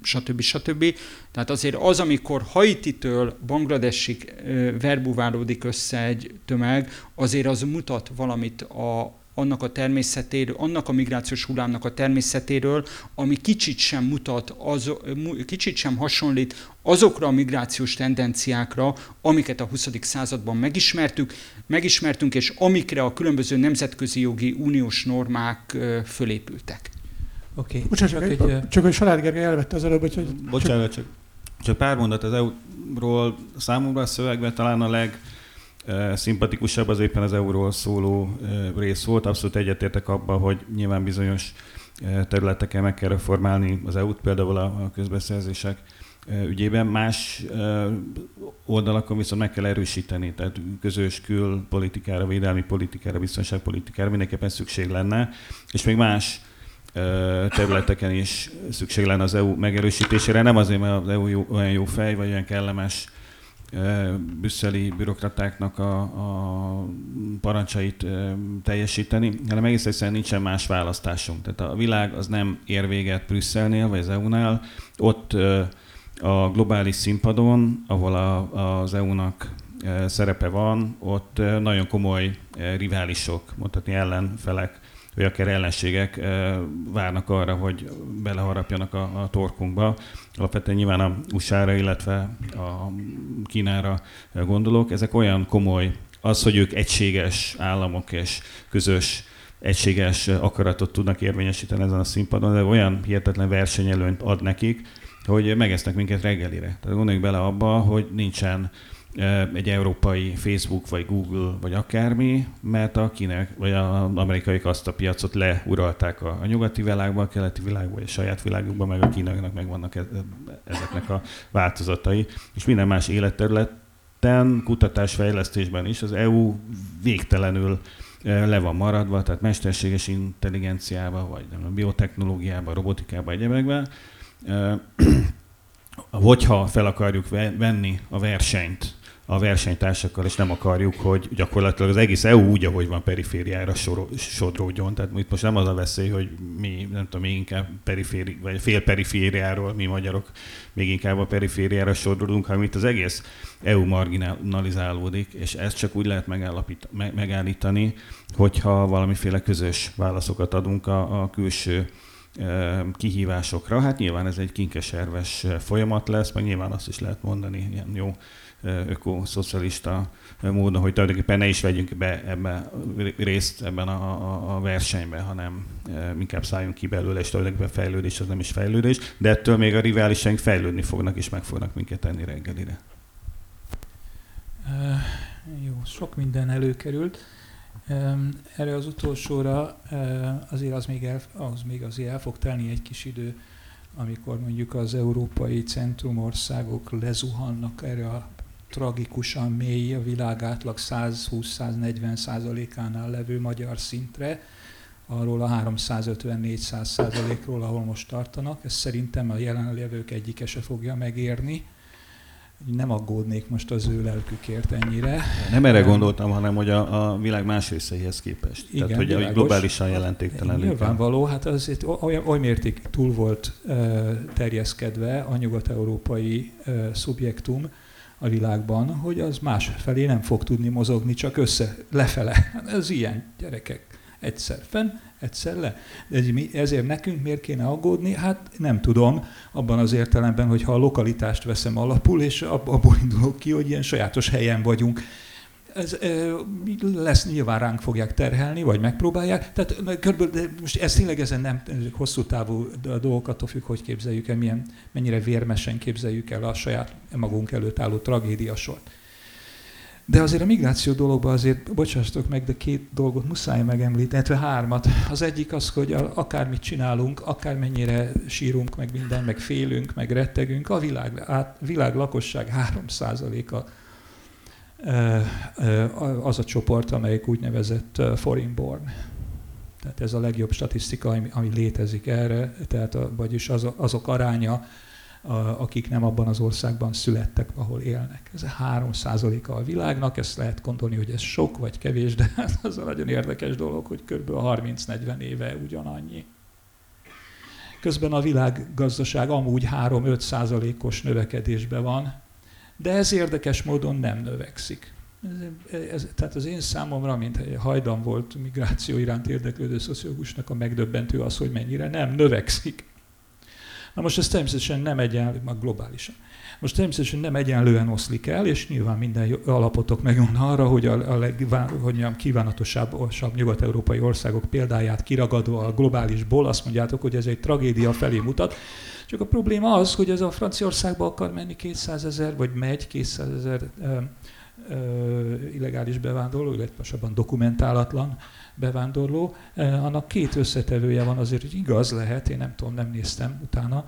stb. stb. Tehát azért az, amikor Haititől Bangladesig verbuválódik össze egy tömeg, azért az mutat valamit a, annak a természetéről, annak a migrációs hullámnak a természetéről, ami kicsit sem mutat, az, kicsit sem hasonlít azokra a migrációs tendenciákra, amiket a 20. században megismertük, megismertünk, és amikre a különböző nemzetközi jogi uniós normák fölépültek. Oké. Okay. Bocsánat, csak, egy, egy, csak hogy Salád Gergely elvette az előbb, hogy... Bocsánat, csak, csak pár mondat az EU-ról számomra a szövegben talán a leg szimpatikusabb az éppen az euróról szóló rész volt. Abszolút egyetértek abban, hogy nyilván bizonyos területeken meg kell reformálni az EU-t, például a közbeszerzések ügyében. Más oldalakon viszont meg kell erősíteni, tehát közös külpolitikára, védelmi politikára, biztonságpolitikára mindenképpen szükség lenne, és még más területeken is szükség lenne az EU megerősítésére. Nem azért, mert az EU jó, olyan jó fej, vagy olyan kellemes brüsszeli bürokratáknak a, a parancsait teljesíteni, hanem egész egyszerűen nincsen más választásunk. Tehát a világ az nem ér véget Brüsszelnél, vagy az EU-nál. Ott a globális színpadon, ahol a, az EU-nak szerepe van, ott nagyon komoly riválisok, mondhatni ellenfelek vagy akár ellenségek várnak arra, hogy beleharapjanak a, a torkunkba. Alapvetően nyilván a USA-ra, illetve a Kínára gondolok. Ezek olyan komoly, az, hogy ők egységes államok és közös egységes akaratot tudnak érvényesíteni ezen a színpadon, de olyan hihetetlen versenyelőnyt ad nekik, hogy megesznek minket reggelire. Tehát gondoljuk bele abba, hogy nincsen egy európai Facebook, vagy Google, vagy akármi, mert a kinek, vagy az amerikaiak azt a piacot leuralták a, a nyugati világban, a keleti világban, vagy a saját világukban, meg a kínaiaknak megvannak e, ezeknek a változatai, és minden más életterületen, kutatásfejlesztésben is az EU végtelenül le van maradva, tehát mesterséges intelligenciába, vagy nem, biotechnológiába, robotikába, egyebekben. Hogyha fel akarjuk venni a versenyt a versenytársakkal, és nem akarjuk, hogy gyakorlatilag az egész EU úgy, ahogy van perifériára sodródjon. Tehát itt most nem az a veszély, hogy mi, nem tudom, mi inkább periféri, vagy fél perifériáról, mi magyarok még inkább a perifériára sodródunk, hanem itt az egész EU marginalizálódik, és ezt csak úgy lehet megállítani, hogyha valamiféle közös válaszokat adunk a, a külső kihívásokra. Hát nyilván ez egy kinkeserves folyamat lesz, meg nyilván azt is lehet mondani, ilyen jó ökoszocialista módon, hogy tulajdonképpen ne is vegyünk be ebbe részt ebben a, a, a versenyben, hanem inkább szálljunk ki belőle, és tulajdonképpen fejlődés az nem is fejlődés, de ettől még a riválisaink fejlődni fognak, és meg fognak minket tenni reggelire. Uh, jó, sok minden előkerült. Um, erre az utolsóra uh, azért az még, el, az még azért el fog telni egy kis idő, amikor mondjuk az európai centrumországok lezuhannak erre a tragikusan mély, a világ átlag 120-140 százalékánál levő magyar szintre, arról a 350-400 százalékról, ahol most tartanak. Ez szerintem a jelenlévők egyike se fogja megérni. Nem aggódnék most az ő lelkükért ennyire. Nem erre gondoltam, hanem hogy a, a világ más részeihez képest. Igen, Tehát, hogy világos. globálisan jelentéktelen. Nyilvánvaló, hát azért olyan, olyan mérték túl volt terjeszkedve a nyugat-európai szubjektum, a világban, hogy az más felé nem fog tudni mozogni, csak össze, lefele. Ez ilyen gyerekek. Egyszer fenn, egyszer le. De ezért nekünk miért kéne aggódni? Hát nem tudom, abban az értelemben, hogy ha a lokalitást veszem alapul, és abból indulok ki, hogy ilyen sajátos helyen vagyunk ez lesz, nyilván ránk fogják terhelni, vagy megpróbálják. Tehát körülbelül, most ez tényleg ezen nem hosszú távú dolgok, függ, hogy képzeljük el, milyen, mennyire vérmesen képzeljük el a saját magunk előtt álló tragédiasort. De azért a migráció dologban azért, bocsássatok meg, de két dolgot muszáj megemlíteni, illetve hármat. Az egyik az, hogy akármit csinálunk, akármennyire sírunk, meg minden, meg félünk, meg rettegünk, a világ, át, világ lakosság 3%-a az a csoport, amelyik úgynevezett foreignborn. Tehát ez a legjobb statisztika, ami, ami létezik erre, tehát a, vagyis az, azok aránya, a, akik nem abban az országban születtek, ahol élnek. Ez a 3 a világnak, ezt lehet gondolni, hogy ez sok vagy kevés, de az a nagyon érdekes dolog, hogy kb. 30-40 éve ugyanannyi. Közben a világgazdaság amúgy 3-5 százalékos növekedésben van, de ez érdekes módon nem növekszik. Ez, ez, tehát az én számomra, mint hajdan volt migráció iránt érdeklődő szociológusnak a megdöbbentő az, hogy mennyire nem növekszik. Na most ez természetesen nem egyenlő, meg globálisan. Most természetesen nem egyenlően oszlik el, és nyilván minden alapotok megvan arra, hogy a, a legkívánatosabb nyugat-európai országok példáját kiragadva a globálisból azt mondjátok, hogy ez egy tragédia felé mutat. Csak a probléma az, hogy ez a Franciaországba akar menni 200 ezer, vagy megy 200 ezer illegális bevándorló, illetve dokumentálatlan bevándorló, annak két összetevője van azért, hogy igaz lehet, én nem tudom, nem néztem utána,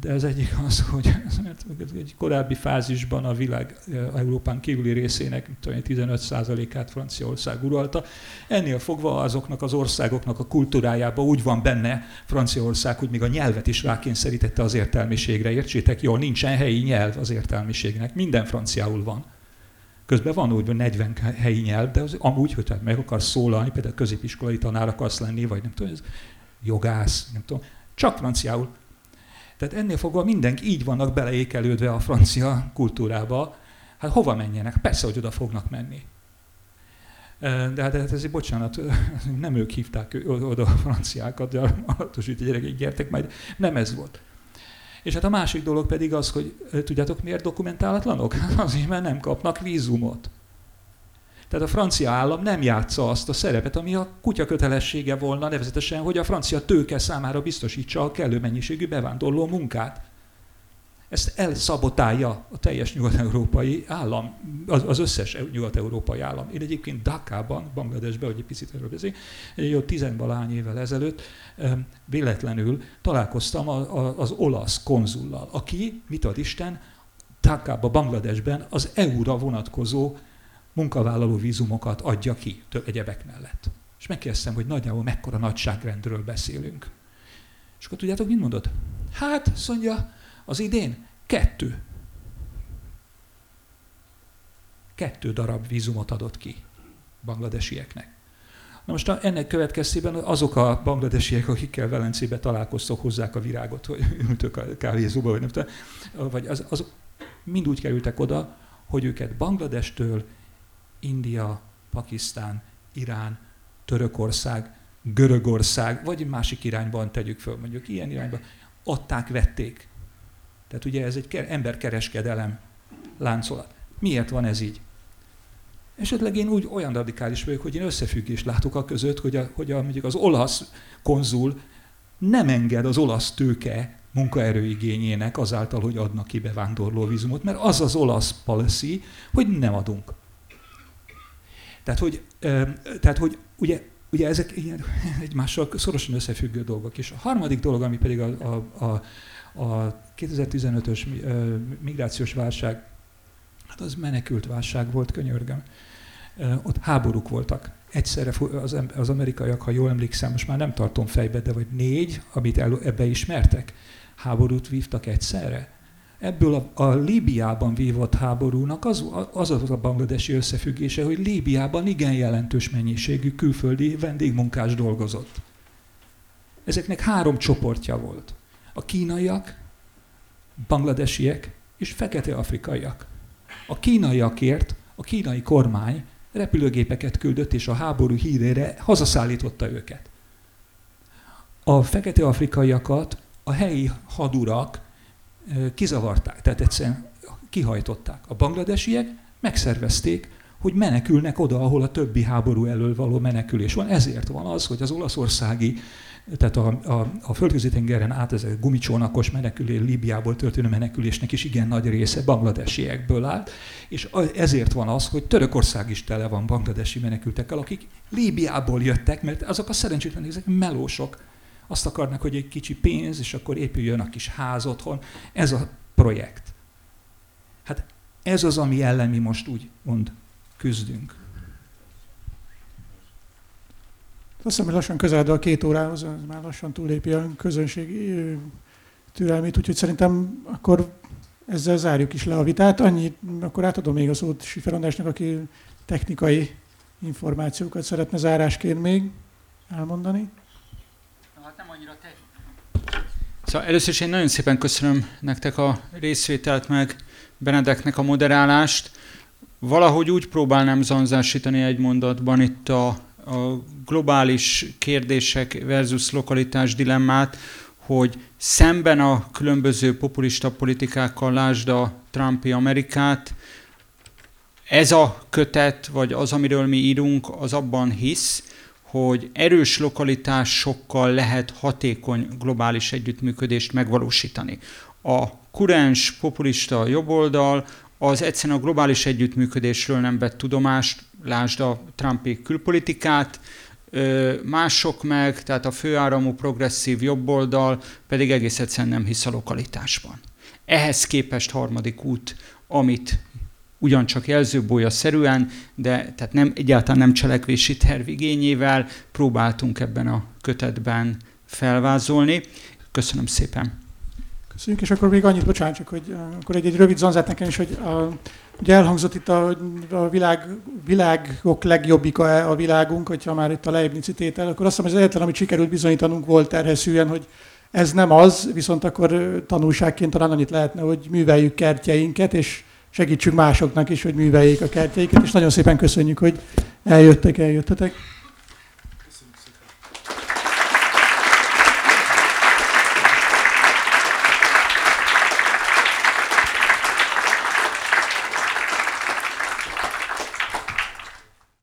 de az egyik az, hogy egy korábbi fázisban a világ Európán kívüli részének 15%-át Franciaország uralta. Ennél fogva azoknak az országoknak a kultúrájába úgy van benne Franciaország, hogy még a nyelvet is rákényszerítette az értelmiségre. Értsétek jól, nincsen helyi nyelv az értelmiségnek, minden franciául van. Közben van úgy, hogy 40 helyi nyelv, de az amúgy, hogy tehát meg akarsz szólalni, például középiskolai tanár akarsz lenni, vagy nem tudom, ez jogász, nem tudom, csak franciául. Tehát ennél fogva mindenki így vannak beleékelődve a francia kultúrába. Hát hova menjenek? Persze, hogy oda fognak menni. De hát ez, bocsánat, nem ők hívták oda a franciákat, de alatosít gyerekek, gyertek majd. Nem ez volt. És hát a másik dolog pedig az, hogy tudjátok miért dokumentálatlanok? Azért, mert nem kapnak vízumot. Tehát a francia állam nem játsza azt a szerepet, ami a kutya kötelessége volna, nevezetesen, hogy a francia tőke számára biztosítsa a kellő mennyiségű bevándorló munkát. Ezt elszabotálja a teljes nyugat-európai állam, az, az összes nyugat-európai állam. Én egyébként Dakában, Bangladesben, hogy egy picit erről beszélünk, egy jó tizenvalány évvel ezelőtt véletlenül találkoztam az olasz konzullal, aki, mit ad Isten, Dhakába, Bangladesben az EU-ra vonatkozó munkavállaló vízumokat adja ki több egyebek mellett. És megkérdeztem, hogy nagyjából mekkora nagyságrendről beszélünk. És akkor tudjátok, mit mondod? Hát, mondja, az idén kettő. Kettő darab vízumot adott ki bangladesieknek. Na most ennek következtében azok a bangladesiek, akikkel Velencébe találkoztok, hozzák a virágot, hogy ültök a kávézóba, vagy nem tudom, vagy az, azok mind úgy kerültek oda, hogy őket Bangladestől India, Pakisztán, Irán, Törökország, Görögország, vagy másik irányban tegyük föl, mondjuk ilyen irányban, adták, vették. Tehát ugye ez egy emberkereskedelem láncolat. Miért van ez így? Esetleg én úgy olyan radikális vagyok, hogy én összefüggést látok a között, hogy, a, hogy a, mondjuk az olasz konzul nem enged az olasz tőke munkaerőigényének azáltal, hogy adnak ki bevándorló vízumot, mert az az olasz policy, hogy nem adunk. Tehát, hogy, tehát, hogy ugye, ugye ezek ilyen egymással szorosan összefüggő dolgok. És a harmadik dolog, ami pedig a, a, a, a 2015-ös migrációs válság, hát az menekült válság volt, könyörgöm. Ott háborúk voltak. Egyszerre az, amerikaiak, ha jól emlékszem, most már nem tartom fejbe, de vagy négy, amit el, ebbe ismertek, háborút vívtak egyszerre ebből a, a Líbiában vívott háborúnak az, az az a bangladesi összefüggése, hogy Líbiában igen jelentős mennyiségű külföldi vendégmunkás dolgozott. Ezeknek három csoportja volt. A kínaiak, bangladesiek és fekete afrikaiak. A kínaiakért a kínai kormány repülőgépeket küldött, és a háború hírére hazaszállította őket. A fekete afrikaiakat a helyi hadurak kizavarták, tehát egyszerűen kihajtották. A bangladesiek megszervezték, hogy menekülnek oda, ahol a többi háború elől való menekülés van. Ezért van az, hogy az olaszországi, tehát a, a, a földközi tengeren át ez a gumicsónakos menekülés, Líbiából történő menekülésnek is igen nagy része bangladesiekből állt, és ezért van az, hogy Törökország is tele van bangladesi menekültekkel, akik Líbiából jöttek, mert azok a szerencsétlenek, ezek melósok, azt akarnak, hogy egy kicsi pénz, és akkor épüljön a kis ház otthon. Ez a projekt. Hát ez az, ami ellen mi most úgy mond küzdünk. Azt hiszem, hogy lassan közeledve a két órához, az már lassan túllépi a közönség türelmét, úgyhogy szerintem akkor ezzel zárjuk is le a vitát. Annyi, akkor átadom még a szót Sifer Andrásnak, aki technikai információkat szeretne zárásként még elmondani. Szóval először is én nagyon szépen köszönöm nektek a részvételt, meg Benedeknek a moderálást. Valahogy úgy próbálnám zanzásítani egy mondatban itt a, a globális kérdések versus lokalitás dilemmát, hogy szemben a különböző populista politikákkal, lásd a Trumpi Amerikát, ez a kötet, vagy az, amiről mi írunk, az abban hisz, hogy erős lokalitásokkal lehet hatékony globális együttműködést megvalósítani. A kurens populista jobboldal az egyszerűen a globális együttműködésről nem vett tudomást, lásd a Trumpi külpolitikát, mások meg, tehát a főáramú progresszív jobboldal pedig egész egyszerűen nem hisz a lokalitásban. Ehhez képest harmadik út, amit ugyancsak jelzőbója szerűen, de tehát nem, egyáltalán nem cselekvési terv igényével próbáltunk ebben a kötetben felvázolni. Köszönöm szépen. Köszönjük, és akkor még annyit, bocsánat, csak hogy akkor egy, egy rövid zanzát nekem is, hogy a, ugye elhangzott itt a, a világ, világok legjobbika a világunk, hogyha már itt a Leibnici tétel, akkor azt hiszem, hogy az egyetlen, amit sikerült bizonyítanunk volt terheszűen, hogy ez nem az, viszont akkor tanulságként talán annyit lehetne, hogy műveljük kertjeinket, és segítsünk másoknak is, hogy műveljék a kertjeiket, és nagyon szépen köszönjük, hogy eljöttek, eljöttetek.